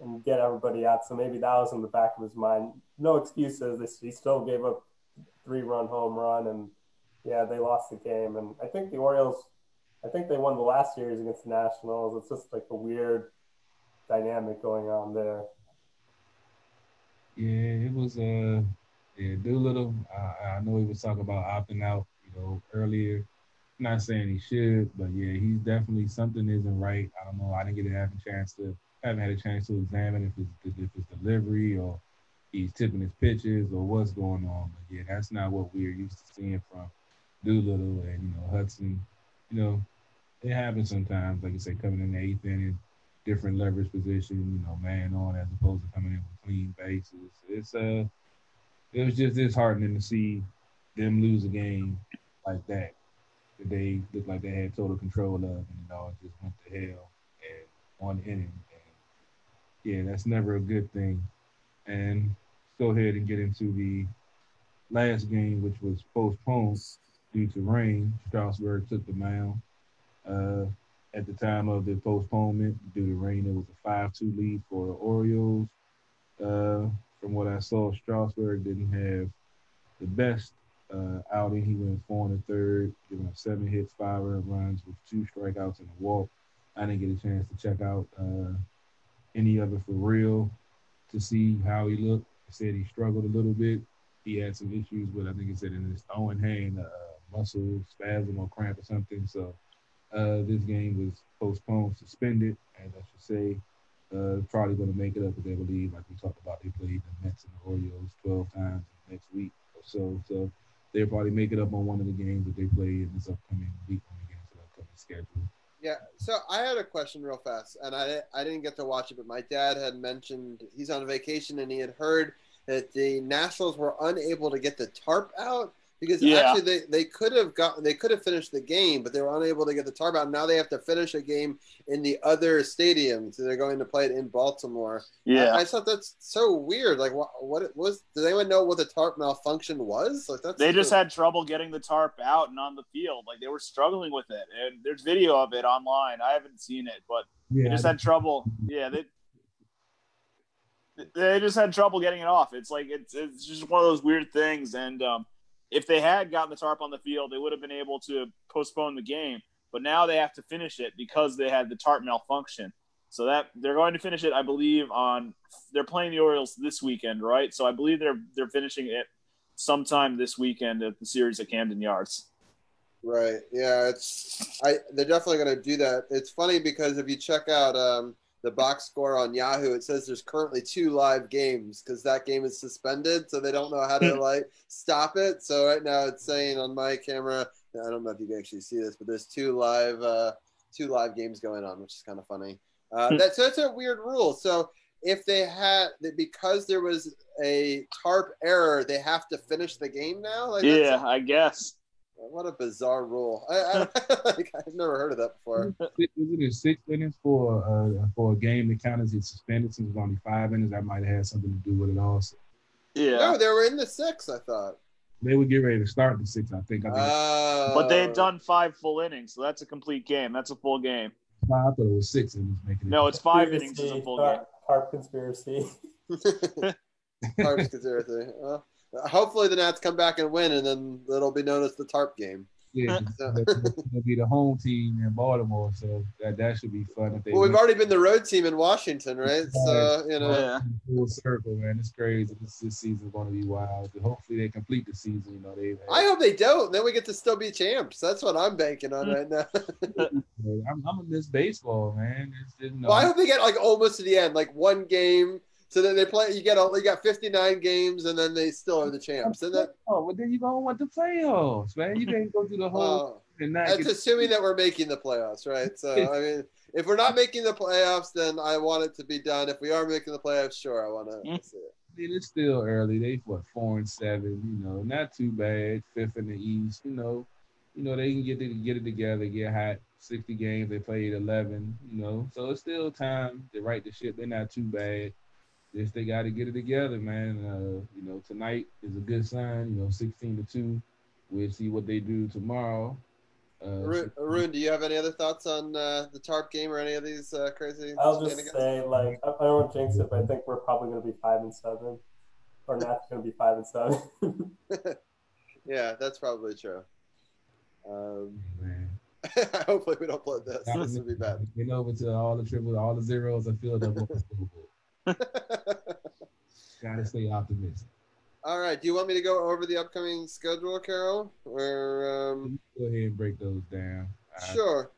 Speaker 12: and get everybody out. So maybe that was in the back of his mind. No excuses. He still gave up three run home run, and yeah, they lost the game. And I think the Orioles, I think they won the last series against the Nationals. It's just like a weird dynamic going on there.
Speaker 6: Yeah, it was uh yeah, Doolittle. I, I know he was talking about opting out, you know, earlier not saying he should, but yeah, he's definitely something isn't right. I don't know. I didn't get to have a chance to haven't had a chance to examine if it's if it's delivery or he's tipping his pitches or what's going on. But yeah, that's not what we're used to seeing from Doolittle and you know Hudson. You know, it happens sometimes. Like you say, coming in the eighth inning, different leverage position. You know, man on as opposed to coming in with clean bases. It's uh, it was just disheartening to see them lose a game like that that they looked like they had total control of, and it all just went to hell and one inning. Yeah, that's never a good thing. And go ahead and get into the last game, which was postponed due to rain. Strasburg took the mound. Uh, at the time of the postponement, due to rain, it was a 5 2 lead for the Orioles. Uh, from what I saw, Strasburg didn't have the best uh, outing. He went four and a third, giving up seven hits, five earned runs with two strikeouts and a walk. I didn't get a chance to check out uh, any of it for real to see how he looked. He said he struggled a little bit. He had some issues with, I think he said in his throwing hand, uh, muscle spasm or cramp or something. So uh, this game was postponed, suspended, and I should say. Uh, probably going to make it up because they believe, like we talked about, they played the Mets and the Orioles 12 times next week or so. So they'll probably make it up on one of the games that they play in this upcoming week into the upcoming schedule.
Speaker 7: Yeah, so I had a question real fast, and I I didn't get to watch it, but my dad had mentioned he's on vacation and he had heard that the Nationals were unable to get the tarp out because yeah. actually they, they could have got they could have finished the game, but they were unable to get the tarp out. Now they have to finish a game in the other stadium, so they're going to play it in Baltimore.
Speaker 9: Yeah,
Speaker 7: I, I thought that's so weird. Like, what what it was? Does anyone know what the tarp malfunction was? Like, that's
Speaker 9: they just had trouble getting the tarp out and on the field. Like they were struggling with it, and there's video of it online. I haven't seen it, but yeah, they just had trouble. Yeah, they they just had trouble getting it off. It's like it's it's just one of those weird things, and um, if they had gotten the tarp on the field, they would have been able to postpone the game. But now they have to finish it because they had the tarp malfunction. So that they're going to finish it, I believe, on they're playing the Orioles this weekend, right? So I believe they're they're finishing it sometime this weekend at the series at Camden Yards.
Speaker 7: Right. Yeah. It's I. They're definitely going to do that. It's funny because if you check out um, the box score on Yahoo, it says there's currently two live games because that game is suspended, so they don't know how to like stop it. So right now it's saying on my camera, I don't know if you can actually see this, but there's two live uh, two live games going on, which is kind of funny. Uh, that's that's a weird rule. So if they had because there was a tarp error, they have to finish the game now. Like,
Speaker 9: yeah, I guess.
Speaker 7: What a bizarre rule. I, I, like, I've never heard of that before.
Speaker 6: Isn't it six innings for uh, for a game that counts as it's suspended since it's only five innings? That might have had something to do with it also.
Speaker 9: Yeah.
Speaker 7: No, they were in the six. I thought.
Speaker 6: They would get ready to start the six, I think. I, think
Speaker 7: Uh,
Speaker 9: But they had done five full innings, so that's a complete game. That's a full game.
Speaker 6: I thought it was six innings making it.
Speaker 9: No, it's five innings is a full game.
Speaker 12: Tarp, tarp conspiracy.
Speaker 7: tarp conspiracy. Well, hopefully the Nats come back and win, and then it'll be known as the tarp game.
Speaker 6: Yeah,
Speaker 7: So-
Speaker 6: it'll be the home team in Baltimore, so that, that should be fun. If they
Speaker 7: well, we've already been the road team in Washington, right? So you know.
Speaker 9: Yeah.
Speaker 6: full circle, man. It's crazy. This, this season's going to be wild. Hopefully, they complete the season. You know, they've.
Speaker 7: I hope they don't. Then we get to still be champs. That's what I'm banking on mm. right now.
Speaker 6: I'm, I'm gonna miss baseball, man. It's, you know,
Speaker 7: well, I hope they get like almost to the end, like one game. So then they play. You get all. You got 59 games, and then they still are the champs. And that.
Speaker 6: Oh, well, then you gonna want the playoffs, man. You can't go through the whole
Speaker 7: Oh.
Speaker 6: and
Speaker 7: That's
Speaker 6: get-
Speaker 7: assuming that we're making the playoffs, right? So I mean, if we're not making the playoffs, then I want it to be done. If we are making the playoffs, sure, I want to hmm. see it.
Speaker 6: I mean, it's still early. They what four and seven, you know, not too bad. Fifth in the East, you know, you know they can get it get it together, get hot. Sixty games, they played eleven, you know, so it's still time to right the ship. They're not too bad. Just they got to get it together, man. Uh, you know, tonight is a good sign. You know, sixteen to two. We'll see what they do tomorrow. Uh,
Speaker 7: Arun, Arun, do you have any other thoughts on uh, the tarp game or any of these uh, crazy?
Speaker 12: I'll just say, like, I I don't want to jinx it, but I think we're probably going to be five and seven, or Nats going to be five and seven.
Speaker 7: yeah, that's probably true. Um,
Speaker 6: man.
Speaker 7: hopefully, we don't blow this. This would be bad.
Speaker 6: Get over to all the triple, all the zeros I filled up with the scoreboard. Gotta stay optimistic.
Speaker 7: All right. Do you want me to go over the upcoming schedule, Carol? Or um,
Speaker 6: Go ahead and break those down.
Speaker 7: Sure.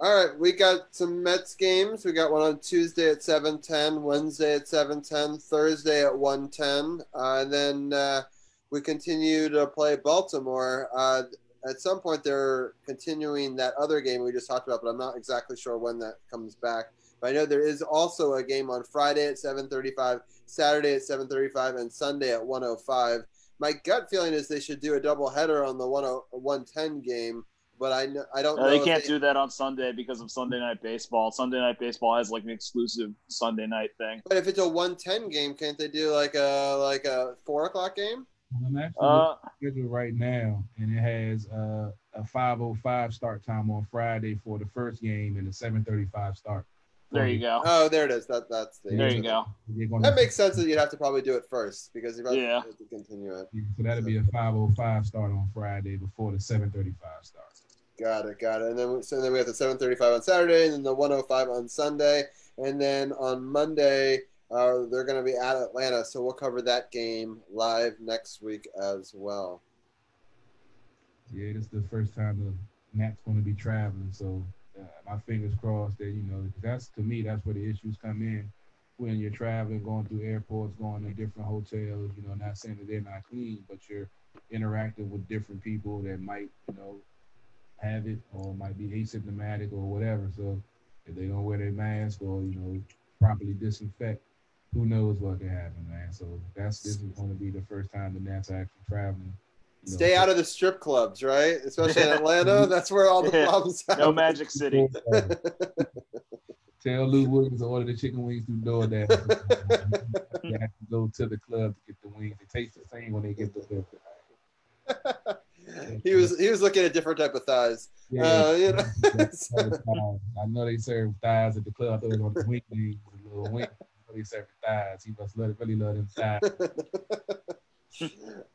Speaker 7: All right, we got some Mets games. We got one on Tuesday at seven ten, Wednesday at seven ten, Thursday at one ten, uh, and then uh, we continue to play Baltimore. Uh, at some point, they're continuing that other game we just talked about, but I'm not exactly sure when that comes back. But I know there is also a game on Friday at seven thirty-five, Saturday at seven thirty-five, and Sunday at one o five. My gut feeling is they should do a double header on the 10 110 game but I I don't
Speaker 9: No,
Speaker 7: know.
Speaker 9: they can't do that on Sunday because of Sunday Night Baseball. Sunday Night Baseball has like an exclusive Sunday night thing.
Speaker 7: But if it's a one ten game, can't they do like a like a four o'clock game?
Speaker 6: I'm actually
Speaker 9: Uh,
Speaker 6: looking at the schedule right now, and it has uh, a 5:05 start time on Friday for the first game and a 7:35 start.
Speaker 9: There you go.
Speaker 7: Oh, there it is. That that's the
Speaker 9: There you go.
Speaker 7: That makes sense that you'd have to probably do it first because you probably
Speaker 9: Yeah.
Speaker 7: have to continue it.
Speaker 6: So that'll be a 5:05 start on Friday before the 7:35 start.
Speaker 7: Got it, got it. And then we- so then we have the seven thirty five on Saturday, and then the one oh five on Sunday, and then on Monday uh, they're going to be at Atlanta, so we'll cover that game live next week as well.
Speaker 6: Yeah, this is the first time the Nats going to be traveling, so uh, my fingers crossed that you know that's to me that's where the issues come in when you're traveling, going through airports, going to different hotels. You know, not saying that they're not clean, but you're interacting with different people that might you know have it or might be asymptomatic or whatever. So if they don't wear their mask or you know properly disinfect, who knows what can happen, man. So that's this is going to be the first time the Nats are actually traveling. You know,
Speaker 7: Stay out of the strip clubs, right? Especially in Atlanta. That's where all the
Speaker 9: Yeah.
Speaker 7: problems happen.
Speaker 9: No Magic City.
Speaker 6: Tell Lou Williams to order the chicken wings through DoorDash. you have to go to the club to get the wings. They taste the same when they get the delivered.
Speaker 7: he was he was looking at different type of thighs. Uh, you know.
Speaker 6: I know they serve thighs at the club. I thought it was on the wing wings, the little wing. I know they serve thighs. He must love, really love them thighs.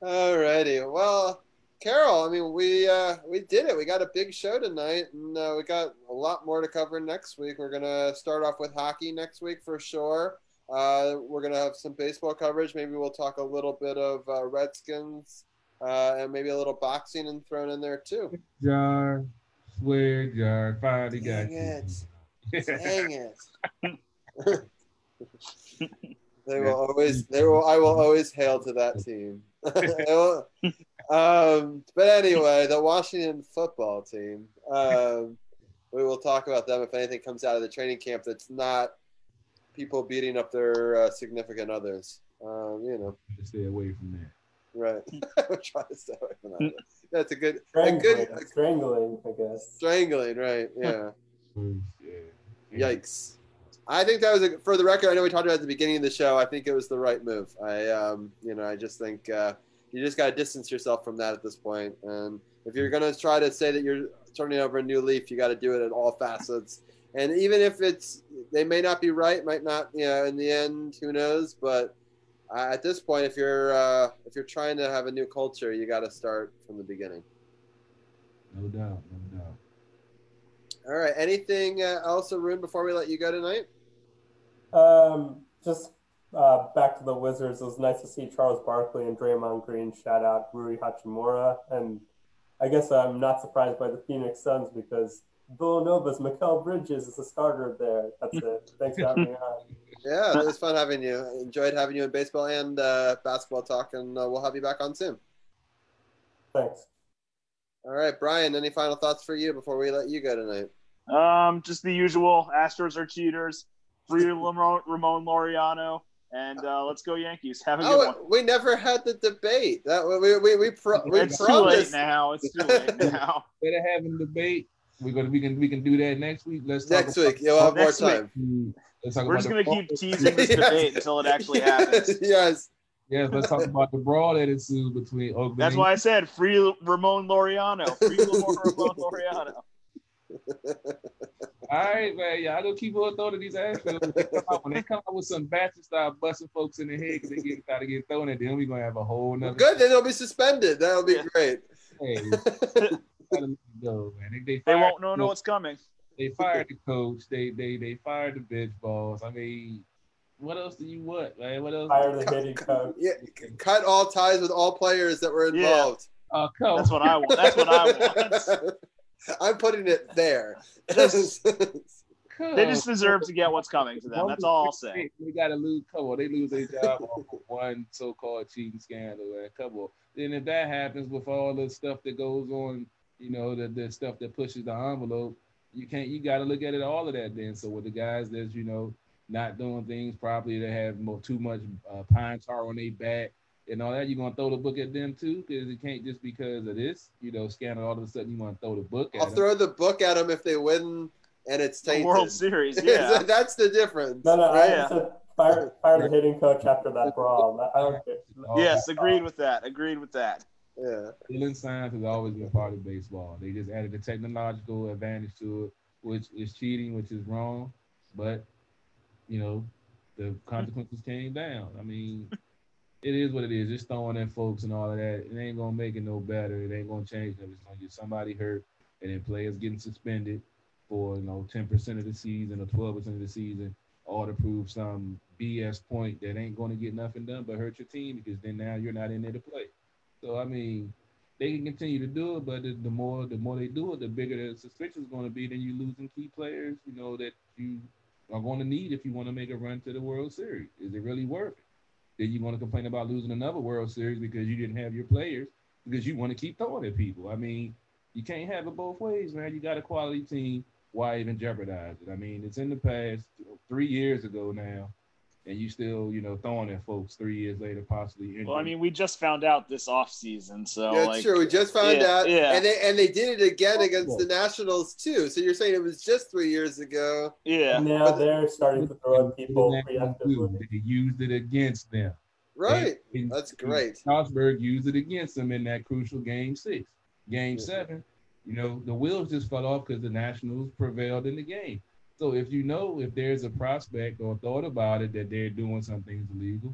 Speaker 7: Alrighty. Well, Carol, I mean, we uh, we did it. We got a big show tonight, and uh, we got a lot more to cover next week. We're gonna start off with hockey next week for sure. Uh, we're gonna have some baseball coverage. Maybe we'll talk a little bit of uh, Redskins uh, and maybe a little boxing and thrown in there too.
Speaker 6: Jar, swear jar, finally got
Speaker 7: Dang
Speaker 6: you.
Speaker 7: it! Dang it! they will always. They will. I will always hail to that team. Will- um, but anyway, the Washington football team. Um, we will talk about them if anything comes out of the training camp that's not people beating up their uh, significant others. Um, you know,
Speaker 6: Stay away from that.
Speaker 7: right? we'll try to stay away from that. That's a good, a
Speaker 12: Strangling,
Speaker 7: good
Speaker 12: strangling, I guess.
Speaker 7: strangling, right? Yeah.
Speaker 6: Yeah.
Speaker 7: Yikes. I think that was a, for the record. I know we talked about it at the beginning of the show. I think it was the right move. I, um, you know, I just think uh, you just got to distance yourself from that at this point. And if you're going to try to say that you're turning over a new leaf, you got to do it at all facets. And even if it's, they may not be right, might not, you know, in the end, who knows? But uh, at this point, if you're uh, if you're trying to have a new culture, you got to start from the beginning.
Speaker 6: No doubt, no doubt.
Speaker 7: All right. Anything uh, else, Arun, before we let you go tonight?
Speaker 12: Um, just uh, back to the Wizards. It was nice to see Charles Barkley and Draymond Green shout out Rui Hachimura, and I guess I'm not surprised by the Phoenix Suns because Villanova's Mikal Bridges is a starter there. That's it. Thanks for having me on.
Speaker 7: Yeah, it was fun having you. Enjoyed having you in baseball and uh, basketball talk, and uh, we'll have you back on soon.
Speaker 12: Thanks.
Speaker 7: All right, Brian. Any final thoughts for you before we let you go tonight?
Speaker 9: Um, just the usual. Astros are cheaters. Free Ramon, Ramon Laureano, and uh, let's go Yankees. Have a good one.
Speaker 7: Oh, we never had the debate. That we we we, pro- we
Speaker 9: It's too
Speaker 7: promised
Speaker 9: late now. It's too late now.
Speaker 6: Instead of having debate, we're gonna we can we can do that next week. Let's
Speaker 7: next
Speaker 6: about-
Speaker 7: week. You'll have more
Speaker 9: Next week.
Speaker 7: time.
Speaker 6: Let's talk
Speaker 9: We're
Speaker 6: about
Speaker 9: just gonna keep teasing this
Speaker 7: Yes.
Speaker 9: debate until it actually happens.
Speaker 7: yes.
Speaker 6: Yes, let's talk about the brawl that ensued between Oakland.
Speaker 9: That's why I said free Ramon Laureano. Free Ramon Laureano.
Speaker 6: All right, man. Y'all gonna keep on throwing at these Astros. When they come out- When they come out with some bats and start busting folks in the head because they get try to get thrown at them, we gonna have a whole nother.
Speaker 7: Good. Then they'll be suspended. That'll be great.
Speaker 6: Hey, gotta let it go, man. They, they,
Speaker 9: They won't know, know what's coming.
Speaker 6: They fired the coach. They they they fired the bench boss. I mean, what else do you want, man? What else?
Speaker 12: Fire the hitting coach.
Speaker 7: Yeah. Cut all ties with all players that were involved.
Speaker 6: Oh, come
Speaker 9: That's what I want. That's what I want.
Speaker 7: I'm putting it there.
Speaker 6: come
Speaker 9: They just deserve to get what's coming to them. That's all I'll say.
Speaker 6: They gotta lose. Come on, they lose their job off of one so-called cheating scandal. Man. Come on. Then if that happens with all the stuff that goes on, you know, the, the stuff that pushes the envelope, you can't. You got to look at it all of that. Then, so with the guys that's you know not doing things properly, they have more too much uh, pine tar on their back and all that. You're gonna throw the book at them too, because it can't just because of this, you know, scandal. All of a sudden, you want to throw the book at
Speaker 7: I'll
Speaker 6: them.
Speaker 7: throw the book at them if they win and it's
Speaker 9: The. World Series, yeah.
Speaker 7: That's the difference.
Speaker 12: No, no, I
Speaker 7: right?
Speaker 12: just said fire, fire the hitting coach after that brawl. I don't care.
Speaker 6: Oh,
Speaker 9: yes, agreed with that. Agreed with that.
Speaker 7: Yeah.
Speaker 6: Stealing signs has always been part of baseball. They just added a technological advantage to it, which is cheating, which is wrong. But you know, the consequences came down. I mean, it is what it is. Just throwing in folks and all of that. It ain't gonna make it no better. It ain't gonna change nothing. It's gonna get somebody hurt, and then players getting suspended for you know ten percent of the season or twelve percent of the season, all to prove some BS point that ain't gonna get nothing done but hurt your team because then now you're not in there to play. So I mean, they can continue to do it, but the, the more the more they do it, the bigger the suspension is going to be. Then you losing key players, you know that you are going to need if you want to make a run to the World Series. Is it really worth it? Then you want to complain about losing another World Series because you didn't have your players because you want to keep throwing at people. I mean, you can't have it both ways, man. You got a quality team. Why even jeopardize it? I mean, it's in the past, three years ago now, and you still, you know, throwing at folks three years later, possibly injured.
Speaker 9: Well, I mean, we just found out this off season, so
Speaker 7: Yeah,
Speaker 9: like,
Speaker 7: it's true. We just found
Speaker 9: yeah,
Speaker 7: out,
Speaker 9: Yeah,
Speaker 7: and they and they did it again against the Nationals too. So you're saying it was just three years ago?
Speaker 9: yeah.
Speaker 12: And now they're starting to throw at people preemptively.
Speaker 6: They used it against them.
Speaker 7: Right.
Speaker 6: And-
Speaker 7: That's great.
Speaker 6: Strasburg used it against them in that crucial game six. Game
Speaker 7: Yeah.
Speaker 6: seven, you know, the wheels just fell off because the Nationals prevailed in the game. So if you know if there's a prospect or thought about it that they're doing something illegal,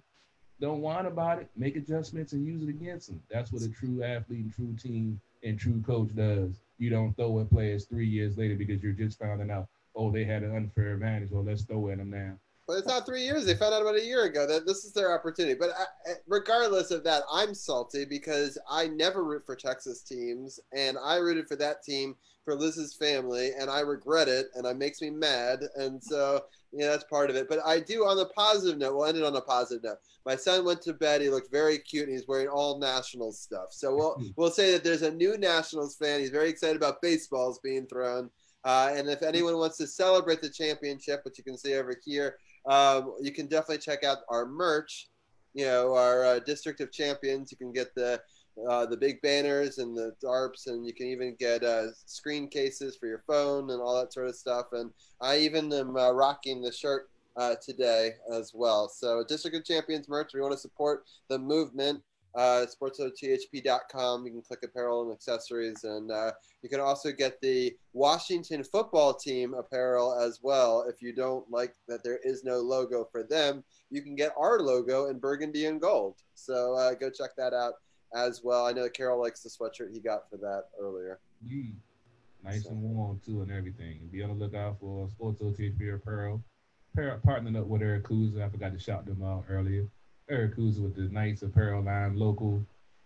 Speaker 6: don't whine about it. Make adjustments and use it against them. That's what a true athlete and true team and true coach does. You don't throw at players three years later because you're just finding out, oh, they had an unfair advantage. Well, let's throw at them now.
Speaker 7: But it's not three years. They found out about a year ago that this is their opportunity. But I, regardless of that, I'm salty because I never root for Texas teams, and I rooted for that team for Liz's family, and I regret it, and it makes me mad. And so, yeah, that's part of it. But I do, on the positive note, we'll end it on a positive note. My son went to bed. He looked very cute, and he's wearing all Nationals stuff. So we'll we'll say that there's a new Nationals fan. He's very excited about baseballs being thrown. Uh, and if anyone wants to celebrate the championship, which you can see over here, um, you can definitely check out our merch. You know, our uh, District of Champions. You can get the uh, the big banners and the darps, and you can even get uh, screen cases for your phone and all that sort of stuff. And I even am uh, rocking the shirt uh, today as well. So, District of Champions merch. We want to support the movement uh, sportsothp.com. You can click apparel and accessories, and uh, you can also get the Washington football team apparel as well. If you don't like that there is no logo for them, you can get our logo in burgundy and gold. So uh, go check that out as well. I know Carol likes the sweatshirt he got for that earlier.
Speaker 6: Mm. Nice so. and warm too, and everything. Be on the lookout for Sports OTHP apparel. Partnering up with Eric Kuzia. I forgot to shout them out earlier. Eric with the nice apparel line, local.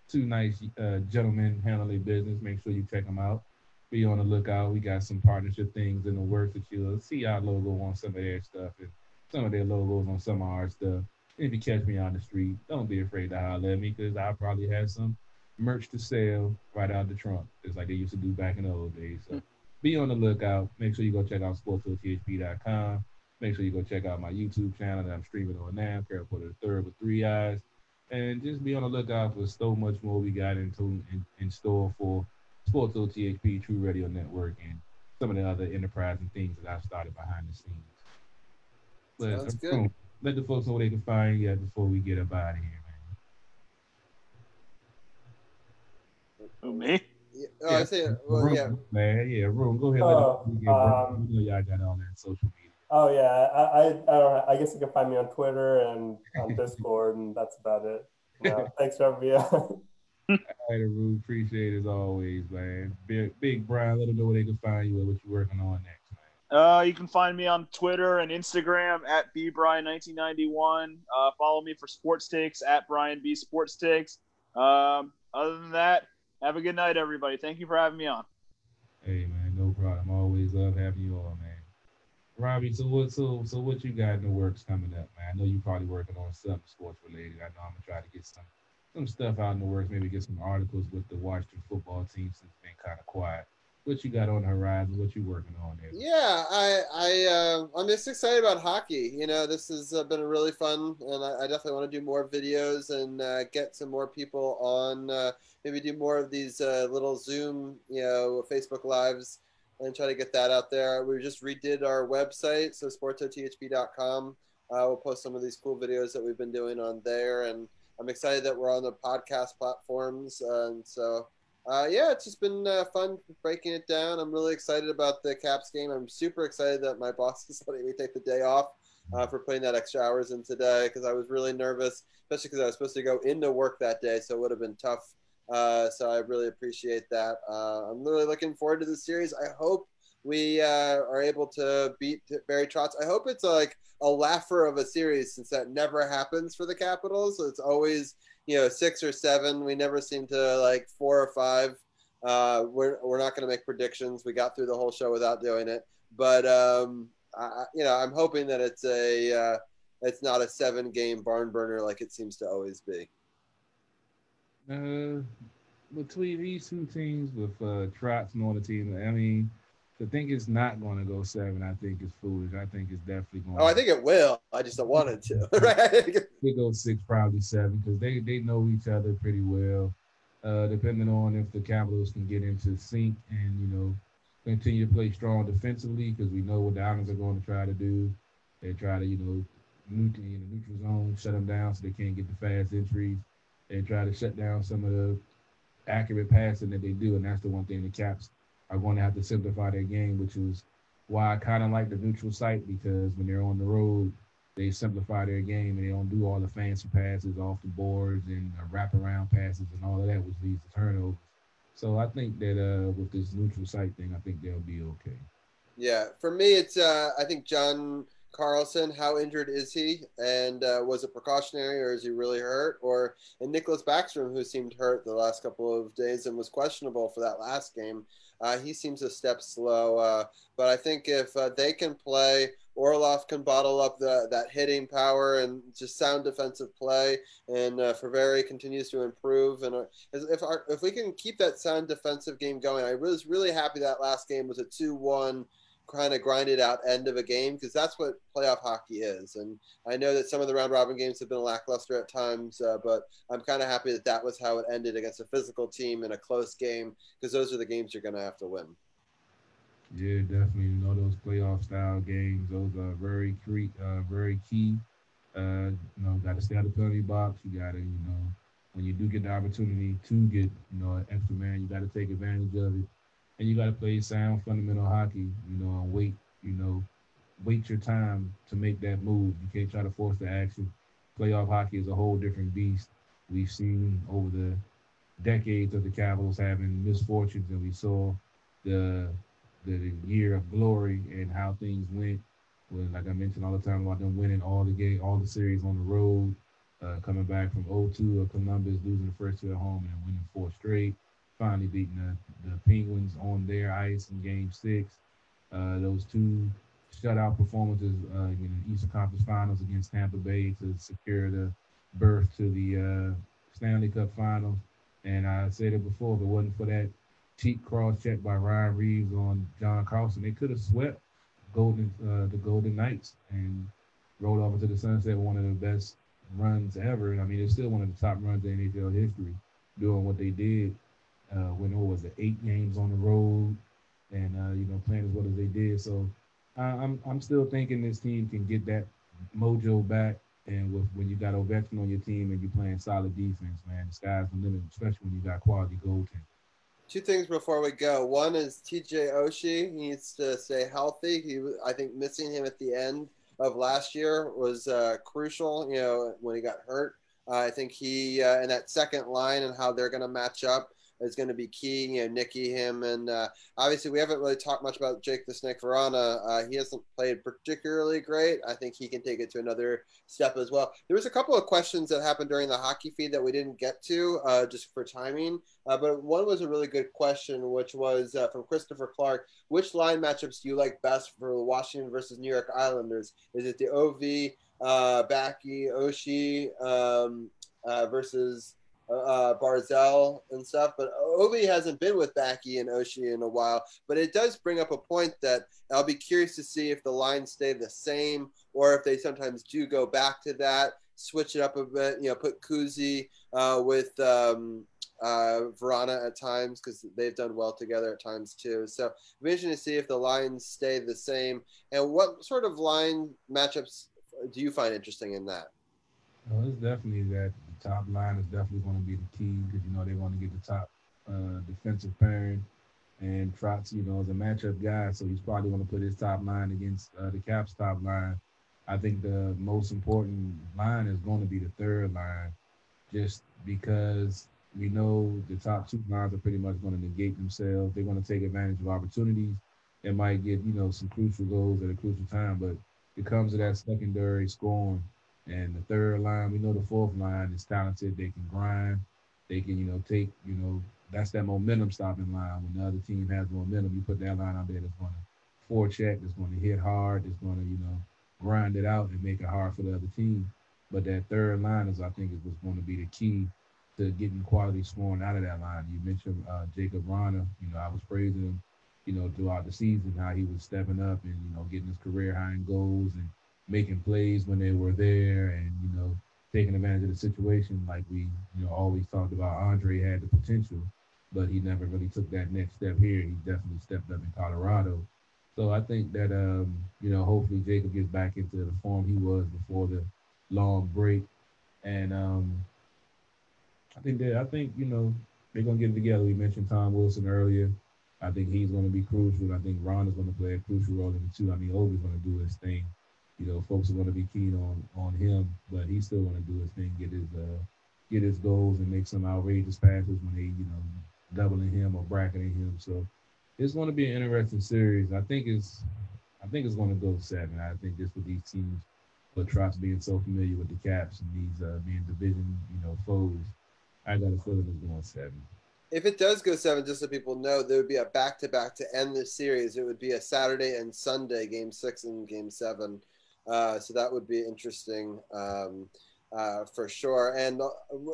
Speaker 6: Two nice uh, gentlemen handling their business. Make sure you check them out. Be on the lookout. We got some partnership things in the works that you'll see our logo on some of their stuff and some of their logos on some of our stuff. If you catch me on the street, don't be afraid to holler at me because I probably have some merch to sell right out the trunk, just like they used to do back in the old days. So be on the lookout. Make sure you go check out sportsothp.com. Make sure you go check out my YouTube channel that I'm streaming on now, Carol Porter the Third with three eyes. And just be on the lookout for so much more we got into in, in store for Sports OTHP, True Radio Network, and some of the other enterprising things that I've started behind the scenes. But
Speaker 7: Sounds good.
Speaker 6: Let the folks know where they can find you before we get up out of here,
Speaker 9: man. Who, me?
Speaker 7: Yeah, oh, yeah. I say, well,
Speaker 6: room,
Speaker 7: yeah.
Speaker 6: Man, yeah, room. Go ahead.
Speaker 12: Oh,
Speaker 6: let um, you know y'all got all that social media.
Speaker 12: Oh yeah, I, I, I don't know. I guess you can find me on Twitter and on Discord, and that's about it. Yeah, thanks for having me on.
Speaker 6: All right, Aru, appreciate it as always, man. Big, Big Brian, let them know where they can find you and what you're working on next,
Speaker 9: man. Uh, you can find me on Twitter and Instagram at bbrian1991. Uh, follow me for sports takes at Brian B Sports Takes. Um, other than that, have a good night, everybody. Thank you for having me on.
Speaker 6: Hey, man, no problem. Always love having you on, man. Robbie, so what so so what you got in the works coming up, man? I know you're probably working on something sports related. I know I'm gonna try to get some some stuff out in the works, maybe get some articles with the Washington football team since it's been kind of quiet. What you got on the horizon? What you working on there?
Speaker 7: Yeah, I I uh, I'm just excited about hockey. You know, this has uh, been really fun, and I, I definitely want to do more videos and uh, get some more people on. Uh, maybe do more of these uh, little Zoom, you know, Facebook lives and try to get that out there. We just redid our website, so sportsothp.com. Uh, we'll post some of these cool videos that we've been doing on there, and I'm excited that we're on the podcast platforms. and so, uh, yeah, it's just been uh, fun breaking it down. I'm really excited about the Caps game. I'm super excited that my boss is letting me take the day off uh, for putting that extra hours in today because I was really nervous, especially because I was supposed to go into work that day, so it would have been tough uh, so I really appreciate that. Uh, I'm really looking forward to the series. I hope we uh, are able to beat Barry Trotz. I hope it's like a laugher of a series since that never happens for the Capitals. It's always you know six or seven. We never seem to like four or five. Uh, we're we're not going to make predictions. We got through the whole show without doing it, but um, I, you know I'm hoping that it's a uh, it's not a seven game barn burner like it seems to always be.
Speaker 6: Uh, between these two teams with uh, Trotz and all the team, I mean, to think it's not going to go seven, I think is foolish. I think it's definitely going.
Speaker 7: Oh, I think it will. I just don't want it to. right?
Speaker 6: It go six, probably seven, because they they know each other pretty well. Uh, depending on if the Capitals can get into sync and you know continue to play strong defensively, because we know what the Islanders are going to try to do. They try to you know neutral in the neutral zone, shut them down so they can't get the fast entries and try to shut down some of the accurate passing that they do. And that's the one thing the Caps are going to have to simplify their game, which is why I kind of like the neutral site because when they're on the road, they simplify their game and they don't do all the fancy passes off the boards and uh, wraparound passes and all of that, which leads to turnovers. So I think that uh, with this neutral site thing, I think they'll be okay.
Speaker 7: Yeah, for me, it's uh, I think John Carlson. How injured is he? And uh, was it precautionary, or is he really hurt? Or and Nicklas Backstrom, who seemed hurt the last couple of days and was questionable for that last game. Uh, he seems a step slow, uh, but I think if uh, they can play Orlov can bottle up the, that hitting power and just sound defensive play, and uh, Fehervary continues to improve. And uh, if our, if we can keep that sound defensive game going, I was really happy that last game was a two one kind of grinded out end of a game because that's what playoff hockey is. And I know that some of the round robin games have been lackluster at times, uh, but I'm kind of happy that that was how it ended against a physical team in a close game because those are the games you're going to have to win.
Speaker 6: Yeah, definitely. You know those playoff style games; those are very key. Uh, very key. Uh, you know, got to stay out of the penalty box. You got to, you know, when you do get the opportunity to get, you know, an extra man, you got to take advantage of it, and you got to play sound, fundamental hockey. You know, and wait. You know, wait your time to make that move. You can't try to force the action. Playoff hockey is a whole different beast. We've seen over the decades of the Capitals having misfortunes, and we saw the the year of glory and how things went. When, like I mentioned all the time about them winning all the game, all the series on the road, uh, coming back from 0-2 of Columbus, losing the first two at home and winning four straight. Finally beating the, the Penguins on their ice in Game Six. Uh, those two shutout performances uh, in the Eastern Conference Finals against Tampa Bay to secure the berth to the uh, Stanley Cup Finals. And I said it before, if it wasn't for that cheap cross check by Ryan Reaves on John Carlson. They could have swept Golden uh, the Golden Knights and rolled off into the sunset one of the best runs ever. I mean, it's still one of the top runs in NHL history, doing what they did uh, when it was eight games on the road and uh, you know playing as well as they did. So I'm I'm still thinking this team can get that mojo back. And with when you got Ovechkin on your team and you're playing solid defense, man, the sky's the limit, especially when you got quality goaltending
Speaker 7: two things before we go. One is TJ Oshie he needs to stay healthy. He, I think, missing him at the end of last year was uh, crucial. You know, when he got hurt, uh, I think he uh, in that second line and how they're going to match up is going to be key. You know, Nicky, him, and uh, obviously we haven't really talked much about Jake the Snake Vrana. Uh, he hasn't played particularly great. I think he can take it to another step as well. There was a couple of questions that happened during the hockey feed that we didn't get to uh, just for timing. Uh, but one was a really good question, which was uh, from Christopher Clark. Which line matchups do you like best for Washington versus New York Islanders? Is it the OV, uh, Backy, Oshie um, uh, versus uh, Barzal and stuff. But Ovi hasn't been with Backy and Oshie in a while. But it does bring up a point that I'll be curious to see if the lines stay the same or if they sometimes do go back to that, switch it up a bit. You know, put Kuzi uh, with. Um, uh, Vrana at times because they've done well together at times too. So interesting to see if the lines stay the same and what sort of line matchups do you find interesting in that?
Speaker 6: Well, it's definitely that top line is definitely going to be the key because you know they want to get the top uh, defensive pairing, and Trotz, you know, is a matchup guy, so he's probably going to put his top line against uh, the Caps top line. I think the most important line is going to be the third line, just because we know the top two lines are pretty much going to negate themselves. They're going to take advantage of opportunities. They might get you know some crucial goals at a crucial time, but it comes to that secondary scoring and the third line, we know the fourth line is talented. They can grind. They can, you know, take, you know, that's that momentum stopping line. When the other team has momentum, you put that line out there that's going to forecheck, that's going to hit hard, that's going to, you know, grind it out and make it hard for the other team. But that third line is, I think, is what's going to be the key to getting quality scoring out of that line. You mentioned uh, Jacob Vrana. You know, I was praising him, you know, throughout the season how he was stepping up and you know getting his career high in goals and making plays when they were there and, you know, taking advantage of the situation like we, you know, always talked about. Andre had the potential, but he never really took that next step here. He definitely stepped up in Colorado. So I think that, um, you know, hopefully Jacob gets back into the form he was before the long break. And um, I think that, I think, you know, they're to get it together. We mentioned Tom Wilson earlier. I think he's to be crucial. I think Ron is going to play a crucial role in it too. I mean, Ovi's to do his thing you know, folks are going to be keen on on him, but he's still going to do his thing, get his uh, get his goals, and make some outrageous passes when they, you know, doubling him or bracketing him. So it's going to be an interesting series. I think it's I think it's going to go seven. I think just with these teams, but Trotz being so familiar with the Caps and these uh, being division, you know, foes, I got a feeling it's going seven.
Speaker 7: If it does go seven, just so people know, there would be a back to back to end the series. It would be a Saturday and Sunday, game six and game seven. Uh, so that would be interesting um, uh, for sure. And uh,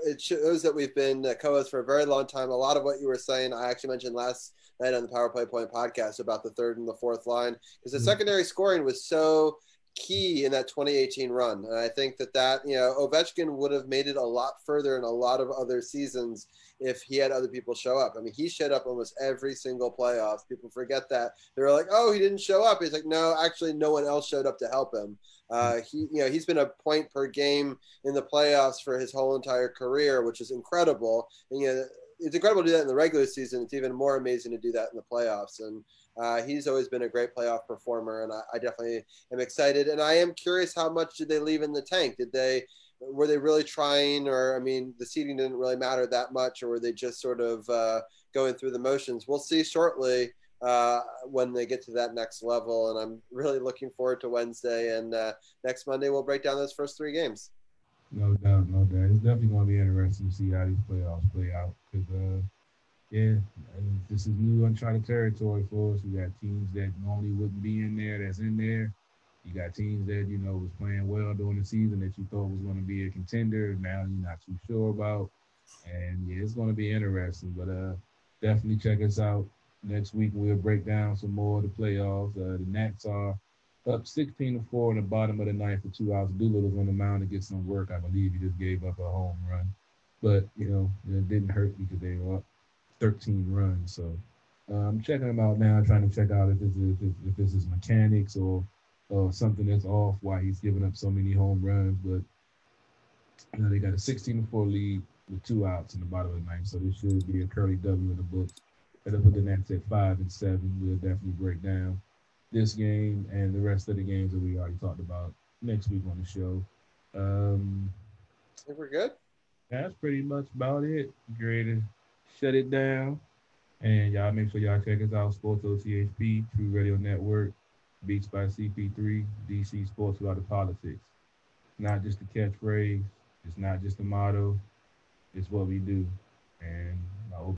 Speaker 7: it shows that we've been co hosts for a very long time. A lot of what you were saying, I actually mentioned last night on the Power Play Point podcast about the third and the fourth line because the mm-hmm. secondary scoring was so key in that 2018 run. And I think that that, you know, Ovechkin would have made it a lot further in a lot of other seasons if he had other people show up. I mean, he showed up almost every single playoff. People forget that. They were like, oh, he didn't show up. He's like, no, actually, no one else showed up to help him. Uh, he, you know, he's been a point per game in the playoffs for his whole entire career, which is incredible. And, you know, it's incredible to do that in the regular season. It's even more amazing to do that in the playoffs. And uh, he's always been a great playoff performer, and I, I, definitely am excited. And I am curious, how much did they leave in the tank? Did they were they really trying, or I mean, the seating didn't really matter that much, or were they just sort of uh, going through the motions? We'll see shortly uh, when they get to that next level, and I'm really looking forward to Wednesday and uh, next Monday. We'll break down those first three games.
Speaker 6: No doubt, no doubt. It's definitely going to be interesting to see how these playoffs play out because uh, yeah, this is new uncharted territory for us. We got teams that normally wouldn't be in there that's in there. You got teams that you know was playing well during the season that you thought was going to be a contender. Now you're not too sure about, and yeah, it's going to be interesting. But uh, definitely check us out next week. We'll break down some more of the playoffs. Uh, the Nats are up 16 to four in the bottom of the ninth for two outs. Doolittle's on the mound to get some work. I believe he just gave up a home run, but you know it didn't hurt because they were up 13 runs. So uh, I'm checking them out now, trying to check out if this is, if, if this is mechanics or uh, something that's off why he's giving up so many home runs. But you know, they got a 16 4 lead with two outs in the bottom of the ninth. So this should be a curly W in the books. And up with the Nats at five and seven, we'll definitely break down this game and the rest of the games that we already talked about next week on the show. Um,
Speaker 7: I think we're good.
Speaker 6: That's pretty much about it. Great shut it down. And y'all make sure y'all check us out, Sports OCHP, True Radio Network, Beats by CP3, DC Sports Without the Politics. Not just a catchphrase, it's not just a motto, it's what we do. And